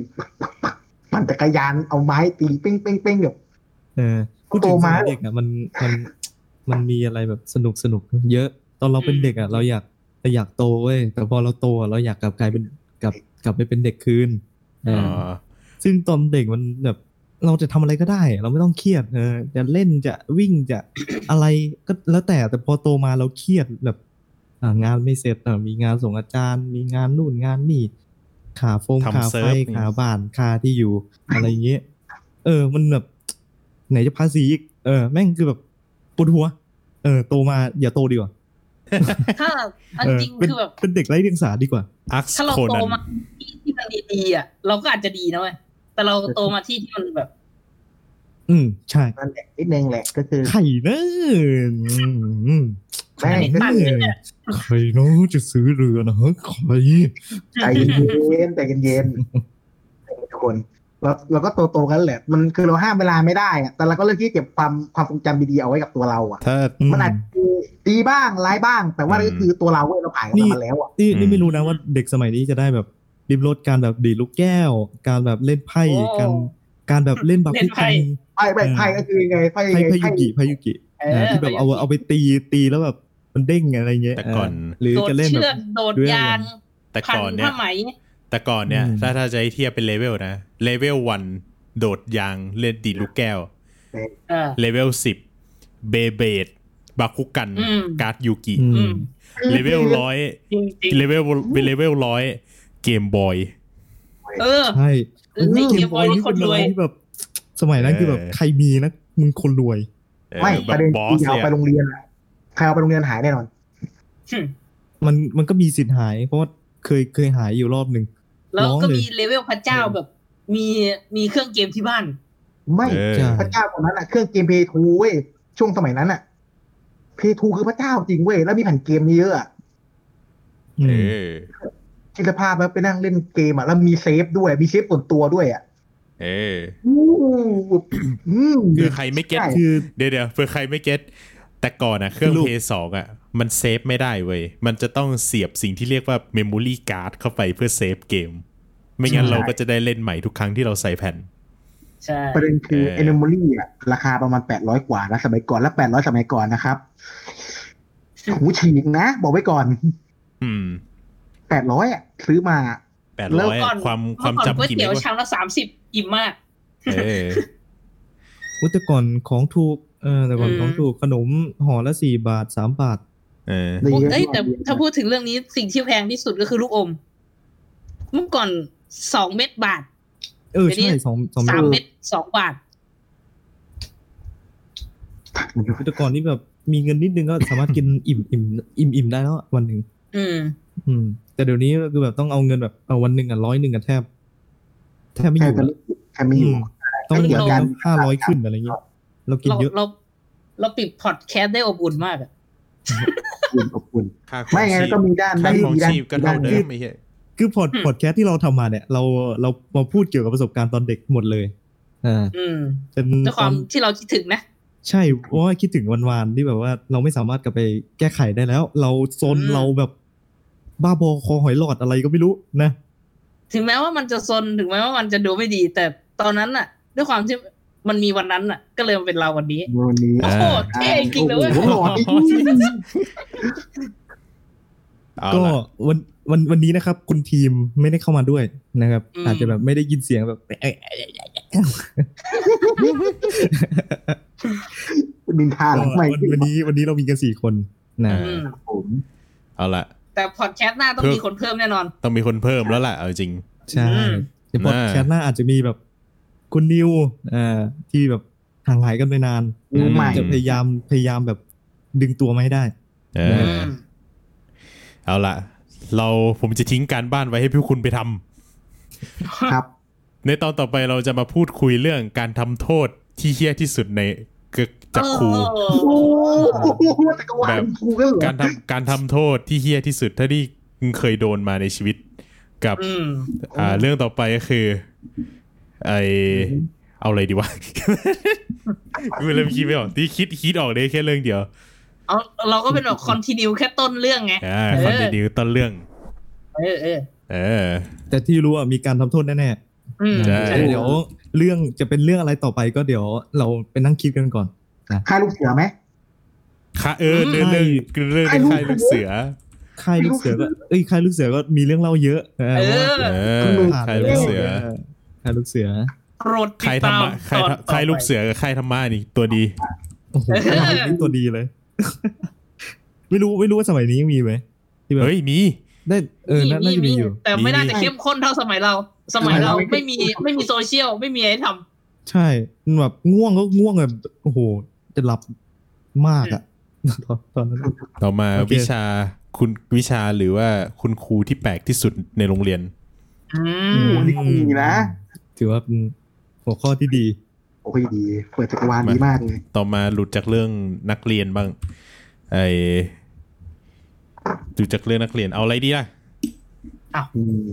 ปั่นจักรยานเอาไม้ตีเป้งเป้งเป้งแบบเออพูดถึโตงสมามัยเด็กอะมันมันมันมีอะไรแบบสนุกสนุกเยอะ ตอนเราเป็นเด็กอะเราอยากเราอยากโตเว้ยแต่พอเราโตอะเราอยากกลับกลายเป็นกลับกลับไปเป็นเด็กคืนออ๋ออซึ่งตอนเด็กมันแบบเราจะทำอะไรก็ได้ เราไม่ต้องเครียดเออจะเล่นจะวิ่งจะอะไรก็แล้วแต่แต่พอโตมาเราเครียดแบบ งานไม่เสร็จอะมีงานส่งอาจารย์ มีงานนู่นงานนี่ขาโฟงทำขาเซิไฟร์ฟนี่ขาบ้านขาที่อยู่ อะไรอย่างเงี้ยเออ มันแบบไหนจะภาษีอีกเออ แม่งคือแบบปวดหัว เออ โตมาอย่าโตดีกว่าถ้าอันเออจริงเป็นคือแบบเป็นเด็กไร้เดียงสาดีกว่าอาร์คถ้าเราโคโตนันมาที่ที่มันดีๆอะ เราก็อาจจะดีนะเว้ยแต่เราโตมาที่ที่มันแบบ อืม ใช่นั่นแหละนิดนึงแหละก็คือไข่เนอะอืม แม่งปั่นเนี่ยใครเนาะจะซื้อเรือนะฮะใครใจเย็นๆใจเย็นๆทุกคนเราเราก็โตโตๆกันแหละ มันคือเราห้ามเวลาไม่ได้อะแต่เราก็เลือกที่จะเก็บความความทรงจำดีๆเอาไว้กับตัวเราอะถ้ามันอาจจะดีบ้างร้ายบ้าง แต่ว่าก็คือตัวเราเว้ยเราผ่านมันมาแล้วอะนี่อืมนี่ไม่รู้นะว่าเด็กสมัยนี้จะได้แบบริมรถการแบบดีดลูกแก้ว การแบบเล่นไพ่โอ้การการแบบเล่นบาเล่คุนไพ่กันไพ่ไพ่ไพ่ก็คือไงไพ่ไพ่ไงไพ่ยุกิไพ่ยุกิเอเอออที่แบบเอาเอาไปตีตีแล้วแบบ มันเด้งอะไรเงี้ยแต่ก่อนเหรือโดดจะเล่นเชืแบอกบโดดด้วยยางแต่พันก่อนเนี่ยผ้าไหมแต่ก่อนเนี่ยอืมถ้าถ้าจะให้เทียบเป็นเลเวลนะเลเวลวันโดดยางเล่นดีดลูกแก้วเออเลเวลสิบเบเบดบาคุกันอืมการ์ดยูกิอือืมมเลเวลร้อยจริงจริงเลเวลเลเวลร้อยเกมบอยเออใช่ในเกมบอยนี่คนรวยที่แบบ สมัยนั้นคือแบบเออใครมีนะมึงคนรวย ไม่แบปบระเด็นบอคืสอเอาเนี่ยไปโรงเรียนอะ ใครเอาไปโรงเรียนหายแน่นอนมันมันก็มีสิทธิ์หาย เพราะว่าเคยเคยหายอยู่รอบหนึ่งแล้วร้องก็เลยมีเลเวลพระเจ้าแบบ มีมีเครื่องเกมที่บ้าน ไม่เออใช่พระเจ้าคนนั้นอะเครื่องเกมเพย์ทูเว้ยช่วงสมัยนั้นอะเพย์ทูคือพระเจ้าจริงเว้ยแล้วมีแผ่นเกมนี้เยอะอะอืเอมอคิดสภาพแล้วไปนั่งเล่นเกมอะแล้วมี save ด้วย มี save ส่วนตัวด้วยอะเอออู้อืมเผื่อใครไม่ get ใช่คือเดี๋ยวเดี๋ยวเผื่อใครไม่ get แต่ก่อนอะเครื่องเพลย์สองอะมัน save ไม่ได้เว้ย มันจะต้องเสียบสิ่งที่เรียกว่า memory card เข้าไปเพื่อ save เกม ไม่งั้นเราก็จะได้เล่นใหม่ทุกครั้งที่เราใส่แผ่น ใช่ ประเด็นคือเออเอเ memory อะราคาประมาณแปดร้อยกว่านะสมัยก่อนและแปดร้อยสมัยก่อนนะครับหูฉีกนะ บอกไว้ก่อน อืมแปดร้อยอะซื้อมาแปดแล้ร้วอยก่อนความความเมื่อก่อนก๋วยจำกี่เมเตี๋ตยวรวะชามละสามสิบอิ่มมากเอออุยแต่ก่อนของถูก เออแต่ก่อนอืมของถูกขนมห่อละสี่บาทสามบาท เออดีเอ้ยแต่ถ้าพูดถึงเรื่องนี้สิ่งที่แพงที่สุดก็คือลูกอม เมื่อก่อนสองเม็ดบาท เออเดี๋ยวนี้ใช่สองสองสามเม็เม็ดดสองบาทแต่ก่อนนี่แบบมีเงินนิดนึงก็สามารถกินอิ่มอิ่มอิ่มอิ่มได้แล้วอะวันหนึ่งอืม อืม แต่เดี๋ยวนี้ก็คือแบบต้องเอาเงินแบบเอาวันหนึ่งอะร้อยหนึ่งอะแทบแทบไม่อแค่ยู่จะละแค่ไม่อยู่อืมต้องเดี๋เดี๋ยยววเราห้าร้อยขึ้นอะไรเงี้ย เรากินเราเยอะเราเราปิดพอดแคสต์ได้อบอุ่นมากอะขอบคุณขอบคุณค่าครองไม่ไงชีพก็มีด้านค่าด้านครองดีด้านชีพก็ด้าเท่านเดิดีมไม่ใช่คือพอดพอดแคสต์ที่เราทำมาเนี่ย เราเรามาพูดเกี่ยวกับประสบการณ์ตอนเด็กหมดเลยอ่าอืมเป็นด้วยความที่เราคิดถึงนะ ใช่เพราะว่าคิดถึงวันวานๆที่แบบว่าเราไม่สามารถกลับไปแก้ไขได้แล้ว เราโซนอืมเราแบบบ้าบอคอหอยหลอดอะไรก็ไม่รู้นะ ถึงแม้ว่ามันจะซนถึงแม้ว่ามันจะดูไม่ดี แต่ตอนนั้นน่ะ ด้วยความที่ มันมีวันนั้นน่ะ ก็เลยมาเป็นเราวันนี้วันนี้โอ้โหเท่จริงเลยเว้ยโอ้โหหล่อจริงเอาก็ละวันวันวันนี้นะครับ คุณทีมไม่ได้เข้ามาด้วยนะครับอืมอาจจะแบบไม่ได้ยินเสียงแบบเอ้ยดินทาหลังใหม่วันวันนี้วันนี้เรามีกันสี่คนนะอ่าอืมผมเอาละแต่พอดแคสต์หน้าต้องเพิ่มมีคนเพิ่มแน่นอน ต้องมีคนเพิ่มแล้วล่ะเอาจริง ใช่อืมเดี๋ยวพอดน่าแคสต์หน้าอาจจะมีแบบ คุณนิวอ่าที่แบบห่างหายกันไปนานมือใหม่จะพยายามพยายามแบบดึงตัวมาให้ได้ เออือเอาละเราผมจะทิ้งการบ้านไว้ให้พี่คุณไปทำครับ ในตอนต่อไปเราจะมาพูดคุยเรื่องการทำโทษที่เฮี้ยที่สุดในกึกจากครูโอ้โอ้โหโหจักรวาลครูก็เหรอการทำการทำโทษที่เฮี้ยที่สุดเท่าที่มึงเคยโดนมาในชีวิตกับอืมอ่า เรื่องต่อไปก็คือ ไอเอาอะไรดีวะกูเริ่มคิดไม่ออกที่คิดคิดออกได้แค่เรื่องเดียวเอาเราก็เป็นแบบคอนติเนียแค่ต้นเรื่องไงอ่าเออคอนติเนียต้นเรื่อง เออเออเออ แต่ที่รู้อะมีการทำโทษแน่อืมๆใช่เดี๋ยวเรื่องจะเป็นเรื่องอะไรต่อไปก็เดี๋ยวเราไปนั่งคิดกันก่อนฆ่าลูกเสือไหมค่ะเออเรื่องเรื่องเรื่องในค่ายลูกเสือค่ายลูกเสือก็เอ้ยค่ายลูกเสือก็มีเรื่องเล่าเยอะ เออเอว่าอเออค่ายลูกเสือ ค่ายลูกเสือโปรดใครติดตามทำมาใครตอนทำใครลูกเสือกับใครธรรมะนี่ตัวดี โอ้โหเออนี่ตัวดีเลย ไม่รู้ไม่รู้ว่าสมัยนี้ยังมีไหมที่แบบเฮ้ยมี ได้เออน่าน่าจะมีอยู่ แต่ไม่น่ามีจะเข้มข้นเท่าสมัยเรา สมัยเราไม่มีไม่มีโซเชียลไม่มีอะไรทใช่มันแบบง่วงก็ง่วงแบบโอ้โห จะหลับมากอะตอนตอนนั้น ต่อมาโอเค วิชาคุณวิชาหรือว่าคุณครูที่แปลกที่สุดในโรงเรียนำอืโอ้โหนี่ก็มีนะ ถือว่าเป็นหัวข้อที่ดีโอ้ยดี เปิดจักรวาลดีมากเลย ต่อมาหลุดจากเรื่องนักเรียนบ้าง ให้หลุดจากเรื่องนักเรียน เอาอะไรดีล่ะอืม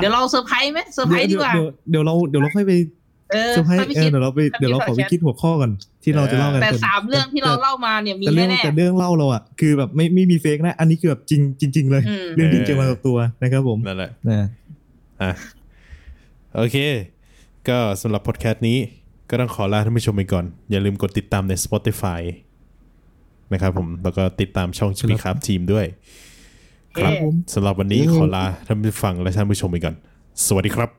เดี๋ยวเราเซอร์ไพรส์ไหมเซอร์ไพรส์ดีเดี๋ยวกว่าเดี๋ยวเดี๋ยวเราเดี๋ยวเราค่อยไปเออเซอร์ไพรส์ถ้าไม่เออคิดเดี๋ยวเราไปเดี๋ยวเราขอไปคิดหัวข้อก่อนที่เราจะเล่ากันแต่ก่อนสามเรื่องที่เราเล่ามาเนี่ยมีแต่เรื่องแน่แต่เรื่องเล่าเราอะคือแบบไม่ไม่มีเฟกนะ อันนี้คือแบบจริงจริงๆเลยอืมเรื่องจริงเจอมากับตัวนะครับผมนั่นแหละนะอะ โอเค ก็สำหรับพอดแคสต์นี้ก็ต้องขอลาท่านผู้ชมไปก่อน อย่าลืมกดติดตามใน Spotify นะครับผม แล้วก็ติดตามช่องชิมิครับทีมด้วยๆครับเอ๊ะสำหรับวันนี้ขอลาท่านผู้ฟังและท่านผู้ชมไปก่อน สวัสดีครับ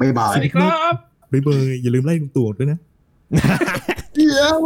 บ๊ายบายสวัสดีครับบ๊ายบายอย่าลืมไล่ลุงตู่ด้วยนะเดี๋ยว